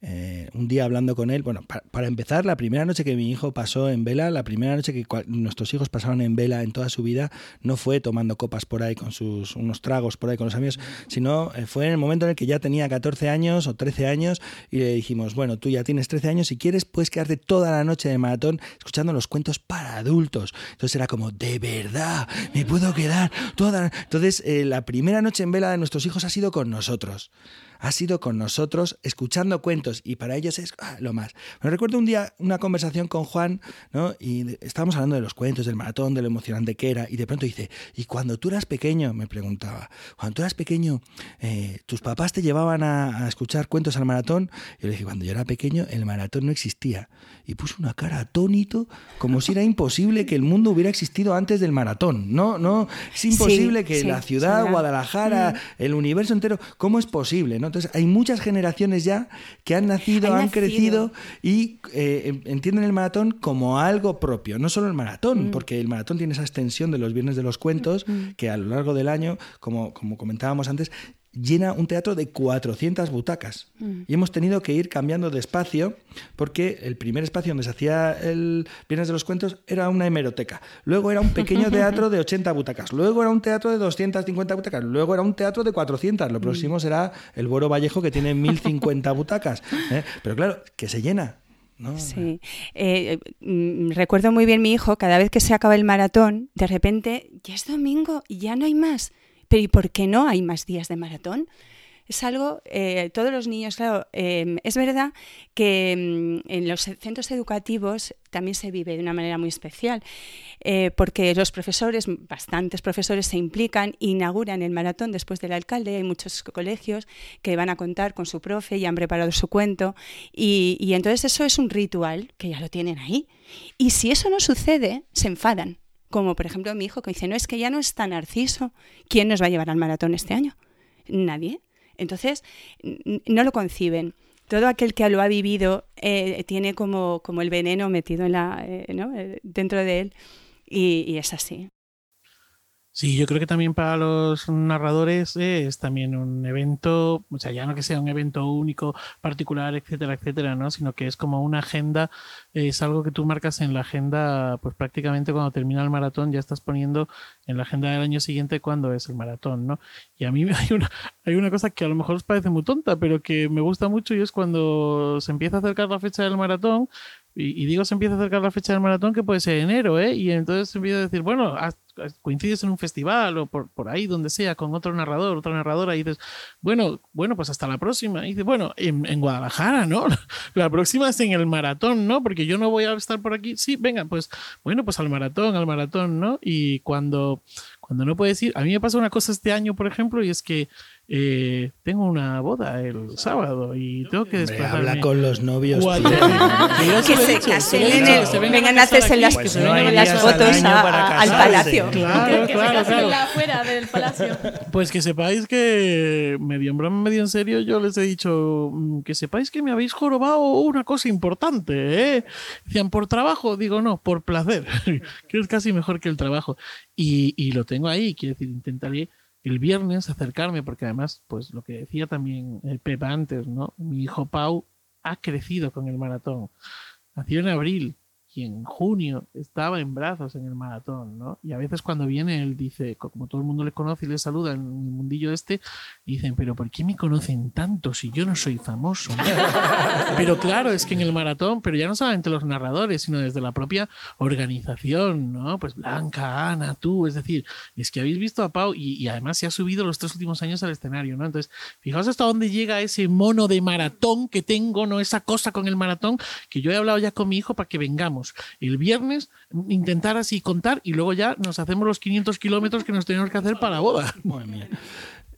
eh, un día hablando con él, bueno, para, empezar, la primera noche que mi hijo pasó en vela, la primera noche que nuestros hijos pasaron en vela en toda su vida, no fue tomando copas por ahí con sus unos tragos por ahí con los amigos, sino eh, fue en el momento en el que ya tenía 14 años o 13 años y le dijimos, bueno, tú ya tienes 13 años, si quieres puedes quedarte toda la noche de maratón escuchando los cuentos para adultos. Entonces era como, de verdad, me puedo quedar toda. Entonces, eh, la primera noche en vela de nuestros hijos ha sido con nosotros ha sido con nosotros escuchando cuentos y para ellos es ah, lo más. Me recuerdo un día una conversación con Juan, ¿no? Y estábamos hablando de los cuentos, del maratón, de lo emocionante que era, y de pronto dice, ¿y cuando tú eras pequeño? Me preguntaba, cuando tú eras pequeño, eh, ¿tus papás te llevaban a, escuchar cuentos al maratón? Y yo le dije, cuando yo era pequeño, el maratón no existía. Y puso una cara atónito, como si era imposible que el mundo hubiera existido antes del maratón. No, no, es imposible que la ciudad, Guadalajara, el universo entero, ¿cómo es posible? Entonces hay muchas generaciones ya que han nacido, han, crecido y eh, entienden el maratón como algo propio. No solo el maratón, mm. porque el maratón tiene esa extensión de los viernes de los cuentos mm. que a lo largo del año, como, como comentábamos antes, llena un teatro de 400 butacas. Mm. Y hemos tenido que ir cambiando de espacio porque el primer espacio donde se hacía el Viernes de los Cuentos era una hemeroteca. Luego era un pequeño teatro de 80 butacas. Luego era un teatro de 250 butacas. Luego era un teatro de 400. Lo mm. próximo será el Boro Vallejo que tiene 1050 butacas. ¿eh? Pero claro, que se llena. Sí. Eh, mm, recuerdo muy bien mi hijo, cada vez que se acaba el maratón, de repente ya es domingo y ya no hay más. ¿Y por qué no hay más días de maratón? Es algo, eh, todos los niños, claro, em, es verdad que mm, en los centros educativos también se vive de una manera muy especial, eh, porque los profesores, bastantes profesores se implican, inauguran el maratón después del alcalde, hay muchos colegios que van a contar con su profe y han preparado su cuento, y entonces eso es un ritual que ya lo tienen ahí. Y si eso no sucede, se enfadan como por ejemplo mi hijo que dice, no, es que ya no está Narciso. ¿Quién nos va a llevar al maratón este año? Nadie. Entonces, no lo conciben. Todo aquel que lo ha vivido eh, tiene como, como el veneno metido en la, eh, eh, dentro de él y es así. Sí, yo creo que también para los narradores es también un evento, o sea, ya no que sea un evento único, particular, etcétera, etcétera, ¿no? Sino que es como una agenda, es algo que tú marcas en la agenda, pues prácticamente cuando termina el maratón ya estás poniendo en la agenda del año siguiente cuando es el maratón, ¿no? Y a mí hay una, hay una cosa que a lo mejor os parece muy tonta, pero que me gusta mucho y es cuando se empieza a acercar la fecha del maratón, y, digo, se empieza a acercar la fecha del maratón que puede ser enero, ¿eh? Y entonces se empieza a decir, bueno, coincides en un festival o por, por, ahí donde sea con otro narrador, otra narradora y dices, bueno, bueno, pues hasta la próxima. Y dices, bueno, en, Guadalajara, ¿no? La próxima es en el maratón, ¿no? Porque yo no voy a estar por aquí. Sí, venga, pues bueno, pues al maratón, al maratón, ¿no? Y cuando, cuando no puedes ir, a mí me pasa una cosa este año, por ejemplo, y es que eh, tengo una boda el sábado y tengo que desplazarme. habla con los novios. que se casen vengan a hacerse las, las fotos al palacio. Claro, claro, del palacio. Pues que sepáis que, medio en broma, medio en serio, yo les he dicho mm, que sepáis que me habéis jorobado una cosa importante. ¿eh? Decían, por trabajo, digo no, por placer, que es casi mejor que el trabajo. Y, y lo tengo ahí, quiero decir, intentaré el viernes acercarme, porque además, pues lo que decía también el Pepa antes, ¿no? Mi hijo Pau ha crecido con el maratón. Nació en abril y en junio estaba en brazos en el maratón, ¿no? Y a veces cuando viene él dice, como todo el mundo le conoce y le saluda en el mundillo este, dicen, pero ¿por qué me conocen tanto si yo no soy famoso? pero claro, es que en el maratón, pero ya no solamente los narradores, sino desde la propia organización, ¿no? Pues Blanca, Ana, tú, es decir, es que habéis visto a Pau y, y además se ha subido los tres últimos años al escenario, ¿no? Entonces, fijaos hasta dónde llega ese mono de maratón que tengo, ¿no? Esa cosa con el maratón que yo he hablado ya con mi hijo para que vengamos el viernes, intentar así contar y luego ya nos hacemos los 500 kilómetros que nos tenemos que hacer para boda.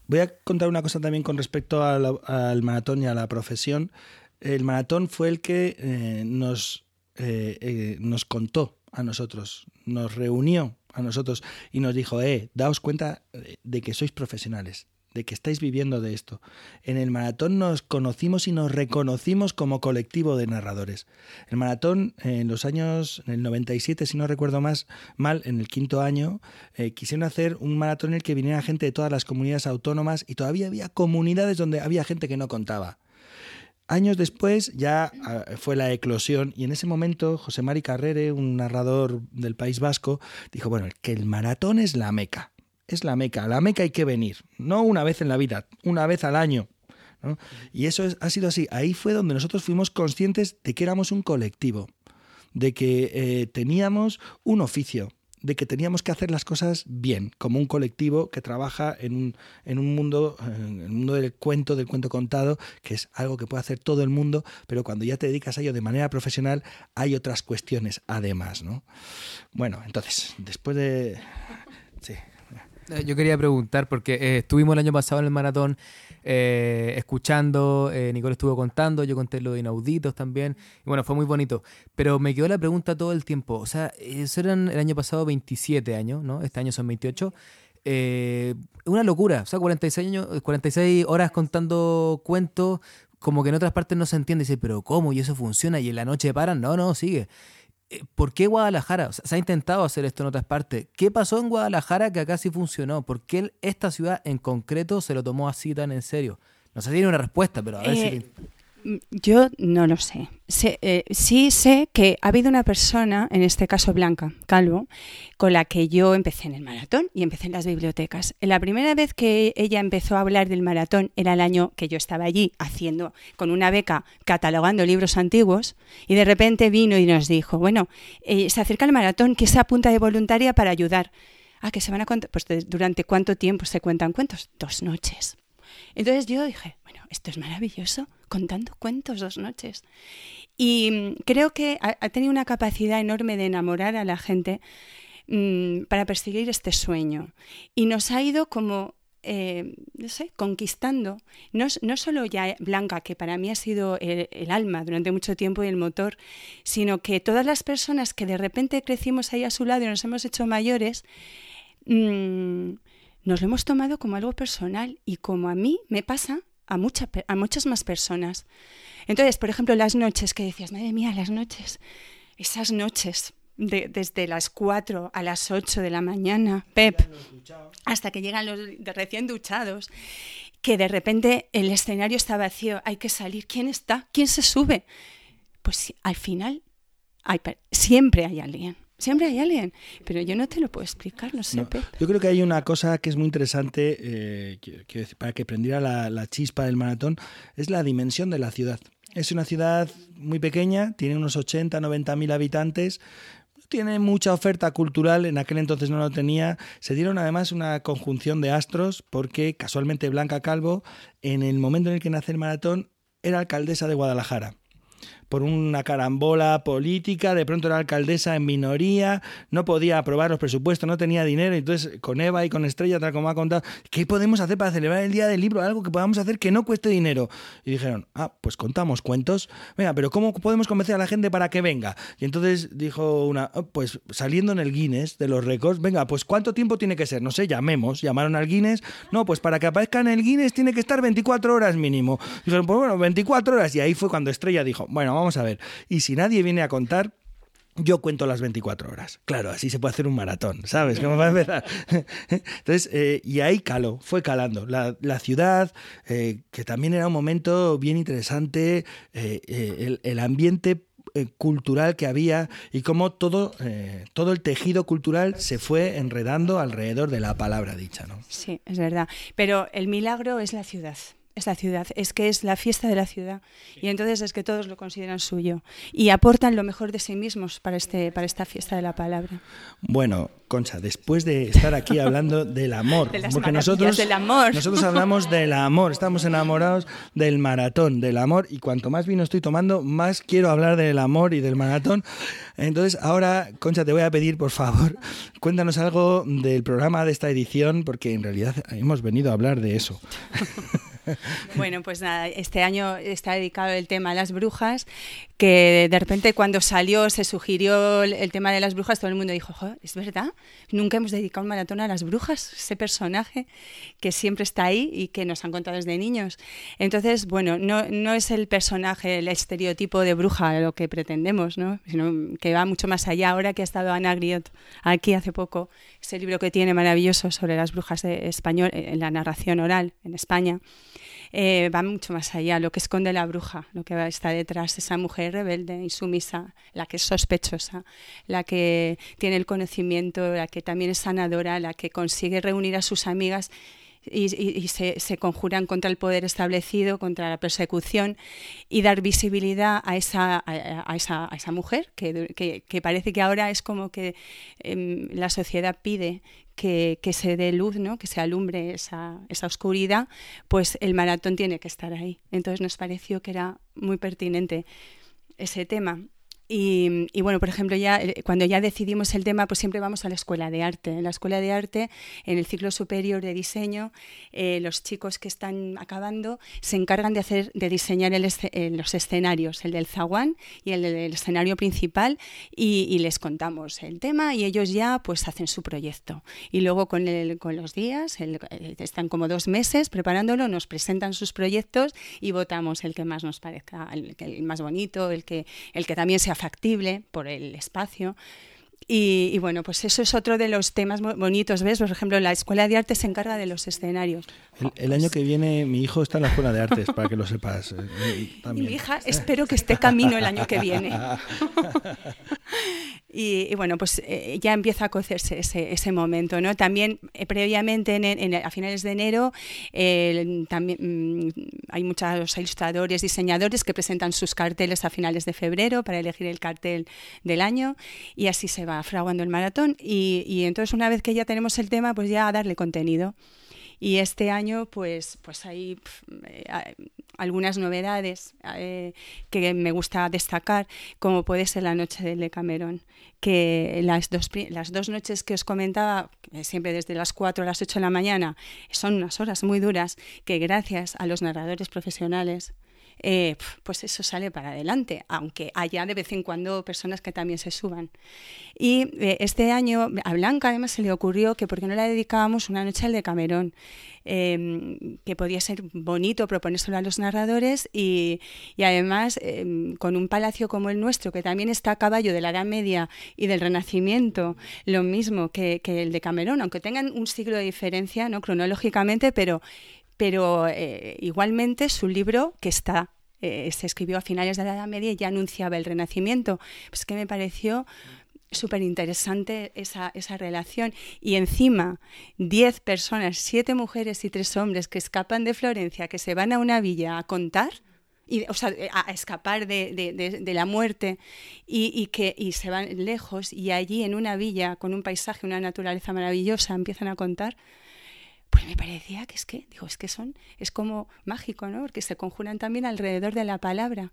Voy a contar una cosa también con respecto al, al maratón y a la profesión. El maratón fue el que eh, nos, eh, eh, nos contó a nosotros, nos reunió a nosotros y nos dijo, eh, daos cuenta de que sois profesionales, de que estáis viviendo de esto. En el maratón nos conocimos y nos reconocimos como colectivo de narradores. El maratón en los años, en el 97, si no recuerdo más mal, en el quinto año, eh, quisieron hacer un maratón en el que viniera gente de todas las comunidades autónomas y todavía había comunidades donde había gente que no contaba. Años después ya ah, fue la eclosión y en ese momento José Mari Carrere, un narrador del País Vasco, dijo, bueno, que el maratón es la meca es la Meca. A la Meca hay que venir, no una vez en la vida, una vez al año. Y eso es, ha sido así. Ahí fue donde nosotros fuimos conscientes de que éramos un colectivo, de que eh, teníamos un oficio, de que teníamos que hacer las cosas bien, como un colectivo que trabaja en un, en un mundo, en el mundo del cuento, del cuento contado, que es algo que puede hacer todo el mundo, pero cuando ya te dedicas a ello de manera profesional, hay otras cuestiones además, ¿no? Bueno, entonces, después de... Sí. Eh, yo quería preguntar, porque eh, estuvimos el año pasado en el maratón eh, escuchando, eh, Nicole estuvo contando, yo conté lo de inauditos también, y bueno, fue muy bonito. Pero me quedó la pregunta todo el tiempo, o sea, eso eran el año pasado 27 años, ¿no? Este año son 28. Eh, una locura, o sea, 46, años, 46 horas contando cuentos, como que en otras partes no se entiende, dice, pero ¿cómo? ¿Y eso funciona? ¿Y en la noche paran? No, no, sigue. Eh, ¿Por qué Guadalajara? se ha intentado hacer esto en otras partes. ¿Qué pasó en Guadalajara que acá sí funcionó? ¿Por qué esta ciudad en concreto se lo tomó así tan en serio? No sé si tiene una respuesta, pero a ver Eh, si... Yo no lo sé. Eh, sí sé que ha habido una persona, en este caso Blanca Calvo, con la que yo empecé en el maratón y empecé en las bibliotecas. La primera vez que ella empezó a hablar del maratón era el año que yo estaba allí haciendo con una beca catalogando libros antiguos y de repente vino y nos dijo, bueno, eh, se acerca el maratón, que se apunta de voluntaria para ayudar. Ah, que se van a contar, pues durante cuánto tiempo se cuentan cuentos? Dos noches. Entonces yo dije, bueno, esto es maravilloso, contando cuentos dos noches. Y mm, creo que ha, tenido una capacidad enorme de enamorar a la gente mm, para perseguir este sueño. Y nos ha ido como, eh, no sé, conquistando. No, no solo ya Blanca, que para mí ha sido el, el alma durante mucho tiempo y el motor, sino que todas las personas que de repente crecimos ahí a su lado y nos hemos hecho mayores, mm, nos lo hemos tomado como algo personal y como a mí me pasa a, mucha a muchas más personas. Entonces, por ejemplo, las noches que decías, madre mía, las noches, esas noches de- desde las 4 a las 8 de la mañana, Pep, hasta que llegan los de recién duchados, que de repente el escenario está vacío, hay que salir, ¿quién está? ¿Quién se sube? Pues al final hay siempre hay alguien. Siempre hay alguien, pero yo no te lo puedo explicar, no sé, No. Yo creo que hay una cosa que es muy interesante eh, quiero- quiero decir, para que prendiera la, la chispa del maratón, es la dimensión de la ciudad. Es una ciudad muy pequeña, tiene unos 80, 90 mil habitantes, tiene mucha oferta cultural, en aquel entonces no lo tenía. Se dieron además una conjunción de astros porque casualmente Blanca Calvo, en el momento en el que nace el maratón, era alcaldesa de Guadalajara por una carambola política, de pronto era alcaldesa en minoría, no podía aprobar los presupuestos, no tenía dinero, entonces con Eva y con Estrella, tal como ha contado, ¿qué podemos hacer para celebrar el Día del Libro? Algo que podamos hacer que no cueste dinero. Y dijeron, ah, pues contamos cuentos, venga, pero ¿cómo podemos convencer a la gente para que venga? Y entonces dijo una, "Oh, pues saliendo en el Guinness de los récords, venga, pues ¿cuánto tiempo tiene que ser? No sé, llamemos, llamaron al Guinness, no, pues para que aparezca en el Guinness tiene que estar 24 horas mínimo. Dijeron, pues bueno, 24 horas, y ahí fue cuando Estrella dijo, bueno, vamos a ver, y si nadie viene a contar, yo cuento las 24 horas. Claro, así se puede hacer un maratón, ¿sabes? ¿Cómo va a empezar? Entonces, eh, y ahí caló, fue calando. La, ciudad, eh, que también era un momento bien interesante, eh, eh, el, el ambiente cultural que había y cómo todo, todo el tejido cultural se fue enredando alrededor de la palabra dicha. ¿no? Sí, es verdad. Pero el milagro es la ciudad es la ciudad, es que es la fiesta de la ciudad. Y entonces es que todos lo consideran suyo y aportan lo mejor de sí mismos para, este, para esta fiesta de la palabra. Bueno, Concha, después de estar aquí hablando del amor, porque nosotros, del amor. nosotros hablamos del amor, estamos enamorados del maratón, del amor, y cuanto más vino estoy tomando, más quiero hablar del amor y del maratón. Entonces, ahora, Concha, te voy a pedir, por favor, cuéntanos algo del programa de esta edición, porque en realidad hemos venido a hablar de eso. Bueno, pues nada, este año está dedicado el tema a las brujas, que de repente cuando salió, se sugirió el tema de las brujas, todo el mundo dijo, es verdad, nunca hemos dedicado un maratón a las brujas, ese personaje que siempre está ahí y que nos han contado desde niños. Entonces, bueno, no, no es el personaje, el estereotipo de bruja lo que pretendemos, ¿no? sino que va mucho más allá. Ahora que ha estado Ana Griot aquí hace poco, ese libro que tiene maravilloso sobre las brujas de español, en la narración oral en España, eh, va mucho más allá, lo que esconde la bruja, lo que está detrás, esa mujer rebelde, insumisa, la que es sospechosa, la que tiene el conocimiento, la que también es sanadora, la que consigue reunir a sus amigas y, se, conjuran contra el poder establecido, contra la persecución y dar visibilidad a esa, a, esa, a esa, mujer que, que, parece que ahora es como que em, la sociedad pide que, se dé luz, ¿no? que se alumbre esa, esa oscuridad, pues el maratón tiene que estar ahí. Entonces nos pareció que era muy pertinente ese tema. Y, bueno, por ejemplo, ya eh, cuando ya decidimos el tema, pues siempre vamos a la escuela de arte. En la escuela de arte, en el ciclo superior de diseño, eh, los chicos que están acabando se encargan de hacer, de diseñar eh, los escenarios, el del zaguán y el del escenario principal, y, les contamos el tema y ellos ya pues hacen su proyecto. Y luego con, el, con los días, están como dos meses preparándolo, nos presentan sus proyectos y votamos el que más nos parezca, el, el más bonito, el que, el que también sea factible por el espacio. Y, bueno, pues eso es otro de los temas bonitos, ¿ves? Por ejemplo, la Escuela de Arte se encarga de los escenarios. El, año que viene mi hijo está en la Escuela de Artes, para que lo sepas. Eh, y mi hija espero que esté camino el año que viene. Y, bueno, pues eh, ya empieza a cocerse ese, ese momento, ¿no? También eh, previamente, en, a finales de enero, también mm, hay muchos ilustradores, diseñadores que presentan sus carteles a finales de febrero para elegir el cartel del año y así se va fraguando el maratón y, y entonces una vez que ya tenemos el tema, pues ya a darle contenido. Y este año, pues, pues hay eh, algunas novedades eh, que me gusta destacar, como puede ser la noche del Decamerón, que las dos, las dos noches que os comentaba, siempre desde las 4 a las 8 de la mañana, son unas horas muy duras que gracias a los narradores profesionales, eh, pues eso sale para adelante, aunque haya de vez en cuando personas que también se suban. Y eh, este año a Blanca además se le ocurrió que por qué no le dedicábamos una noche al de Camerón, em, que podía ser bonito proponérselo a los narradores y, además em, con un palacio como el nuestro, que también está a caballo de la Edad Media y del Renacimiento, lo mismo que, el de Camerón, aunque tengan un siglo de diferencia ¿no? cronológicamente, pero pero eh, igualmente su libro, que está eh, se escribió a finales de la Edad Media y ya anunciaba el Renacimiento. Pues que me pareció súper interesante esa, esa relación. Y encima, diez personas, siete mujeres y tres hombres que escapan de Florencia, que se van a una villa a contar, y, o sea, a escapar de, de, de, la muerte y, y, que y se van lejos y allí en una villa con un paisaje, una naturaleza maravillosa empiezan a contar pues me parecía que es que, digo, es que son, es como mágico, ¿no? Porque se conjuran también alrededor de la palabra.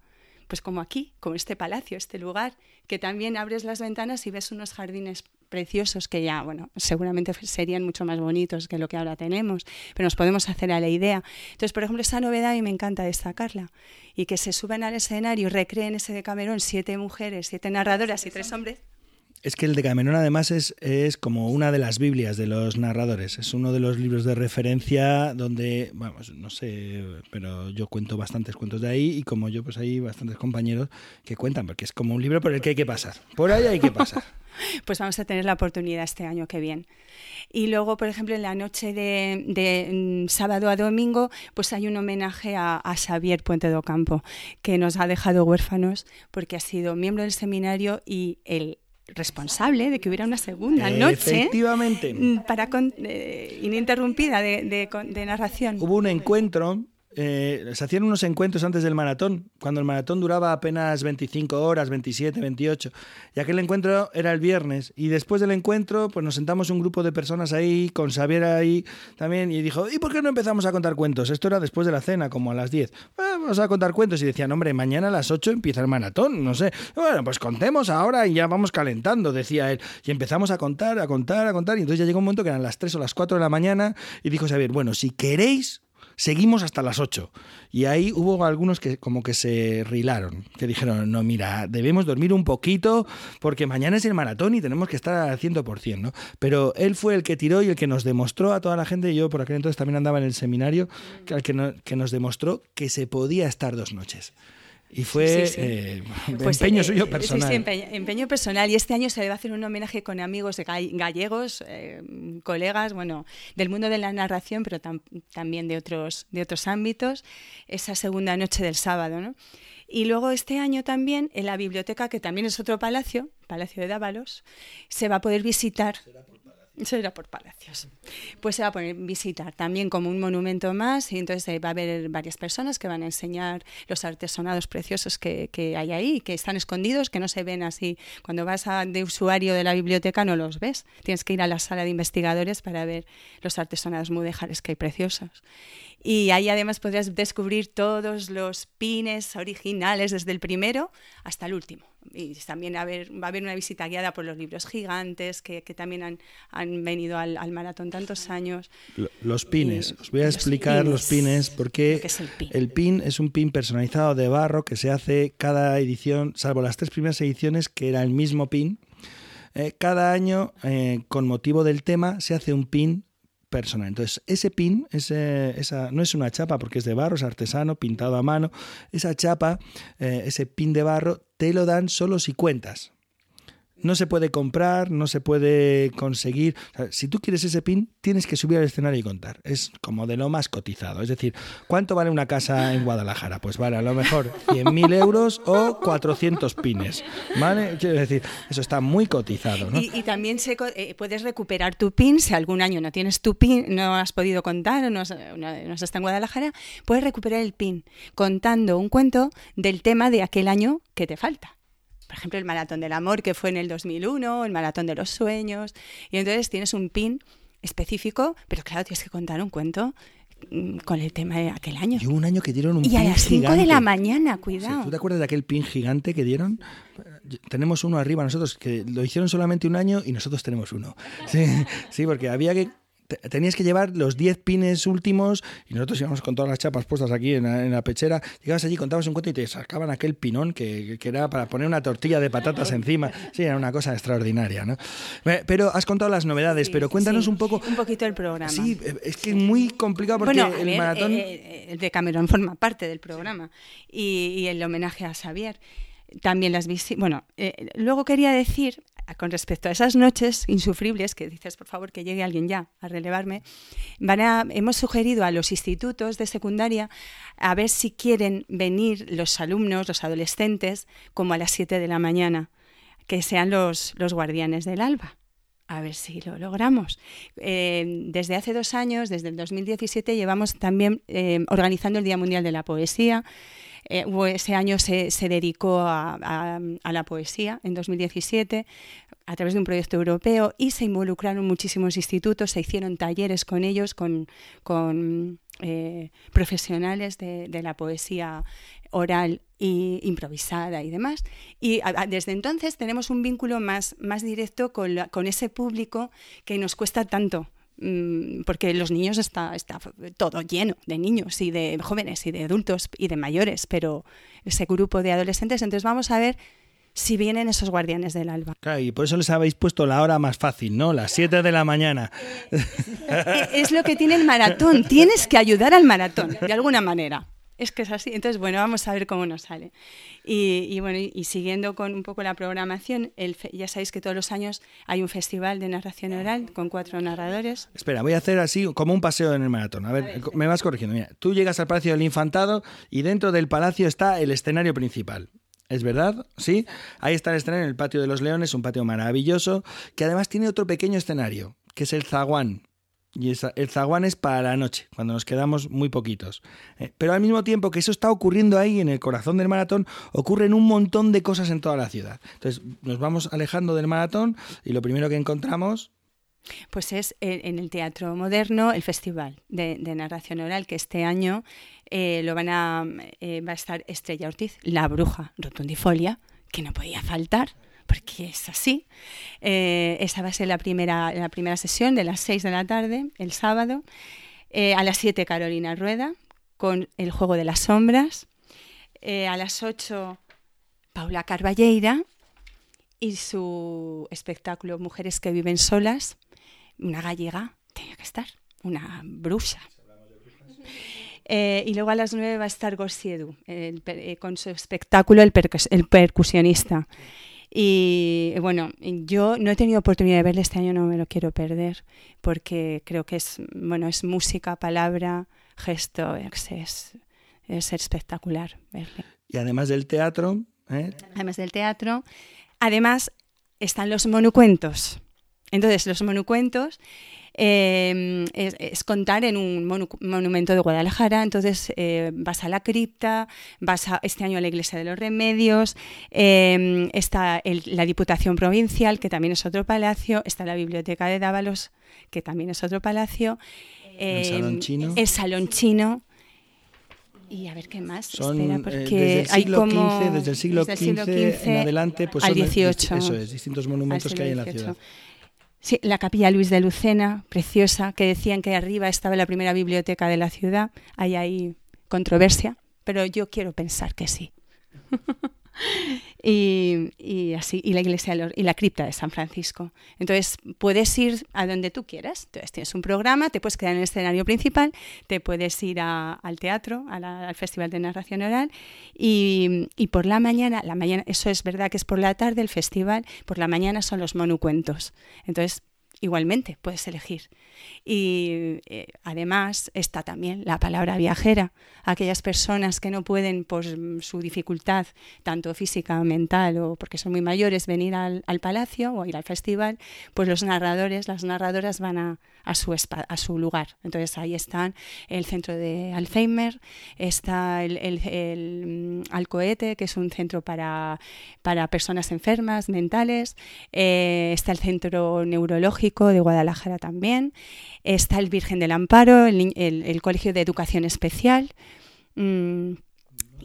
Pues como aquí, como este palacio, este lugar, que también abres las ventanas y ves unos jardines preciosos que ya, bueno, seguramente serían mucho más bonitos que lo que ahora tenemos, pero nos podemos hacer a la idea. Entonces, por ejemplo, esa novedad mí me encanta destacarla y que se suben al escenario y recreen ese de Camerón siete mujeres, siete narradoras y tres hombres es que el Decamerón además es, es como una de las Biblias de los narradores. Es uno de los libros de referencia donde, vamos, no sé, pero yo cuento bastantes cuentos de ahí y como yo, pues hay bastantes compañeros que cuentan, porque es como un libro por el que hay que pasar. Por ahí hay que pasar. pues vamos a tener la oportunidad este año que viene. Y luego, por ejemplo, en la noche de, mm, sábado a domingo, pues hay un homenaje a, Xavier Puente de Ocampo, que nos ha dejado huérfanos porque ha sido miembro del seminario y el responsable de que hubiera una segunda noche Efectivamente. Mm, para eh, ininterrumpida de, de narración. Hubo un encuentro eh, se hacían unos encuentros antes del maratón, cuando el maratón duraba apenas 25 horas, 27, 28. Y aquel encuentro era el viernes. Y después del encuentro, pues nos sentamos un grupo de personas ahí, con Xavier ahí también, y dijo, ¿y por qué no empezamos a contar cuentos? Esto era después de la cena, como a las 10. vamos a contar cuentos. Y decían, hombre, mañana a las 8 empieza el maratón, no sé. Bueno, pues contemos ahora y ya vamos calentando, decía él. Y empezamos a contar, a contar, a contar. Y entonces ya llegó un momento que eran las 3 o las 4 de la mañana y dijo Xavier, bueno, si queréis seguimos hasta las 8. Y ahí hubo algunos que como que se rilaron, que dijeron, no, mira, debemos dormir un poquito porque mañana es el maratón y tenemos que estar al 100%, ¿no? Pero él fue el que tiró y el que nos demostró a toda la gente, y yo por aquel entonces también andaba en el seminario, que, que, que nos demostró que se podía estar dos noches. Y fue eh, pues, empeño eh, suyo personal. Sí, empeño, personal. Y este año se le va a hacer un homenaje con amigos gallegos, eh, colegas, bueno, del mundo de la narración, pero también de otros, de otros ámbitos, esa segunda noche del sábado, ¿no? Y luego este año también en la biblioteca, que también es otro palacio, Palacio de Dávalos, se va a poder visitar. Eso era por palacios. Pues se va a poner visitar también como un monumento más y entonces va a haber varias personas que van a enseñar los artesonados preciosos que, que hay ahí, que están escondidos, que no se ven así. Cuando vas a, de usuario de la biblioteca no los ves. Tienes que ir a la sala de investigadores para ver los artesonados mudéjares que hay preciosos. Y ahí además podrás descubrir todos los pines originales desde el primero hasta el último. Y también va a haber, va a haber una visita guiada por los libros gigantes que, que también han, han venido al, al, maratón tantos años. Los pines, os voy a explicar los pines, porque el pin? es un pin personalizado de barro que se hace cada edición, salvo las tres primeras ediciones que era el mismo pin. Eh, cada año, eh, con motivo del tema, se hace un pin Entonces, ese pin, ese, esa, no es una chapa porque es de barro, es artesano, pintado a mano. Esa chapa, eh, ese pin de barro, te lo dan solo si cuentas no se puede comprar, no se puede conseguir. si tú quieres ese pin, tienes que subir al escenario y contar. Es como de lo más cotizado. Es decir, ¿cuánto vale una casa en Guadalajara? Pues vale a lo mejor 100.000 euros o 400 pines. ¿Vale? Quiero decir, eso está muy cotizado. Y, también se, eh, puedes recuperar tu pin si algún año no tienes tu pin, no has podido contar o no, no, estás en Guadalajara, puedes recuperar el pin contando un cuento del tema de aquel año que te falta por ejemplo, el Maratón del Amor, que fue en el 2001, el Maratón de los Sueños, y entonces tienes un pin específico, pero claro, tienes que contar un cuento mm, con el tema de aquel año. Y un año que dieron un y pin a las 5 de la mañana, cuidado. ¿Tú te acuerdas de aquel pin gigante que dieron? Tenemos uno arriba nosotros, que lo hicieron solamente un año y nosotros tenemos uno. Sí, sí porque había que tenías que llevar los 10 pines últimos y nosotros íbamos con todas las chapas puestas aquí en la, pechera. Llegabas allí, contabas un cuento y te sacaban aquel pinón que, que, era para poner una tortilla de patatas encima. Sí, era una cosa extraordinaria, ¿no? Pero has contado las novedades, pero cuéntanos un poco... Un poquito el programa. Sí, es que es muy complicado porque el maratón... Eh, eh, el de Cameron forma parte del programa y, y el homenaje a Xavier también las Bueno, eh, luego quería decir, con respecto a esas noches insufribles, que dices, por favor, que llegue alguien ya a relevarme, van a, hemos sugerido a los institutos de secundaria a ver si quieren venir los alumnos, los adolescentes, como a las 7 de la mañana, que sean los, los guardianes del alba. A ver si lo logramos. Eh, desde hace dos años, desde el 2017, llevamos también eh, organizando el Día Mundial de la Poesía. Eh, ese año se, se dedicó a, a, la poesía, en 2017, a través de un proyecto europeo y se involucraron muchísimos institutos, se hicieron talleres con ellos, con, con eh, profesionales de, de, la poesía oral e improvisada y demás. Y desde entonces tenemos un vínculo más, más directo con, con ese público que nos cuesta tanto porque los niños está, está todo lleno de niños y de jóvenes y de adultos y de mayores, pero ese grupo de adolescentes, entonces vamos a ver si vienen esos guardianes del alba. Claro, y por eso les habéis puesto la hora más fácil, ¿no? Las 7 de la mañana. Es lo que tiene el maratón, tienes que ayudar al maratón, de alguna manera. Es que es así. Entonces, bueno, vamos a ver cómo nos sale. Y, bueno, y, siguiendo con un poco la programación, el ya sabéis que todos los años hay un festival de narración oral con cuatro narradores. Espera, voy a hacer así como un paseo en el maratón. A ver, me vas corrigiendo. Mira, tú llegas al Palacio del Infantado y dentro del palacio está el escenario principal. ¿Es verdad? Sí. Ahí está el escenario en el Patio de los Leones, un patio maravilloso, que además tiene otro pequeño escenario, que es el zaguán. Y el zaguán es para la noche, cuando nos quedamos muy poquitos. Eh, pero al mismo tiempo que eso está ocurriendo ahí en el corazón del maratón, ocurren un montón de cosas en toda la ciudad. Entonces nos vamos alejando del maratón y lo primero que encontramos... Pues es en el Teatro Moderno el Festival de, Narración Oral, que este año eh, lo van eh, va a estar Estrella Ortiz, la bruja rotundifolia, que no podía faltar porque es así. Eh, esa va a ser la primera, la primera sesión de las 6 de la tarde, el sábado. Eh, a las 7 Carolina Rueda, con El Juego de las Sombras. Eh, a las 8 Paula Carballeira y su espectáculo Mujeres que viven solas. Una gallega, tenía que estar, una bruja. y luego a las 9 va a estar Gorsiedu con su espectáculo El, el Percusionista. Y bueno, yo no he tenido oportunidad de verle este año, no me lo quiero perder, porque creo que es, bueno, es música, palabra, gesto, es, es, espectacular verle. Y además del teatro. ¿eh? Además del teatro. Además están los monucuentos. Entonces, los monucuentos eh, es, contar en un monumento de Guadalajara, entonces eh, vas a la cripta, vas a, este año a la Iglesia de los Remedios, eh, está la Diputación Provincial, que también es otro palacio, está la Biblioteca de Dávalos, que también es otro palacio, el Salón Chino. El Salón Chino y a ver qué más. Son, Espera, eh, porque desde el hay siglo como XV, desde el siglo XV en adelante, pues al son 18, eso es, distintos monumentos que hay en la ciudad. Sí, la capilla Luis de Lucena, preciosa, que decían que arriba estaba la primera biblioteca de la ciudad. Hay ahí controversia, pero yo quiero pensar que sí. y, así, y la iglesia y la cripta de San Francisco. Entonces, puedes ir a donde tú quieras. Entonces, tienes un programa, te puedes quedar en el escenario principal, te puedes ir al teatro, al Festival de Narración Oral, y, y, por la mañana, la mañana, eso es verdad que es por la tarde el festival, por la mañana son los monucuentos. Entonces, igualmente puedes elegir. Y eh, además está también la palabra viajera. Aquellas personas que no pueden, por su dificultad, tanto física mental, o porque son muy mayores, venir al, palacio o ir al festival, pues los narradores, las narradoras van a, a, su, a su lugar. Entonces ahí están el centro de Alzheimer, está el, el, mm, Alcoete, que es un centro para, para personas enfermas mentales, eh, está el centro neurológico de Guadalajara también, Está el Virgen del Amparo, el, Colegio de Educación Especial. Mm,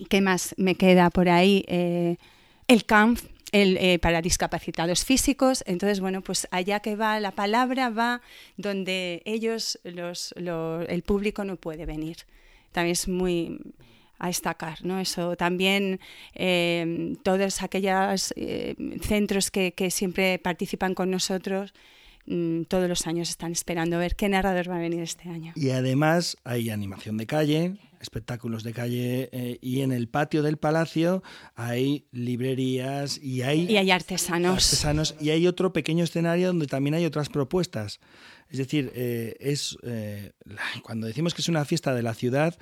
¿Qué más me queda por ahí? Eh, el CAMP, el, eh, para discapacitados físicos. Entonces, bueno, pues allá que va la palabra, va donde ellos, los, el público no puede venir. También es muy a destacar, ¿no? Eso también eh, todos aquellos centros que, que, siempre participan con nosotros Mm, todos los años están esperando ver qué narrador va a venir este año. Y además hay animación de calle, espectáculos de calle eh, y en el patio del palacio hay librerías y hay, y hay artesanos. artesanos. Y hay otro pequeño escenario donde también hay otras propuestas. Es decir, eh, es eh, cuando decimos que es una fiesta de la ciudad,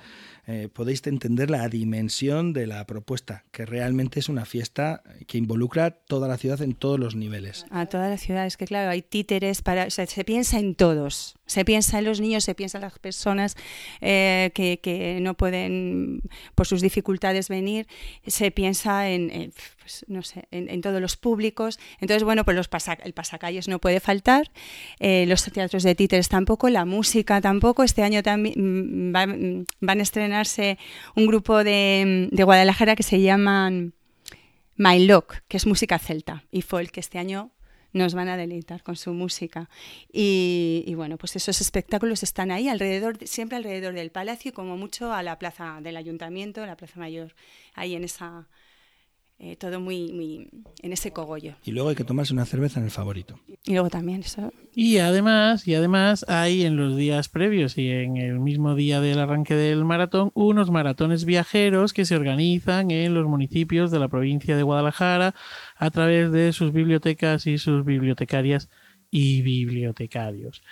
eh, podéis entender la dimensión de la propuesta, que realmente es una fiesta que involucra toda la ciudad en todos los niveles. A toda la ciudad, es que claro, hay títeres para, se piensa en todos, se piensa en los niños, se piensa en las personas que, que, no pueden por sus dificultades venir, se piensa en, pues, no sé, en, todos los públicos. Entonces, bueno, pues los el pasacalles no puede faltar, los teatros de títeres tampoco, la música tampoco. Este año también mm, mm, van a estrenarse un grupo de, Guadalajara que se llaman My Lock, que es música celta y folk, que este año nos van a deleitar con su música. Y, bueno, pues esos espectáculos están ahí, alrededor, siempre alrededor del palacio y como mucho a la plaza del ayuntamiento, la plaza mayor, ahí en esa, eh, todo muy, muy en ese cogollo. Y luego hay que tomarse una cerveza en el favorito. Y luego también eso. Y además, y además hay en los días previos y en el mismo día del arranque del maratón unos maratones viajeros que se organizan en los municipios de la provincia de Guadalajara a través de sus bibliotecas y sus bibliotecarias y bibliotecarios.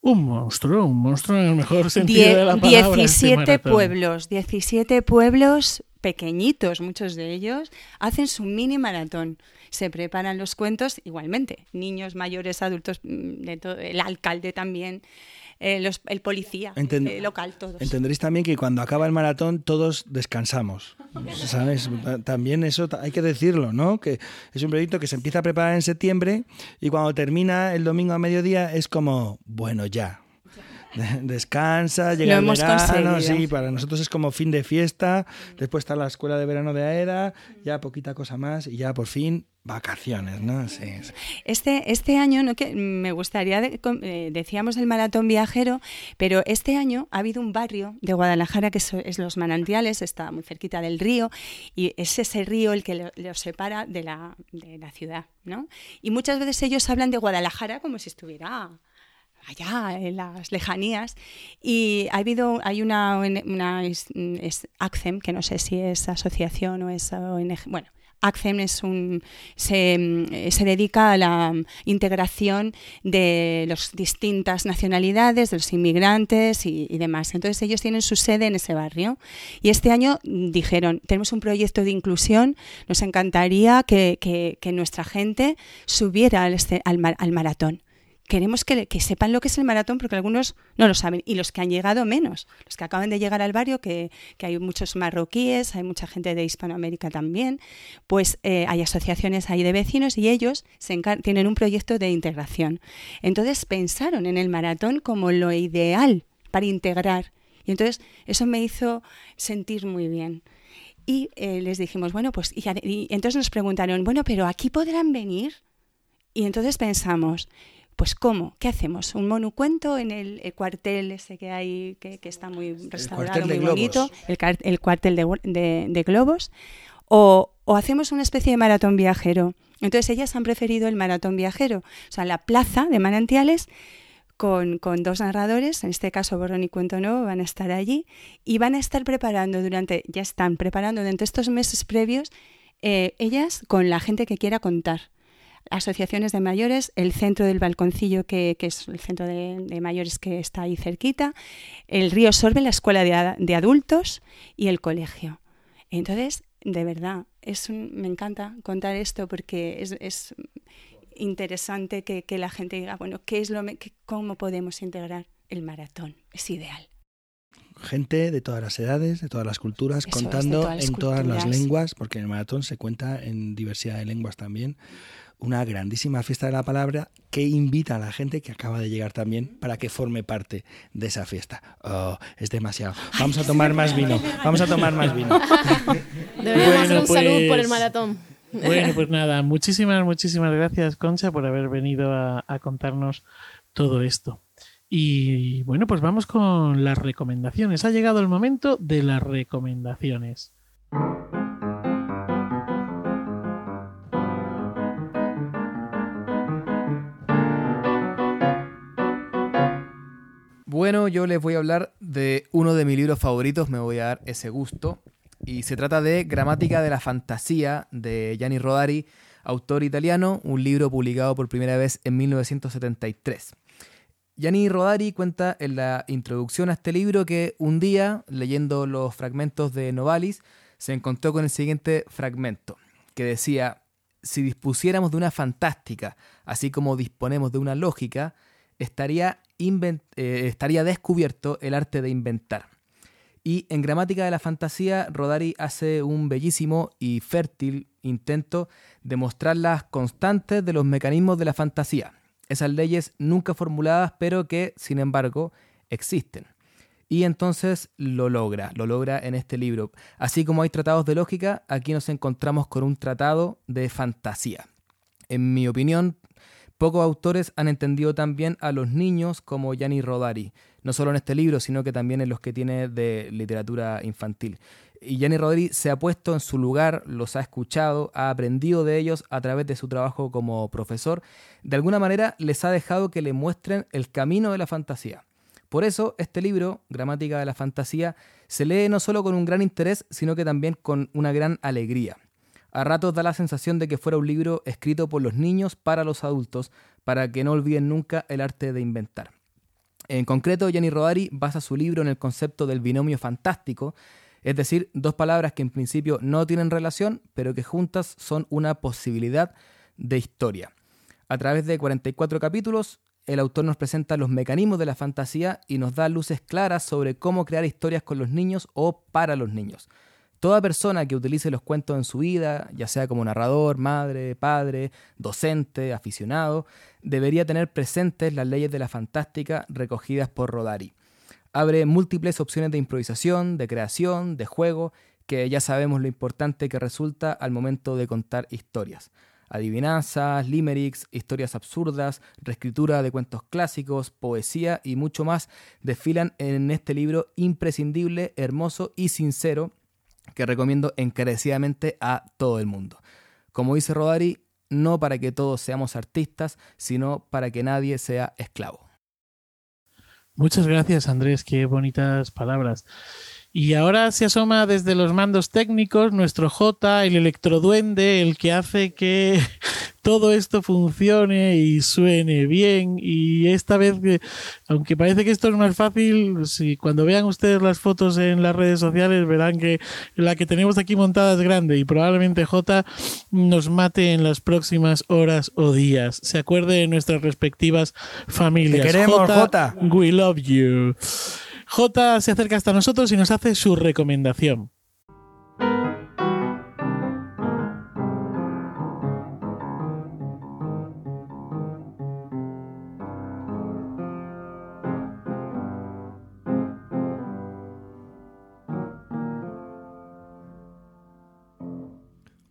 Un monstruo, un monstruo en el mejor sentido Die- de la palabra. este 17 maratón. pueblos, 17 pueblos pequeñitos, muchos de ellos, hacen su mini maratón. Se preparan los cuentos igualmente, niños, mayores, adultos, mm, de todo, el alcalde también, eh, los- el policía Enten- eh, local, todos. Entenderéis también que cuando acaba el maratón todos descansamos. ¿Sabes? También eso hay que decirlo, ¿no? Que es un proyecto que se empieza a preparar en septiembre y cuando termina el domingo a mediodía es como, bueno, ya. Descansa, llega Lo el verano, sí, para nosotros es como fin de fiesta, después está la escuela de verano de AEDA, ya poquita cosa más y ya por fin vacaciones, ¿no? Sí, sí. Este, este año, no que me gustaría, de- eh, decíamos el maratón viajero, pero este año ha habido un barrio de Guadalajara que es Los Manantiales, está muy cerquita del río, y es ese río el que lo, lo separa de la, de la ciudad, ¿no? Y muchas veces ellos hablan de Guadalajara como si estuviera allá en las lejanías y ha habido hay una, una ACCEM que no sé si es asociación o es ONG bueno ACCEM es un, se, se dedica a la integración de las distintas nacionalidades, de los inmigrantes y, demás. Entonces ellos tienen su sede en ese barrio. Y este año dijeron, tenemos un proyecto de inclusión, nos encantaría que, que- que nuestra gente subiera al, este- al mar- al maratón queremos que, que sepan lo que es el maratón porque algunos no lo saben y los que han llegado menos, los que acaban de llegar al barrio, que, hay muchos marroquíes, hay mucha gente de Hispanoamérica también, pues eh, hay asociaciones ahí de vecinos y ellos tienen un proyecto de integración. Entonces pensaron en el maratón como lo ideal para integrar y entonces eso me hizo sentir muy bien. Y eh, les dijimos, bueno, pues, y entonces nos preguntaron, bueno, pero aquí podrán venir. Y entonces pensamos, pues ¿cómo? ¿Qué hacemos? ¿Un monucuento en el, el cuartel ese que hay, que, que está muy restaurado, muy globos. bonito, el, cuartel de, gu- de- de globos? O, o hacemos una especie de maratón viajero? Entonces ellas han preferido el maratón viajero, o sea, la plaza de manantiales con, con dos narradores, en este caso Borrón y Cuento Nuevo, van a estar allí y van a estar preparando durante, ya están preparando durante estos meses previos, eh, ellas con la gente que quiera contar asociaciones de mayores, el centro del balconcillo, que, que es el centro de, de mayores que está ahí cerquita, el río Sorbe, la escuela de, de adultos y el colegio. Entonces, de verdad, es un- me encanta contar esto porque es, es interesante que, que la gente diga, bueno, ¿qué es lo qué- ¿cómo podemos integrar el maratón? Es ideal. Gente de todas las edades, de todas las culturas, Eso contando todas las en todas las culturas. lenguas, porque en el maratón se cuenta en diversidad de lenguas también. Una grandísima fiesta de la palabra que invita a la gente que acaba de llegar también para que forme parte de esa fiesta. Oh, es demasiado. Vamos a tomar más vino. Vamos a tomar más vino. Deberíamos hacer Bueno, un salud por el pues- maratón. Bueno, pues nada, muchísimas, muchísimas gracias, Concha, por haber venido a, a contarnos todo esto. Y bueno, pues vamos con las recomendaciones. Ha llegado el momento de las recomendaciones. Bueno, yo les voy a hablar de uno de mis libros favoritos, me voy a dar ese gusto. Y se trata de Gramática de la Fantasía de Gianni Rodari, autor italiano, un libro publicado por primera vez en 1973. Gianni Rodari cuenta en la introducción a este libro que un día, leyendo los fragmentos de Novalis, se encontró con el siguiente fragmento, que decía, si dispusiéramos de una fantástica, así como disponemos de una lógica, estaría, eh, estaría descubierto el arte de inventar. Y en Gramática de la Fantasía, Rodari hace un bellísimo y fértil intento de mostrar las constantes de los mecanismos de la fantasía, esas leyes nunca formuladas, pero que, sin embargo, existen. Y entonces lo logra, lo logra en este libro. Así como hay tratados de lógica, aquí nos encontramos con un tratado de fantasía. En mi opinión, pocos autores han entendido tan bien a los niños como Gianni Rodari, no solo en este libro, sino que también en los que tiene de literatura infantil. Y Jenny Rodríguez se ha puesto en su lugar, los ha escuchado, ha aprendido de ellos a través de su trabajo como profesor. De alguna manera les ha dejado que le muestren el camino de la fantasía. Por eso, este libro, Gramática de la Fantasía, se lee no solo con un gran interés, sino que también con una gran alegría. A ratos da la sensación de que fuera un libro escrito por los niños para los adultos, para que no olviden nunca el arte de inventar. En concreto, Gianni Rodari basa su libro en el concepto del binomio fantástico, es decir, dos palabras que en principio no tienen relación, pero que juntas son una posibilidad de historia. A través de 44 capítulos, el autor nos presenta los mecanismos de la fantasía y nos da luces claras sobre cómo crear historias con los niños o para los niños. Toda persona que utilice los cuentos en su vida, ya sea como narrador, madre, padre, docente, aficionado, debería tener presentes las leyes de la fantástica recogidas por Rodari. Abre múltiples opciones de improvisación, de creación, de juego, que ya sabemos lo importante que resulta al momento de contar historias. Adivinanzas, limericks, historias absurdas, reescritura de cuentos clásicos, poesía y mucho más desfilan en este libro imprescindible, hermoso y sincero que recomiendo encarecidamente a todo el mundo. Como dice Rodari, no para que todos seamos artistas, sino para que nadie sea esclavo. Muchas gracias Andrés, qué bonitas palabras. Y ahora se asoma desde los mandos técnicos nuestro J, el electroduende, el que hace que todo esto funcione y suene bien. Y esta vez, aunque parece que esto es más fácil, si cuando vean ustedes las fotos en las redes sociales verán que la que tenemos aquí montada es grande y probablemente J nos mate en las próximas horas o días. Se acuerde de nuestras respectivas familias. Te queremos, J. We love you. J se acerca hasta nosotros y nos hace su recomendación.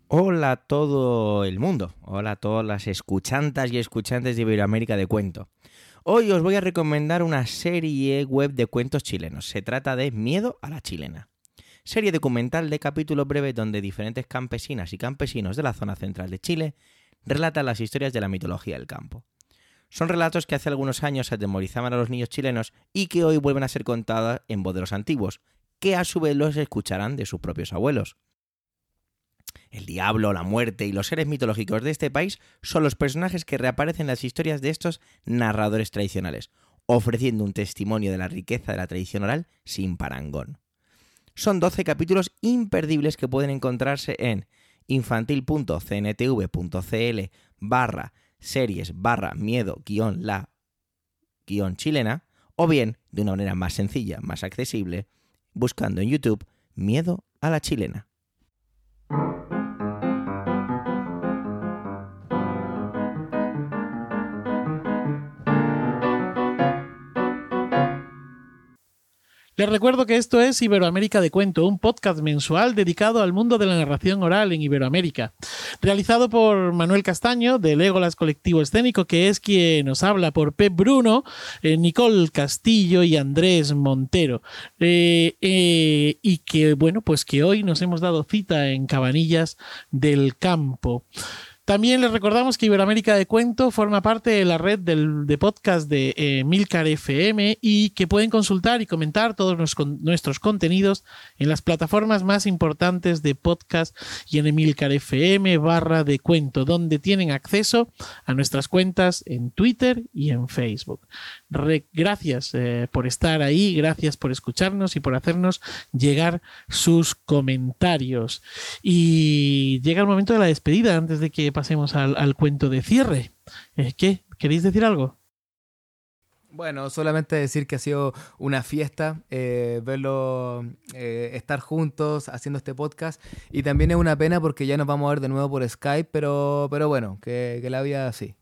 Hola a todo el mundo, hola a todas las escuchantas y escuchantes de Iberoamérica de Cuento. Hoy os voy a recomendar una serie web de cuentos chilenos. Se trata de Miedo a la chilena. Serie documental de capítulos breves donde diferentes campesinas y campesinos de la zona central de Chile relatan las historias de la mitología del campo. Son relatos que hace algunos años atemorizaban a los niños chilenos y que hoy vuelven a ser contados en voz de los antiguos, que a su vez los escucharán de sus propios abuelos. El diablo, la muerte y los seres mitológicos de este país son los personajes que reaparecen en las historias de estos narradores tradicionales, ofreciendo un testimonio de la riqueza de la tradición oral sin parangón. Son 12 capítulos imperdibles que pueden encontrarse en infantil.cntv.cl barra series barra miedo guion la guion chilena o bien de una manera más sencilla, más accesible, buscando en YouTube Miedo a la chilena. Thank you. Les recuerdo que esto es Iberoamérica de Cuento, un podcast mensual dedicado al mundo de la narración oral en Iberoamérica, realizado por Manuel Castaño de Legolas Colectivo Escénico, que es quien nos habla por Pep Bruno, eh, Nicole Castillo y Andrés Montero. Eh, eh, y que, bueno, pues que hoy nos hemos dado cita en Cabanillas del Campo. También les recordamos que Iberoamérica de Cuento forma parte de la red de podcast de eh, Milcar FM y que pueden consultar y comentar todos nuestros contenidos en las plataformas más importantes de podcast y en Emilcar FM barra de cuento, donde tienen acceso a nuestras cuentas en Twitter y en Facebook. Gracias eh, por estar ahí, gracias por escucharnos y por hacernos llegar sus comentarios. Y llega el momento de la despedida antes de que pasemos al, cuento de cierre. Eh, ¿Qué? ¿Queréis decir algo? Bueno, solamente decir que ha sido una fiesta eh, verlo eh, estar juntos haciendo este podcast y también es una pena porque ya nos vamos a ver de nuevo por Skype, pero, pero bueno, que, que la vida así.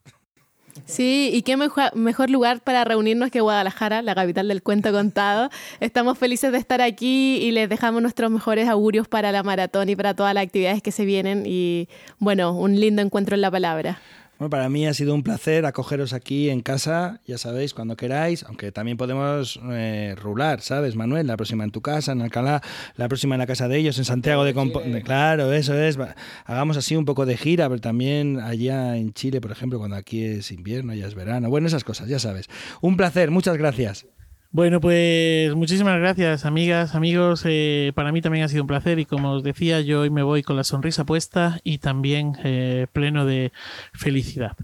Sí, y qué mejor, lugar para reunirnos que Guadalajara, la capital del cuento contado. Estamos felices de estar aquí y les dejamos nuestros mejores augurios para la maratón y para todas las actividades que se vienen y bueno, un lindo encuentro en la palabra. Bueno, para mí ha sido un placer acogeros aquí en casa, ya sabéis, cuando queráis, aunque también podemos eh, rular, ¿sabes, Manuel? La próxima en tu casa, en Alcalá, la próxima en la casa de ellos, en Santiago de Compostela. Claro, eso es. Hagamos así un poco de gira, pero también allá en Chile, por ejemplo, cuando aquí es invierno, ya es verano. Bueno, esas cosas, ya sabes. Un placer, muchas gracias. Bueno, pues muchísimas gracias, amigas, amigos. Eh, para mí también ha sido un placer y como os decía, yo hoy me voy con la sonrisa puesta y también eh, pleno de felicidad.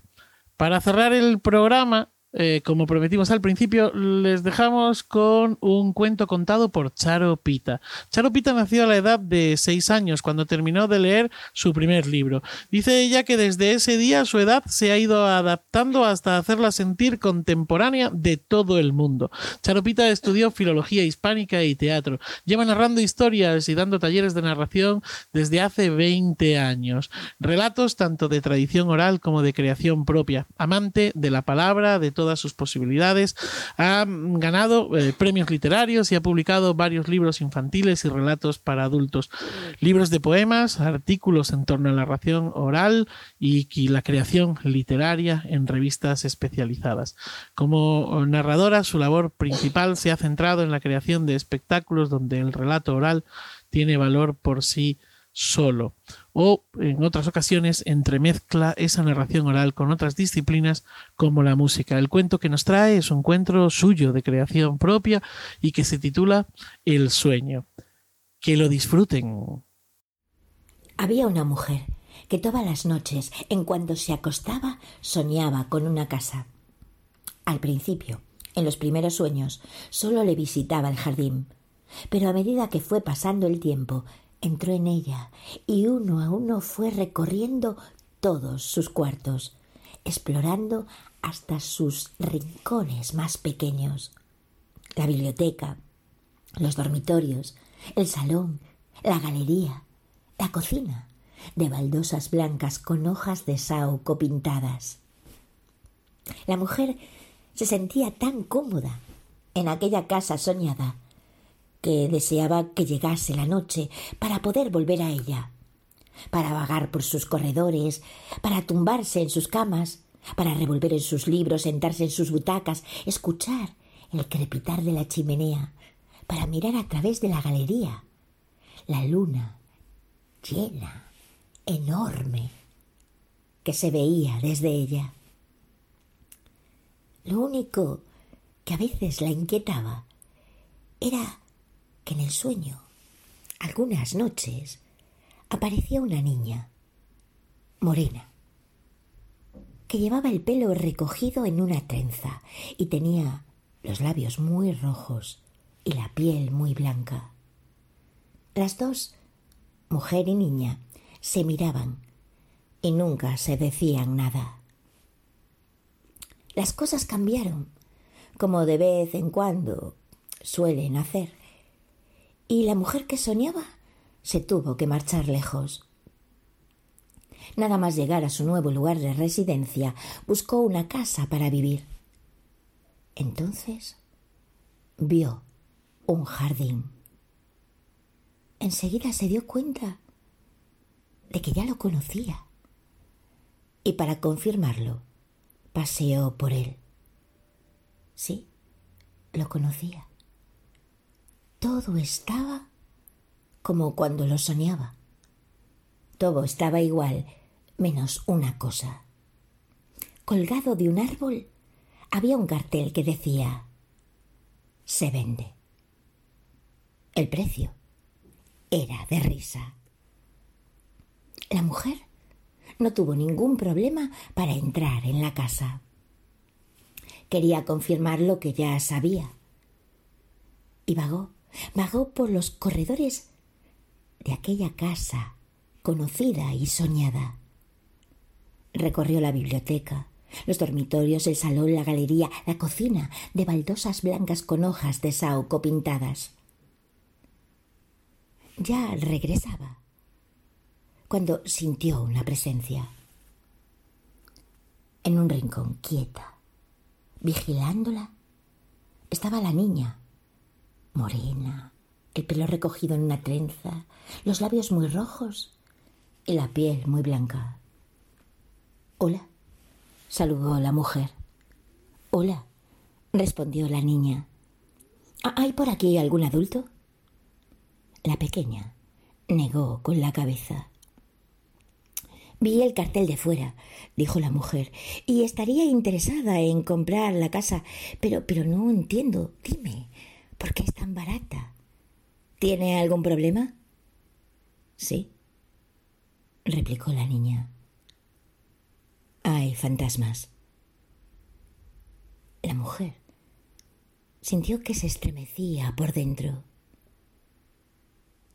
Para cerrar el programa, eh, como prometimos al principio, les dejamos con un cuento contado por Charo Pita. Charo Pita nació a la edad de seis años cuando terminó de leer su primer libro. Dice ella que desde ese día su edad se ha ido adaptando hasta hacerla sentir contemporánea de todo el mundo. Charo Pita estudió filología hispánica y teatro. Lleva narrando historias y dando talleres de narración desde hace 20 años. Relatos tanto de tradición oral como de creación propia. Amante de la palabra, de todas sus posibilidades. Ha ganado eh, premios literarios y ha publicado varios libros infantiles y relatos para adultos. Libros de poemas, artículos en torno a la narración oral y, y la creación literaria en revistas especializadas. Como narradora, su labor principal se ha centrado en la creación de espectáculos donde el relato oral tiene valor por sí solo o en otras ocasiones entremezcla esa narración oral con otras disciplinas como la música. El cuento que nos trae es un encuentro suyo de creación propia y que se titula El sueño. Que lo disfruten. Había una mujer que todas las noches, en cuanto se acostaba, soñaba con una casa. Al principio, en los primeros sueños, solo le visitaba el jardín, pero a medida que fue pasando el tiempo, entró en ella y uno a uno fue recorriendo todos sus cuartos, explorando hasta sus rincones más pequeños. La biblioteca, los dormitorios, el salón, la galería, la cocina, de baldosas blancas con hojas de saúco pintadas. La mujer se sentía tan cómoda en aquella casa soñada que deseaba que llegase la noche para poder volver a ella, para vagar por sus corredores, para tumbarse en sus camas, para revolver en sus libros, sentarse en sus butacas, escuchar el crepitar de la chimenea, para mirar a través de la galería la luna llena, enorme, que se veía desde ella. Lo único que a veces la inquietaba era que en el sueño, algunas noches, aparecía una niña, morena, que llevaba el pelo recogido en una trenza y tenía los labios muy rojos y la piel muy blanca. Las dos, mujer y niña, se miraban y nunca se decían nada. Las cosas cambiaron, como de vez en cuando suelen hacer, y la mujer que soñaba se tuvo que marchar lejos. Nada más llegar a su nuevo lugar de residencia, buscó una casa para vivir. Entonces vio un jardín. Enseguida se dio cuenta de que ya lo conocía. Y para confirmarlo, paseó por él. Sí, lo conocía. Todo estaba como cuando lo soñaba. Todo estaba igual, menos una cosa. Colgado de un árbol había un cartel que decía se vende. El precio era de risa. La mujer no tuvo ningún problema para entrar en la casa. Quería confirmar lo que ya sabía. Y vagó vagó por los corredores de aquella casa conocida y soñada. Recorrió la biblioteca, los dormitorios, el salón, la galería, la cocina, de baldosas blancas con hojas de saúco pintadas. Ya regresaba, cuando sintió una presencia. En un rincón quieta, vigilándola, estaba la niña, morena, el pelo recogido en una trenza, los labios muy rojos y la piel muy blanca. Hola, saludó la mujer. Hola, respondió la niña. ¿Hay por aquí algún adulto? La pequeña negó con la cabeza. Vi el cartel de fuera, dijo la mujer, y estaría interesada en comprar la casa, pero, pero no entiendo. Dime, ¿por qué es tan barata? ¿Tiene algún problema? Sí, replicó la niña. Hay fantasmas. La mujer sintió que se estremecía por dentro.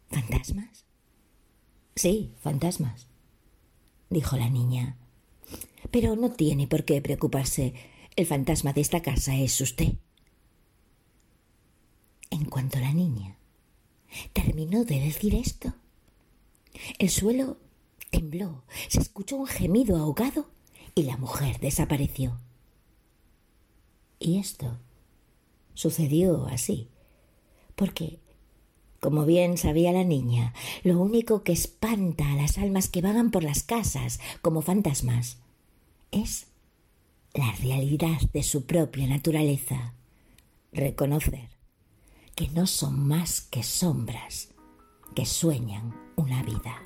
¿Fantasmas? Sí, fantasmas, dijo la niña. Pero no tiene por qué preocuparse. El fantasma de esta casa es usted. En cuanto la niña terminó de decir esto, el suelo tembló, se escuchó un gemido ahogado y la mujer desapareció. Y esto sucedió así, porque, como bien sabía la niña, lo único que espanta a las almas que vagan por las casas como fantasmas es la realidad de su propia naturaleza, reconocer que no son más que sombras que sueñan una vida.